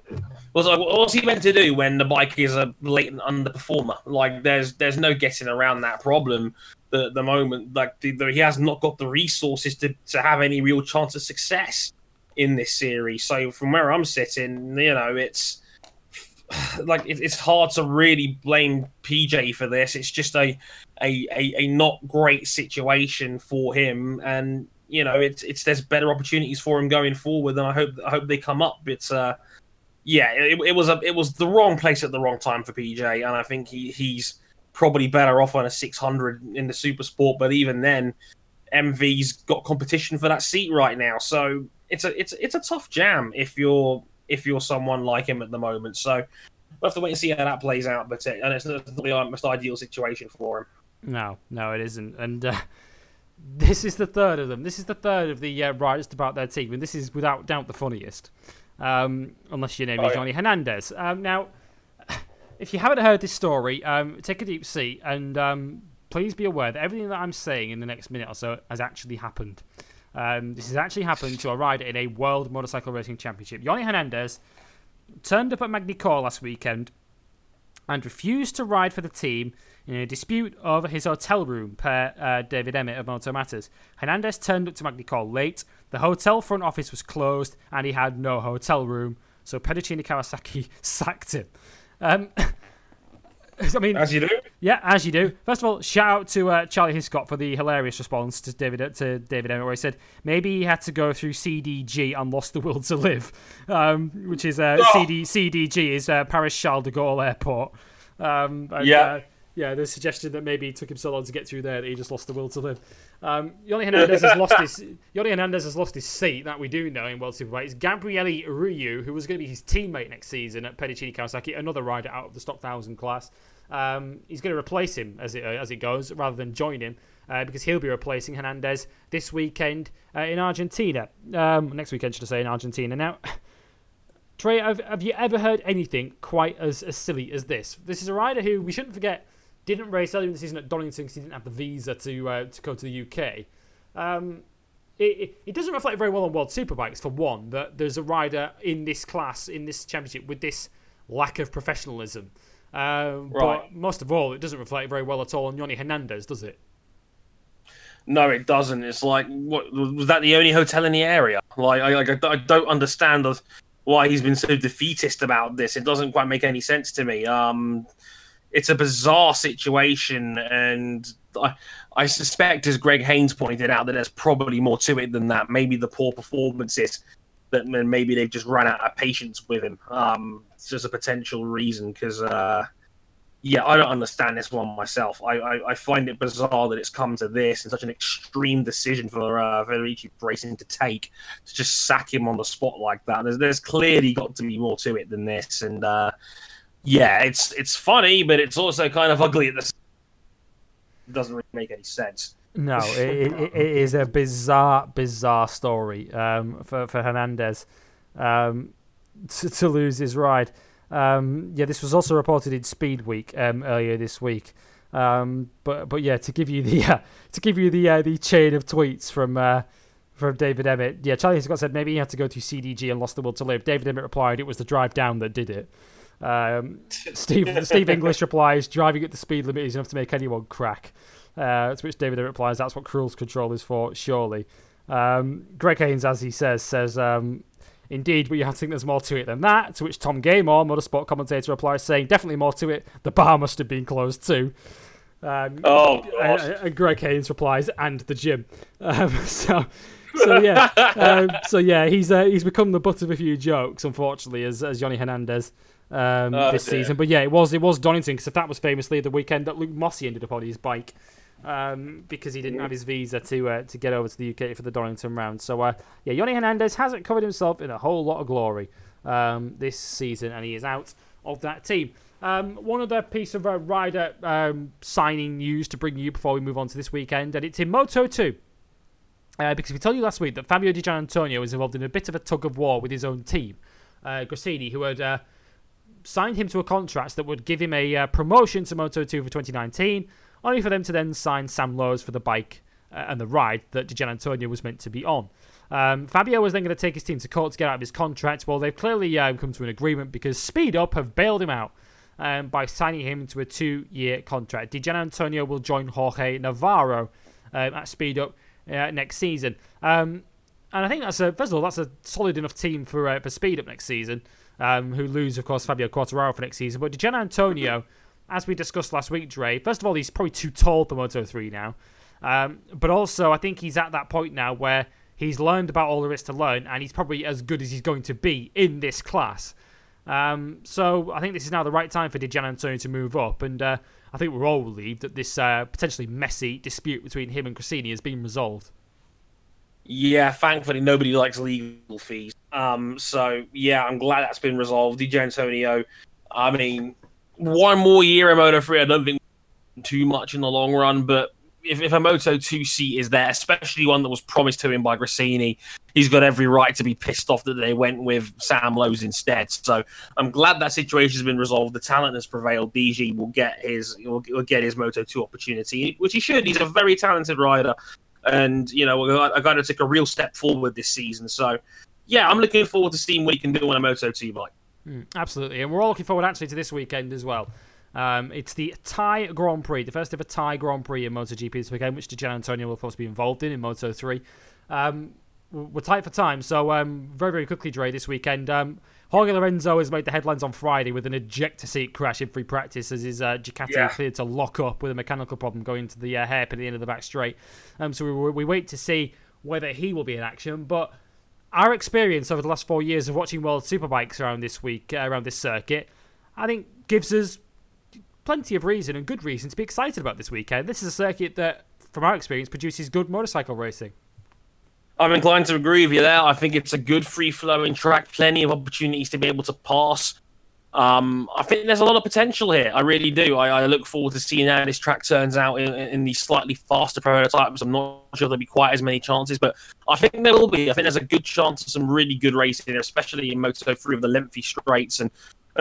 what's, what's he meant to do when the bike is a blatant underperformer? Like, there's there's no getting around that problem at the moment. Like, the, the, he has not got the resources to, to have any real chance of success in this series. So, from where I'm sitting, you know, it's like it, it's hard to really blame PJ for this. It's just a a, a, a not great situation for him, and you know, it's it's there's better opportunities for him going forward, and I hope I hope they come up. It's uh, yeah, it, it was a it was the wrong place at the wrong time for PJ, and I think he he's probably better off on a 600 in the Super Sport. But even then, MV's got competition for that seat right now, so it's a it's it's a tough jam if you're if you're someone like him at the moment. So we'll have to wait and see how that plays out. But it, and it's not the most ideal situation for him. No, no, it isn't. And uh, this is the third of them. This is the third of the uh, riders about their team, and this is without doubt the funniest. Um, unless your name Oh, is yeah. Johnny Hernandez. Um, now, if you haven't heard this story, um, take a deep seat and um, please be aware that everything that I'm saying in the next minute or so has actually happened. Um, this has actually happened to a rider in a World Motorcycle Racing Championship. Johnny Hernandez turned up at Magny-Cours last weekend and refused to ride for the team in a dispute over his hotel room, per uh, David Emmett of Moto Matters. Hernandez turned up to Magny-Cours late. The hotel front office was closed, and he had no hotel room. So Pedercini Kawasaki sacked him. Um, I mean, As you do. yeah, as you do. First of all, shout out to uh, Charlie Hiscott for the hilarious response to David to David Emmett, where he said maybe he had to go through CDG and lost the will to live, um, which is uh, CD CDG is uh, Paris Charles de Gaulle Airport. Um, and, Yeah. uh, yeah. The suggestion that maybe it took him so long to get through there that he just lost the will to live. Um, Yonny Hernandez has lost his Yonny Hernandez has lost his seat that we do know in World Superbike. It's Gabriele Ruiu, who was going to be his teammate next season at Pedercini Kawasaki, another rider out of the stock thousand class. Um, he's going to replace him as it uh, as it goes, rather than join him, uh, because he'll be replacing Hernandez this weekend uh, in Argentina. Um, next weekend, should I say, in Argentina. Now, Dre, have, have you ever heard anything quite as, as silly as this? This is a rider who we shouldn't forget didn't race earlier in the season at Donington because he didn't have the visa to uh, to go to the UK. Um, it, it, it doesn't reflect very well on World Superbikes for one that there's a rider in this class in this championship with this lack of professionalism. Um, But Right. most of all, it doesn't reflect very well at all on Yonny Hernandez, does it? No, it doesn't. It's like, what was that the only hotel in the area? Like, I, like, I don't understand the- why he's been so defeatist about this. It doesn't quite make any sense to me. Um, it's a bizarre situation, and I, I suspect, as Greg Haynes pointed out, that there's probably more to it than that. Maybe the poor performances that maybe they've just run out of patience with him. Um, it's just a potential reason because. Uh, yeah, I don't understand this one myself. I, I, I find it bizarre that it's come to this and such an extreme decision for uh, Pedercini Racing to take to just sack him on the spot like that. There's, there's clearly got to be more to it than this, and uh, yeah, it's it's funny, but it's also kind of ugly at the. It doesn't really make any sense. No, it, it, it is a bizarre, bizarre story um, for for Hernandez um, to, to lose his ride. Um, yeah, this was also reported in Speed Week um, earlier this week. Um, but but yeah, to give you the uh, to give you the uh, the chain of tweets from uh, from David Emmett. Yeah, Charlie Scott said maybe he had to go to CDG and lost the will to live. David Emmett replied it was the drive down that did it. Um, Steve Steve English replies driving at the speed limit is enough to make anyone crack. Uh, to which David Emmett replies that's what cruise control is for, surely. Um, Greg Haynes, as he says, says um, Indeed, but you have to think there's more to it than that. To which Tom Gaymor, motorsport commentator, replies saying, "Definitely more to it. The bar must have been closed too." Um, Oh, and, and Greg Haynes replies, "And the gym." Um, so, so yeah, um, so yeah, he's uh, he's become the butt of a few jokes, unfortunately, as as Johnny Hernandez um, Oh, this dear. season. But yeah, it was it was Donington because that was famously the weekend that Luke Mossey ended up on his bike um, because he didn't have his visa to uh, to get over to the UK for the Donington round. So uh, yeah, Yonny Hernandez hasn't covered himself in a whole lot of glory um, this season, and he is out of that team. Um, one other piece of uh, rider um, signing news to bring you before we move on to this weekend, and it's in Moto 2. Uh, because we told you last week that Fabio Di Gianantonio was involved in a bit of a tug of war with his own team, uh, Gresini, who had uh, signed him to a contract that would give him a uh, promotion to Moto 2 for 2019, only for them to then sign Sam Lowes for the bike uh, and the ride that Di Gianantonio was meant to be on. Um, Fabio was then going to take his team to court to get out of his contract. Well, they've clearly um, come to an agreement because Speed Up have bailed him out um, by signing him to a two year contract. Di Gianantonio will join Jorge Navarro um, at Speed Up uh, next season. Um, and I think that's a first of all that's a solid enough team for uh, for Speed Up next season. Um, who lose of course Fabio Quartararo for next season, but Di Gianantonio, as we discussed last week, Dre. First of all, he's probably too tall for Moto three now, um, but also I think he's at that point now where he's learned about all there is to learn, and he's probably as good as he's going to be in this class. Um, so I think this is now the right time for Di Gianantonio to move up, and uh, I think we're all relieved that this uh, potentially messy dispute between him and Gresini has been resolved. Yeah, thankfully nobody likes legal fees. Um, so yeah, I'm glad that's been resolved. Di Gianantonio, I mean, one more year in Moto 3, I don't think too much in the long run, but if, if a Moto 2 seat is there, especially one that was promised to him by Gresini, he's got every right to be pissed off that they went with Sam Lowes instead. So I'm glad that situation has been resolved. The talent has prevailed. DG will get his will, will get his Moto 2 opportunity, which he should. He's a very talented rider. And, you know, I got to take a real step forward this season. So, yeah, I'm looking forward to seeing what he can do on a Moto 2 bike. Mm, absolutely. And we're all looking forward, actually, to this weekend as well. Um, it's the Thai Grand Prix, the first ever Thai Grand Prix in MotoGP this weekend, which Di Gianantonio will, of course, be involved in in Moto 3. Um, we're tight for time, so um, very, very quickly, Dre, this weekend. Jorge Lorenzo has made the headlines on Friday with an ejector seat crash in free practice as his uh, Ducati yeah. cleared to lock up with a mechanical problem going to the uh, hairpin at the end of the back straight. Um, so we, we wait to see whether he will be in action, but our experience over the last four years of watching World Superbikes around this week, uh, around this circuit, I think gives us plenty of reason and good reason to be excited about this weekend. This is a circuit that, from our experience, produces good motorcycle racing. I'm inclined to agree with you there. I think it's a good free flowing track, plenty of opportunities to be able to pass. Um, I think there's a lot of potential here. I really do. I, I look forward to seeing how this track turns out in, in these slightly faster prototypes. I'm not sure there'll be quite as many chances, but I think there will be. I think there's a good chance of some really good racing, especially in Moto 3 with the lengthy straights and,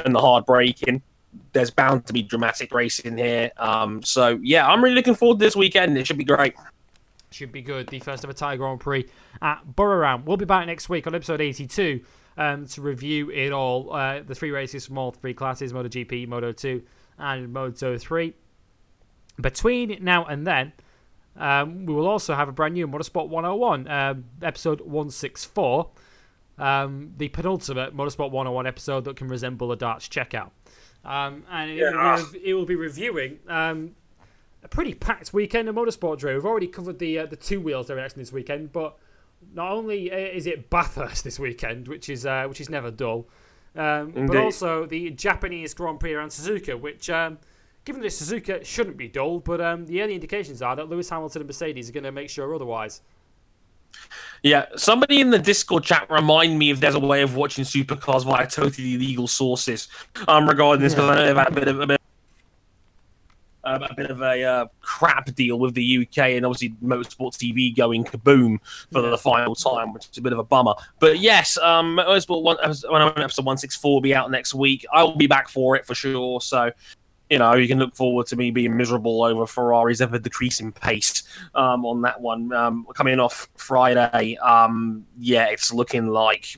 and the hard braking there's bound to be dramatic racing here. Um, so yeah, I'm really looking forward to this weekend. It should be great. Should be good. The first ever Thai Grand Prix at Buriram. We'll be back next week on episode 82 um, to review it all. Uh, the three races from all three classes: MotoGP, Moto 2, and Moto 3. Between now and then, um, we will also have a brand new Motorsport 101 uh, episode 164. Um, the penultimate Motorsport 101 episode that can resemble a darts checkout. Um, and it, yeah. it, will be reviewing um, a pretty packed weekend of motorsport. Drew, we've already covered the uh, the two wheels direction this weekend, but not only uh, is it Bathurst this weekend, which is uh, which is never dull, um, but also the Japanese Grand Prix around Suzuka, which. Um, given that Suzuka shouldn't be dull, but um, the early indications are that Lewis Hamilton and Mercedes are going to make sure otherwise. Yeah, somebody in the Discord chat remind me if there's a way of watching supercars via totally legal sources um, regarding this because I know they've had a bit of a bit, uh, a bit of a uh, crap deal with the UK and obviously Motorsport TV going kaboom for the final time, which is a bit of a bummer. But yes, um, Motorsport one, when I'm episode one six four will be out next week. I will be back for it for sure. So you know, you can look forward to me being miserable over Ferrari's ever decreasing pace um, on that one. Um, coming off Friday, um, yeah, it's looking like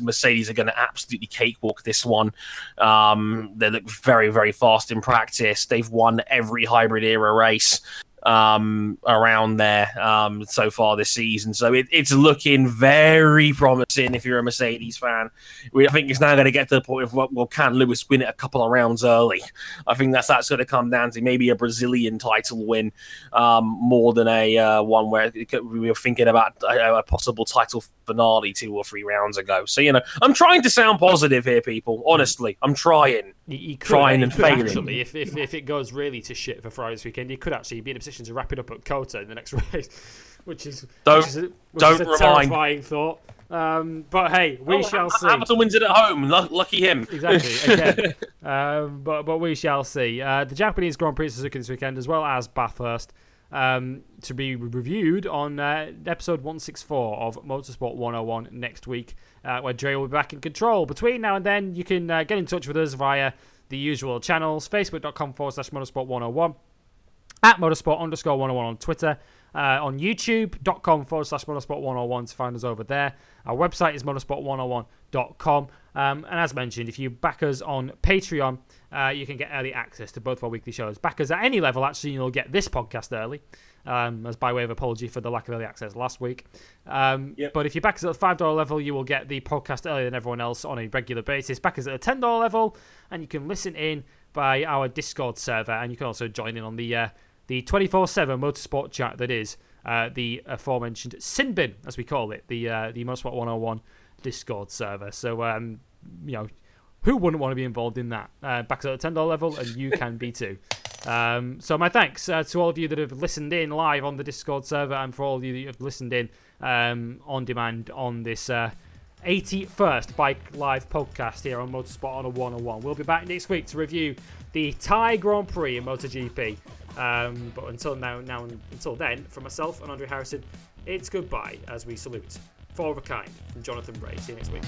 Mercedes are going to absolutely cakewalk this one. Um, they look very, very fast in practice. They've won every hybrid era race um, around there um, so far this season. So it, it's looking very promising if you're a Mercedes fan. We, I think it's now going to get to the point of, well, can Lewis win it a couple of rounds early? I think that's that's going to come down to maybe a Brazilian title win um, more than a uh, one where we were thinking about a, a, possible title finale two or three rounds ago. So, you know, I'm trying to sound positive here, people. Honestly, I'm trying. He, could, trying and failing. Actually, if, if, if it goes really to shit for Friday's weekend, he could actually be in a position to wrap it up at COTA in the next race, which is don't which is a, which don't is a remind. terrifying thought. Um, but hey, we oh, shall see. Hamilton wins it at home. lucky him. Exactly. Again. um, but but we shall see. Uh, the Japanese Grand Prix Suzuka this weekend, as well as Bathurst, um, to be reviewed on uh, episode 164 of Motorsport 101 next week, uh, where Dre will be back in control. Between now and then, you can uh, get in touch with us via the usual channels facebook.com forward slash motorsport 101, at motorsport underscore 101 on Twitter. Uh, on youtube.com forward slash motorsport 101 to find us over there. Our website is motorsport101.com. Um, and as mentioned, if you back us on Patreon, uh, you can get early access to both of our weekly shows. Back us at any level, actually, you'll get this podcast early, um, as by way of apology for the lack of early access last week. Um, yep. But if you back us at the $5 level, you will get the podcast earlier than everyone else on a regular basis. Back us at the $10 level, and you can listen in by our Discord server, and you can also join in on the uh, the 24 7 motorsport chat that is uh, the aforementioned Sinbin, as we call it, the uh, the Motorsport 101 Discord server. So, um, you know, who wouldn't want to be involved in that? Uh, back at the $10 level, and you can be too. Um, so my thanks uh, to all of you that have listened in live on the Discord server, and for all of you that have listened in um, on demand on this uh, 81st Bike Live podcast here on Motorsport on a 101. We'll be back next week to review the Thai Grand Prix in MotoGP. Um, but until now, now until then, from myself and Andre Harrison, it's goodbye as we salute four of a kind from Jonathan Rea. See you next week.